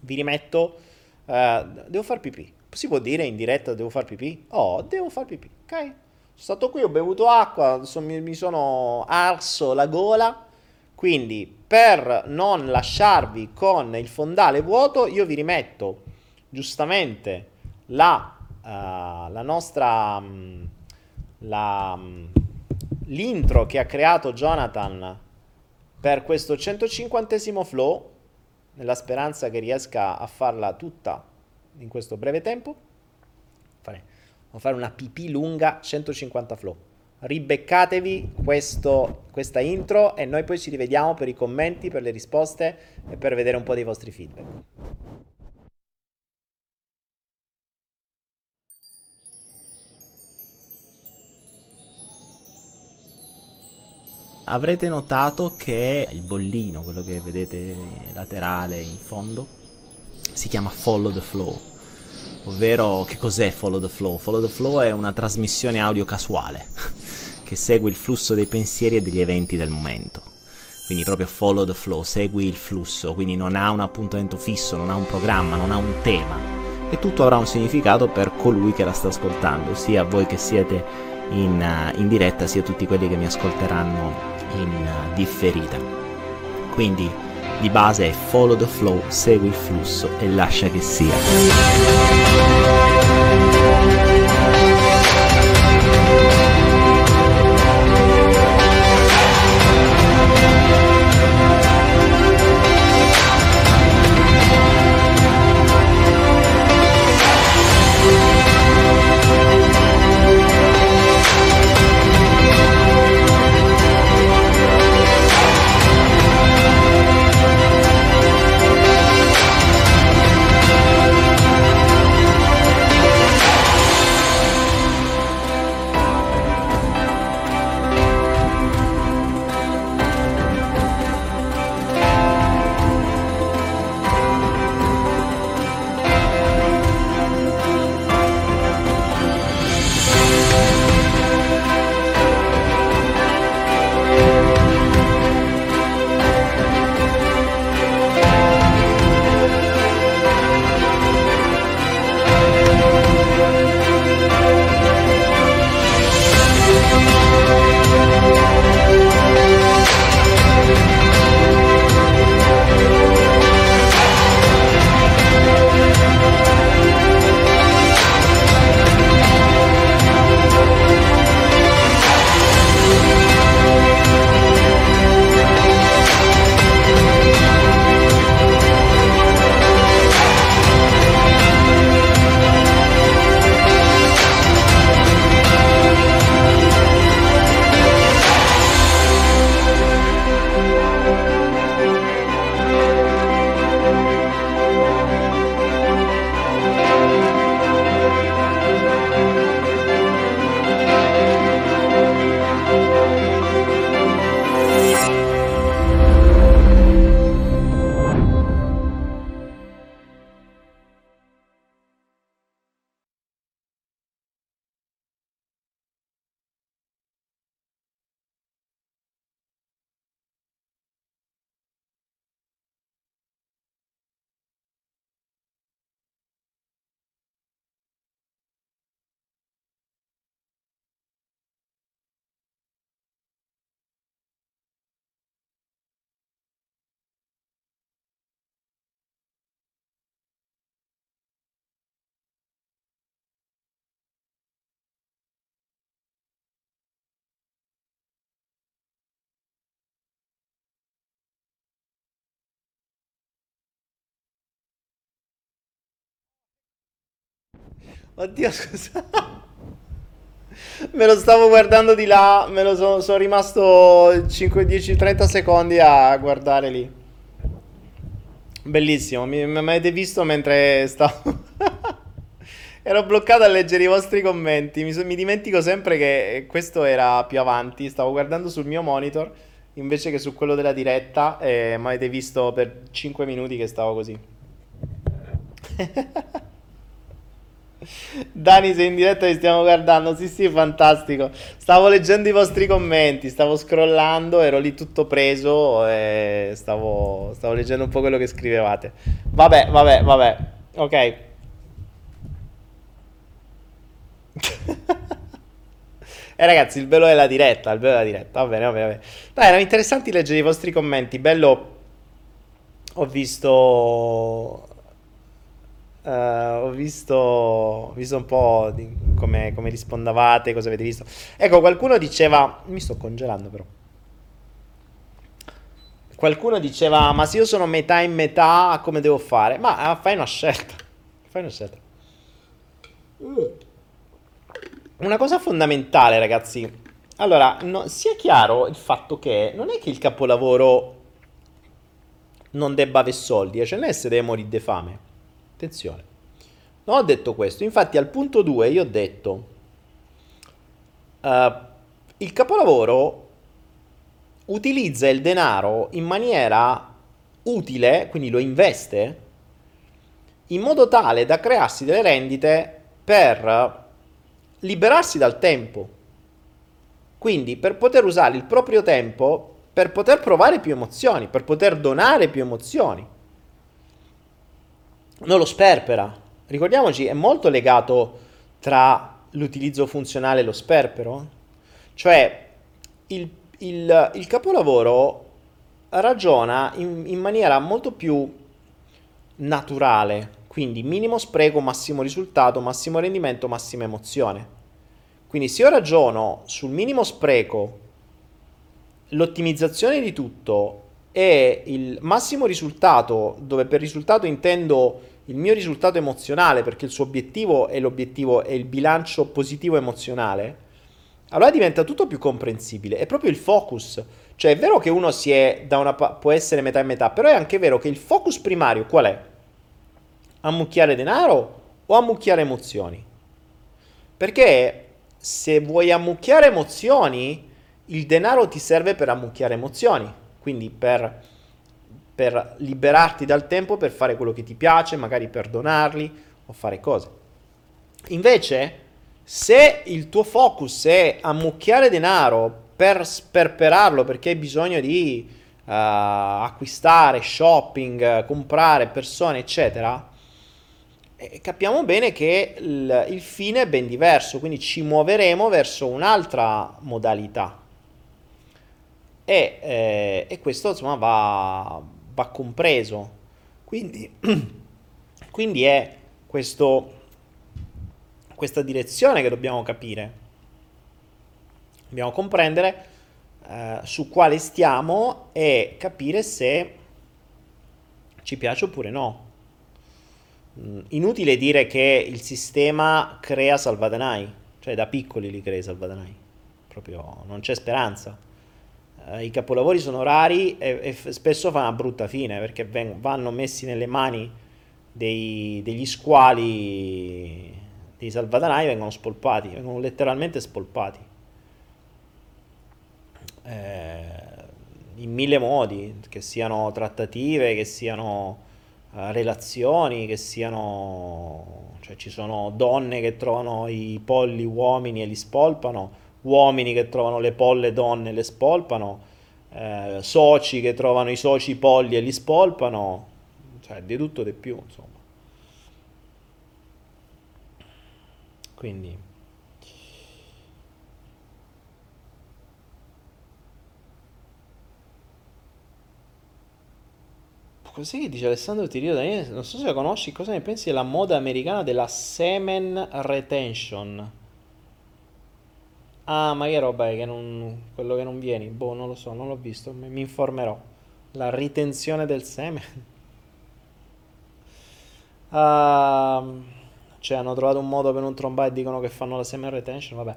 Vi rimetto. eh, devo far pipì. Si può dire in diretta devo far pipì? Oh, devo far pipì, ok? stato qui, ho bevuto acqua, adesso mi, mi sono arso la gola. Quindi, per non lasciarvi con il fondale vuoto, io vi rimetto giustamente la, uh, la nostra... Um, la, um, l'intro che ha creato Jonathan per questo 150 flow, nella speranza che riesca a farla tutta in questo breve tempo. Fare, fare una pipì lunga 150 flow. Ribeccatevi questo, questa intro e noi poi ci rivediamo per i commenti, per le risposte e per vedere un po' dei vostri feedback. avrete notato che il bollino, quello che vedete laterale in fondo, si chiama Follow the Flow. Ovvero, che cos'è Follow the Flow? Follow the Flow è una trasmissione audio casuale che segue il flusso dei pensieri e degli eventi del momento. Quindi proprio follow the flow, segui il flusso, quindi non ha un appuntamento fisso, non ha un programma, non ha un tema. E tutto avrà un significato per colui che la sta ascoltando, sia voi che siete in, uh, in diretta, sia tutti quelli che mi ascolteranno in differita. Quindi di base è follow the flow, segui il flusso e lascia che sia. Oddio, scusa. me lo stavo guardando di là, me lo sono, sono rimasto 5, 10, 30 secondi a guardare lì. Bellissimo, mi, mi avete visto mentre stavo... Ero bloccato a leggere i vostri commenti, mi, mi dimentico sempre che questo era più avanti, stavo guardando sul mio monitor invece che su quello della diretta e mi avete visto per 5 minuti che stavo così. Dani, sei in diretta e stiamo guardando. Sì, sì, fantastico. Stavo leggendo i vostri commenti, stavo scrollando, ero lì tutto preso e stavo, stavo leggendo un po' quello che scrivevate. Vabbè, vabbè, vabbè. Ok. Eh ragazzi, il bello della diretta, il bello della diretta. Va bene, va bene, va bene. Dai, erano interessanti leggere i vostri commenti. Bello. Ho visto. Uh, ho visto, ho visto un po' come, come rispondavate, cosa avete visto. Ecco, qualcuno diceva. Mi sto congelando, però. Qualcuno diceva: Ma se io sono metà in metà, come devo fare? Ma uh, fai una scelta. Fai una scelta. Una cosa fondamentale, ragazzi. Allora, no, sia chiaro il fatto che non è che il capolavoro non debba avere soldi, cioè non è se deve morire di fame. Attenzione. Non ho detto questo. Infatti, al punto 2 io ho detto: uh, il capolavoro utilizza il denaro in maniera utile, quindi lo investe, in modo tale da crearsi delle rendite per liberarsi dal tempo. Quindi per poter usare il proprio tempo per poter provare più emozioni, per poter donare più emozioni. Non lo sperpera. Ricordiamoci, è molto legato tra l'utilizzo funzionale e lo sperpero. Cioè, il, il, il capolavoro ragiona in, in maniera molto più naturale, quindi minimo spreco, massimo risultato, massimo rendimento, massima emozione. Quindi se io ragiono sul minimo spreco, l'ottimizzazione di tutto e il massimo risultato, dove per risultato intendo il mio risultato emozionale, perché il suo obiettivo è l'obiettivo è il bilancio positivo emozionale, allora diventa tutto più comprensibile. È proprio il focus. Cioè è vero che uno si è da una può essere metà e metà, però è anche vero che il focus primario qual è? ammucchiare denaro o ammucchiare emozioni? Perché se vuoi ammucchiare emozioni, il denaro ti serve per ammucchiare emozioni, quindi per, per liberarti dal tempo per fare quello che ti piace, magari per donarli o fare cose. Invece, se il tuo focus è ammucchiare denaro per sperperarlo perché hai bisogno di uh, acquistare, shopping, comprare persone, eccetera, e capiamo bene che il, il, fine è ben diverso, quindi ci muoveremo verso un'altra modalità. E, eh, e questo insomma va, va compreso. Quindi, quindi è questo, questa direzione che dobbiamo capire. Dobbiamo comprendere eh, su quale stiamo e capire se ci piace oppure no. Mm, inutile dire che il sistema crea salvadanai, cioè da piccoli li crea i salvadanai, proprio non c'è speranza. Eh, I capolavori sono rari e, e, spesso fanno una brutta fine perché veng- vanno messi nelle mani dei, degli squali dei salvadanai vengono spolpati, vengono letteralmente spolpati. Eh, in mille modi, che siano trattative, che siano uh, relazioni che siano, cioè ci sono donne che trovano i polli uomini e li spolpano, uomini che trovano le polle donne e le spolpano, eh, soci che trovano i soci polli e li spolpano, cioè di tutto di più, insomma. Quindi Così dice Alessandro Tirio Daniele, non so se la conosci, cosa ne pensi della moda americana della semen retention? Ah, ma che roba è che non, quello che non vieni? Boh, non lo so, non l'ho visto, mi informerò. La ritenzione del seme. Uh, cioè, hanno trovato un modo per non trombare e dicono che fanno la semen retention, vabbè.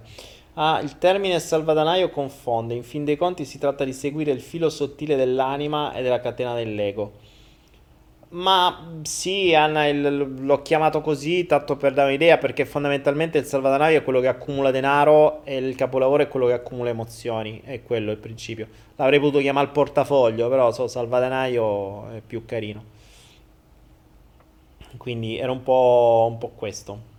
Ah, il termine salvadanaio confonde. In fin dei conti si tratta di seguire il filo sottile dell'anima e della catena dell'ego. Ma sì, Anna, il, l'ho chiamato così tanto per dare un'idea perché fondamentalmente il salvadanaio è quello che accumula denaro e il capolavoro è quello che accumula emozioni, è quello il principio. L'avrei potuto chiamare il portafoglio, però so, salvadanaio è più carino. Quindi era un po', un po' questo.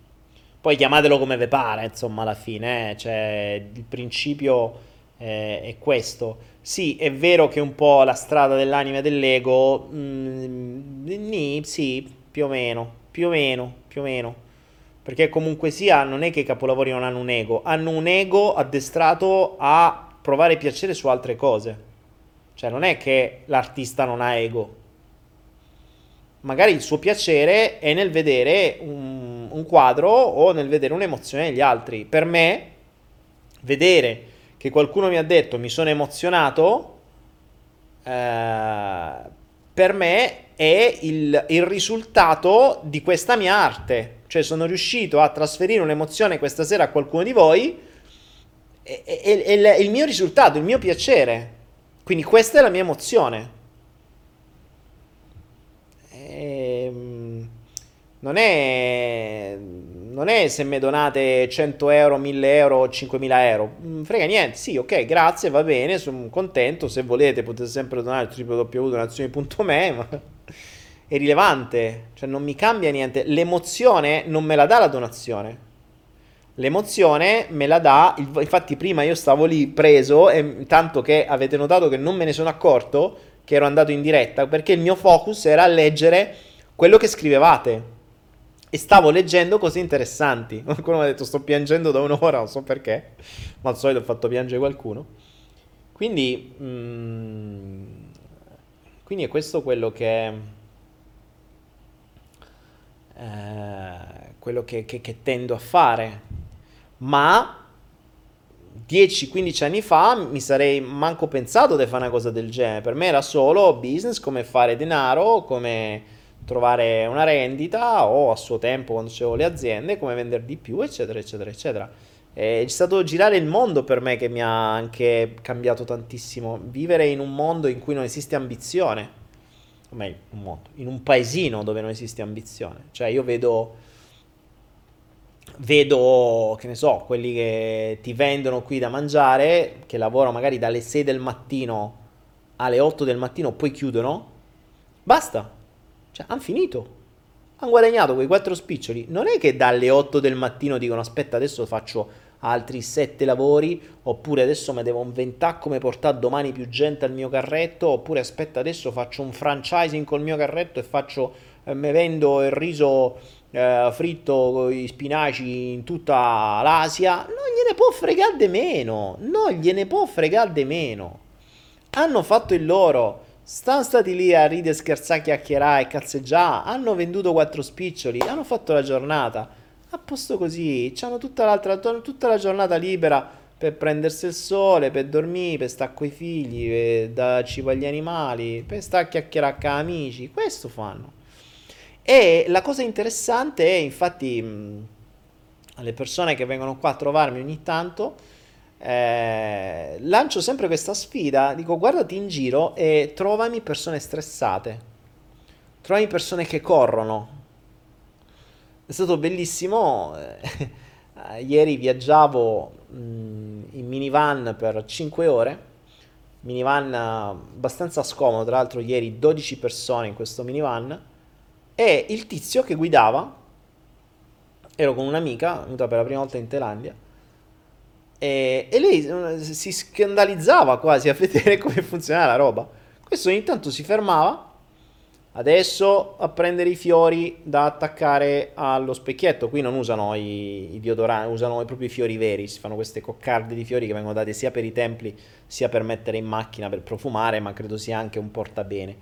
Poi chiamatelo come vi pare, insomma, alla fine, eh? cioè il principio è, è questo. Sì, è vero che un po' la strada dell'anima e dell'ego, mm, sì, più o meno, più o meno, più o meno. Perché comunque sia, non è che i capolavori non hanno un ego, hanno un ego addestrato a provare piacere su altre cose. Cioè non è che l'artista non ha ego. Magari il suo piacere è nel vedere un, un quadro o nel vedere un'emozione negli altri. Per me, vedere che qualcuno mi ha detto mi sono emozionato, eh, per me è il, il risultato di questa mia arte. Cioè sono riuscito a trasferire un'emozione questa sera a qualcuno di voi è, è, è il mio risultato, il mio piacere. Quindi questa è la mia emozione. Ehm, non è, non è se mi donate 100 euro, 1000 euro o 5000 euro. Mm, frega niente, sì, ok, grazie, va bene, sono contento. Se volete potete sempre donare www.donazioni.me, ma è rilevante, cioè non mi cambia niente. L'emozione non me la dà la donazione. L'emozione me la dà, infatti prima io stavo lì preso e tanto che avete notato che non me ne sono accorto che ero andato in diretta perché il mio focus era a leggere quello che scrivevate e stavo leggendo cose interessanti. Qualcuno mi ha detto sto piangendo da un'ora, non so perché, ma al solito ho fatto piangere qualcuno. Quindi, mm, quindi è questo quello che... Eh, quello che, che, che tendo a fare ma 10-15 anni fa mi sarei manco pensato di fare una cosa del genere. Per me era solo business, come fare denaro, come trovare una rendita o a suo tempo quando c'avevo le aziende, come vendere di più, eccetera, eccetera, eccetera. È stato girare il mondo per me che mi ha anche cambiato tantissimo. Vivere in un mondo in cui non esiste ambizione. O meglio, un mondo, in un paesino dove non esiste ambizione. Cioè io vedo vedo, che ne so, quelli che ti vendono qui da mangiare, che lavorano magari dalle 6 del mattino alle 8 del mattino, poi chiudono, basta. Cioè, hanno finito. Hanno guadagnato quei 4 spiccioli. Non è che dalle 8 del mattino dicono aspetta, adesso faccio altri 7 lavori, oppure adesso mi devo inventare come portare domani più gente al mio carretto, oppure aspetta, adesso faccio un franchising col mio carretto e faccio, eh, mi vendo il riso eh, fritto con i spinaci in tutta l'Asia, non gliene può fregare di meno, non gliene può fregare di meno. Hanno fatto il loro, stanno stati lì a ridere, scherzare, chiacchierare e cazzeggiare, hanno venduto quattro spiccioli, hanno fatto la giornata, a posto così, hanno tutta, tutta la giornata libera per prendersi il sole, per dormire, per stare con i figli, per dare cibo agli animali, per stare a chiacchierare con amici, questo fanno. E la cosa interessante è, infatti, mh, alle persone che vengono qua a trovarmi ogni tanto, eh, lancio sempre questa sfida, dico guardati in giro e trovami persone stressate, trovami persone che corrono. È stato bellissimo, eh, ieri viaggiavo mh, in minivan per 5 ore, minivan abbastanza scomodo, tra l'altro ieri 12 persone in questo minivan, e il tizio che guidava, ero con un'amica, venuta per la prima volta in Thailandia, e, e lei eh, si scandalizzava quasi a vedere come funzionava la roba. Questo ogni tanto si fermava, adesso a prendere i fiori da attaccare allo specchietto. Qui non usano i, i deodoranti, usano i fiori veri. Si fanno queste coccarde di fiori che vengono date sia per i templi sia per mettere in macchina per profumare, ma credo sia anche un portabene.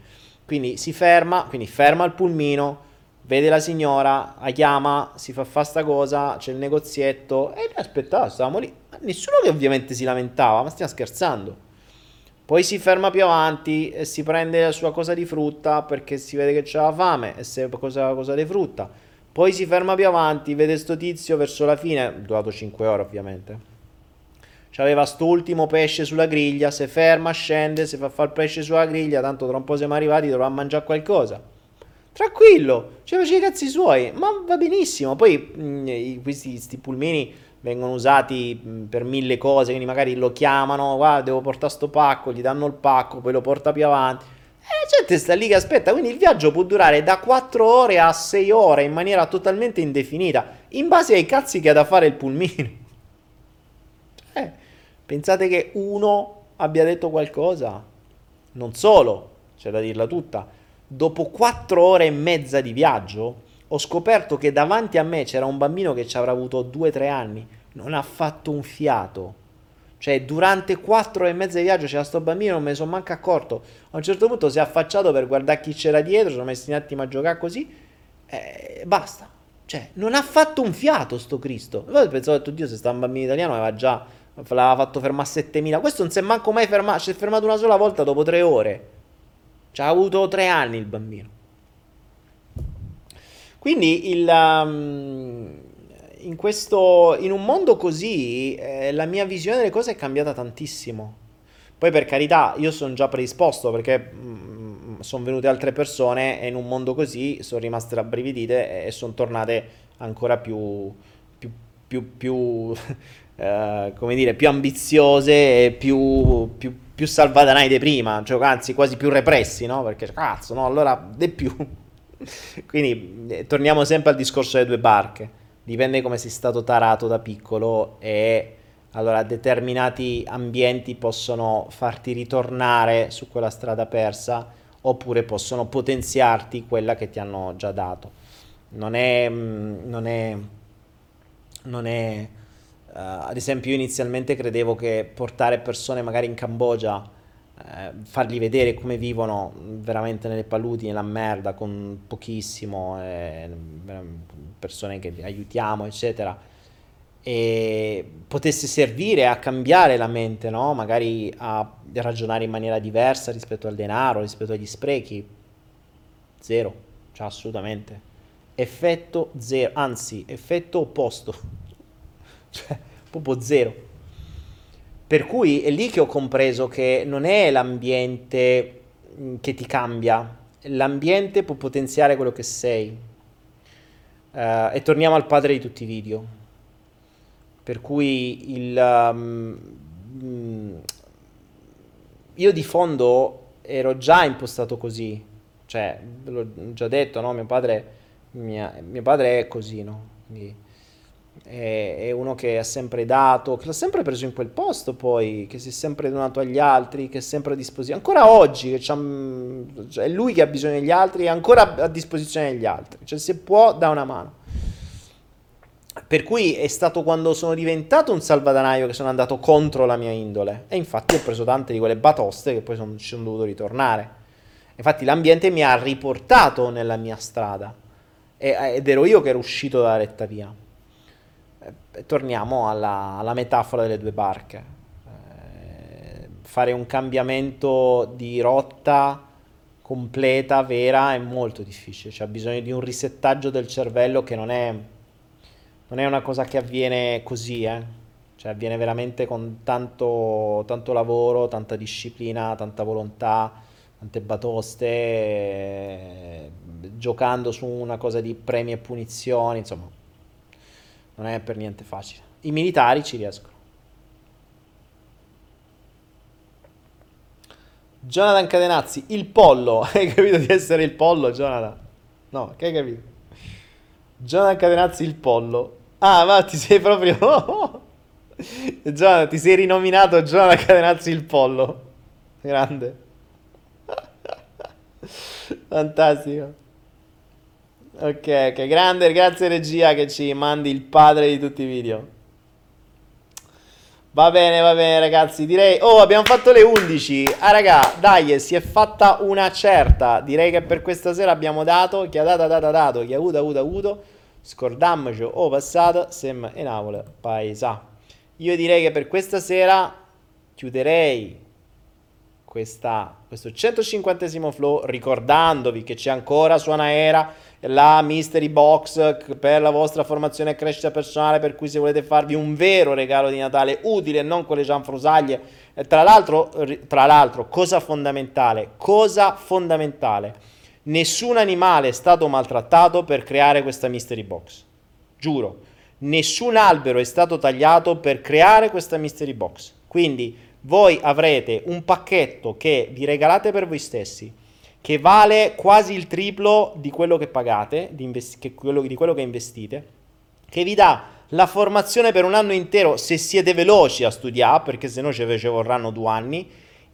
Quindi si ferma, quindi ferma il pulmino, vede la signora, la chiama, si fa fare sta cosa, c'è il negozietto e noi stavamo lì. Nessuno che ovviamente si lamentava, ma stiamo scherzando. Poi si ferma più avanti e si prende la sua cosa di frutta perché si vede che c'ha fame e se cosa, cosa di frutta. Poi si ferma più avanti, vede sto tizio verso la fine, durato 5 ore ovviamente C'aveva st'ultimo pesce sulla griglia, se ferma, scende, se fa fare il pesce sulla griglia, tanto tra un po' siamo arrivati, dovrà mangiare qualcosa. Tranquillo, cioè faceva i cazzi suoi, ma va benissimo. Poi mh, mm, questi sti pulmini vengono usati per mille cose, quindi magari lo chiamano, guarda, devo portare sto pacco, gli danno il pacco, poi lo porta più avanti. E la gente sta lì che aspetta, quindi il viaggio può durare da 4 ore a 6 ore in maniera totalmente indefinita, in base ai cazzi che ha da fare il pulmino. Eh, Pensate che uno abbia detto qualcosa? Non solo, c'è da dirla tutta, dopo quattro ore e mezza di viaggio, ho scoperto che davanti a me c'era un bambino che ci avrà avuto 2-3 anni, non ha fatto un fiato. Cioè, durante quattro ore e mezza di viaggio c'era sto bambino, non me ne sono manco accorto. A un certo punto si è affacciato per guardare chi c'era dietro, sono messi un attimo a giocare così, e basta. Cioè, non ha fatto un fiato sto Cristo. E poi pensavo, detto, Dio, se sta un bambino italiano aveva già, l'aveva fatto fermare a 7000. Questo non si è manco mai fermato, si è fermato una sola volta dopo tre ore. Ci ha avuto tre anni il bambino. Quindi il, um, in, questo, in un mondo così eh, la mia visione delle cose è cambiata tantissimo. Poi per carità, io sono già predisposto perché mm, sono venute altre persone e in un mondo così sono rimaste rabbrividite e sono tornate ancora più, più, più, più eh, come dire, più ambiziose e più, più, più salvadanai di prima, cioè anzi quasi più repressi, no? Perché cazzo, no? Allora, di più. Quindi eh, torniamo sempre al discorso delle due barche. Dipende come sei stato tarato da piccolo e allora determinati ambienti possono farti ritornare su quella strada persa oppure possono potenziarti quella che ti hanno già dato. Non è, mm, non è, non è uh, ad esempio io inizialmente credevo che portare persone magari in Cambogia eh, fargli vedere come vivono veramente nelle paludi, nella merda, con pochissimo, eh, persone che aiutiamo, eccetera, e potesse servire a cambiare la mente, no? magari a ragionare in maniera diversa rispetto al denaro, rispetto agli sprechi. Zero, cioè assolutamente. Effetto zero, anzi, effetto opposto, cioè proprio zero. Per cui è lì che ho compreso che non è l'ambiente mm, che ti cambia, l'ambiente può potenziare quello che sei. Uh, e torniamo al padre di tutti i video. Per cui il, um, io di fondo ero già impostato così, cioè l'ho già detto, no? Mio padre, mia, mio padre è così, no? Quindi, è, uno che ha sempre dato, che l'ha sempre preso in quel posto poi, che si è sempre donato agli altri, che è sempre a disposizione. Ancora oggi, cioè, è lui che ha bisogno degli altri, è ancora a disposizione degli altri. Cioè se può, dà una mano. Per cui è stato quando sono diventato un salvadanaio che sono andato contro la mia indole. E infatti ho preso tante di quelle batoste che poi son, ci sono dovuto ritornare. Infatti l'ambiente mi ha riportato nella mia strada. ed ero io che ero uscito dalla retta via. Eh, torniamo alla, alla, metafora delle due barche. Eh, fare un cambiamento di rotta completa, vera, è molto difficile. C'è bisogno di un risettaggio del cervello che non è, non è una cosa che avviene così, eh? cioè avviene veramente con tanto, tanto lavoro, tanta disciplina, tanta volontà, tante batoste, eh, giocando su una cosa di premi e punizioni, insomma non è per niente facile. I militari ci riescono. Jonathan Cadenazzi, il pollo. Hai capito di essere il pollo, Jonathan? No, che hai capito? Jonathan Cadenazzi, il pollo. Ah, ma ti sei proprio... Jonathan, ti sei rinominato Jonathan Cadenazzi, il pollo. Grande. Fantastico. Ok, ok, grande, grazie regia che ci mandi il padre di tutti i video. Va bene, va bene ragazzi, direi... Oh, abbiamo fatto le 11. Ah raga, dai, si è fatta una certa. Direi che per questa sera abbiamo dato, chi ha dato, dato, dato, chi ha avuto, ha avuto, ha avuto. Scordammoci, oh passato, sem in aula, paesa. Io direi che per questa sera chiuderei questa, questo 150 flow ricordandovi che c'è ancora su Anaera la mystery box per la vostra formazione e crescita personale, per cui se volete farvi un vero regalo di Natale utile non con le cianfrusaglie. E tra l'altro, tra l'altro, cosa fondamentale, cosa fondamentale, nessun animale è stato maltrattato per creare questa mystery box. Giuro, nessun albero è stato tagliato per creare questa mystery box. Quindi voi avrete un pacchetto che vi regalate per voi stessi che vale quasi il triplo di quello che pagate, di, investi- che quello, di quello che investite, che vi dà la formazione per un anno intero se siete veloci a studiare, perché se no ci vorranno due anni,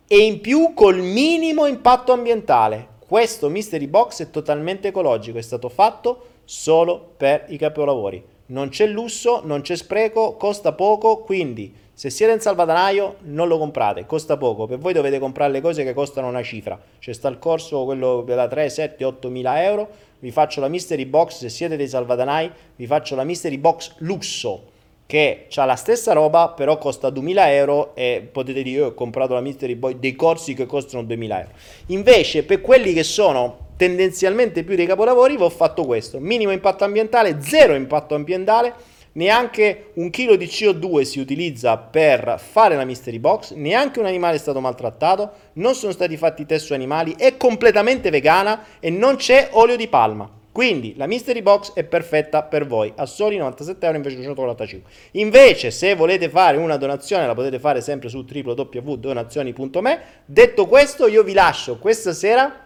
e in più col minimo impatto ambientale. Questo Mystery Box è totalmente ecologico, è stato fatto solo per i capolavori. Non c'è lusso, non c'è spreco, costa poco, quindi se siete in salvadanaio non lo comprate, costa poco, per voi dovete comprare le cose che costano una cifra. C'è sta il corso, quello da 3, 7, 8 mila euro, vi faccio la mystery box, se siete dei salvadanai vi faccio la mystery box lusso che ha la stessa roba però costa 2000 euro e potete dire io ho comprato la Mystery Boy dei corsi che costano 2000 euro. Invece per quelli che sono tendenzialmente più dei capolavori vi ho fatto questo. Minimo impatto ambientale zero impatto ambientale neanche un chilo di CO2 si utilizza per fare la mystery box, neanche un animale è stato maltrattato, non sono stati fatti test su animali, è completamente vegana e non c'è olio di palma. Quindi la mystery box è perfetta per voi a soli 97 euro invece di 145. Invece, se volete fare una donazione, la potete fare sempre su www.donazioni.me. Detto questo, io vi lascio questa sera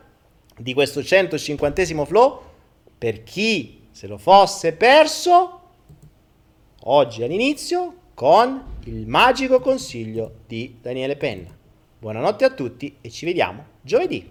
di questo 150 flow per chi se lo fosse perso oggi all'inizio con il magico consiglio di Daniele Penna. Buonanotte a tutti e ci vediamo giovedì.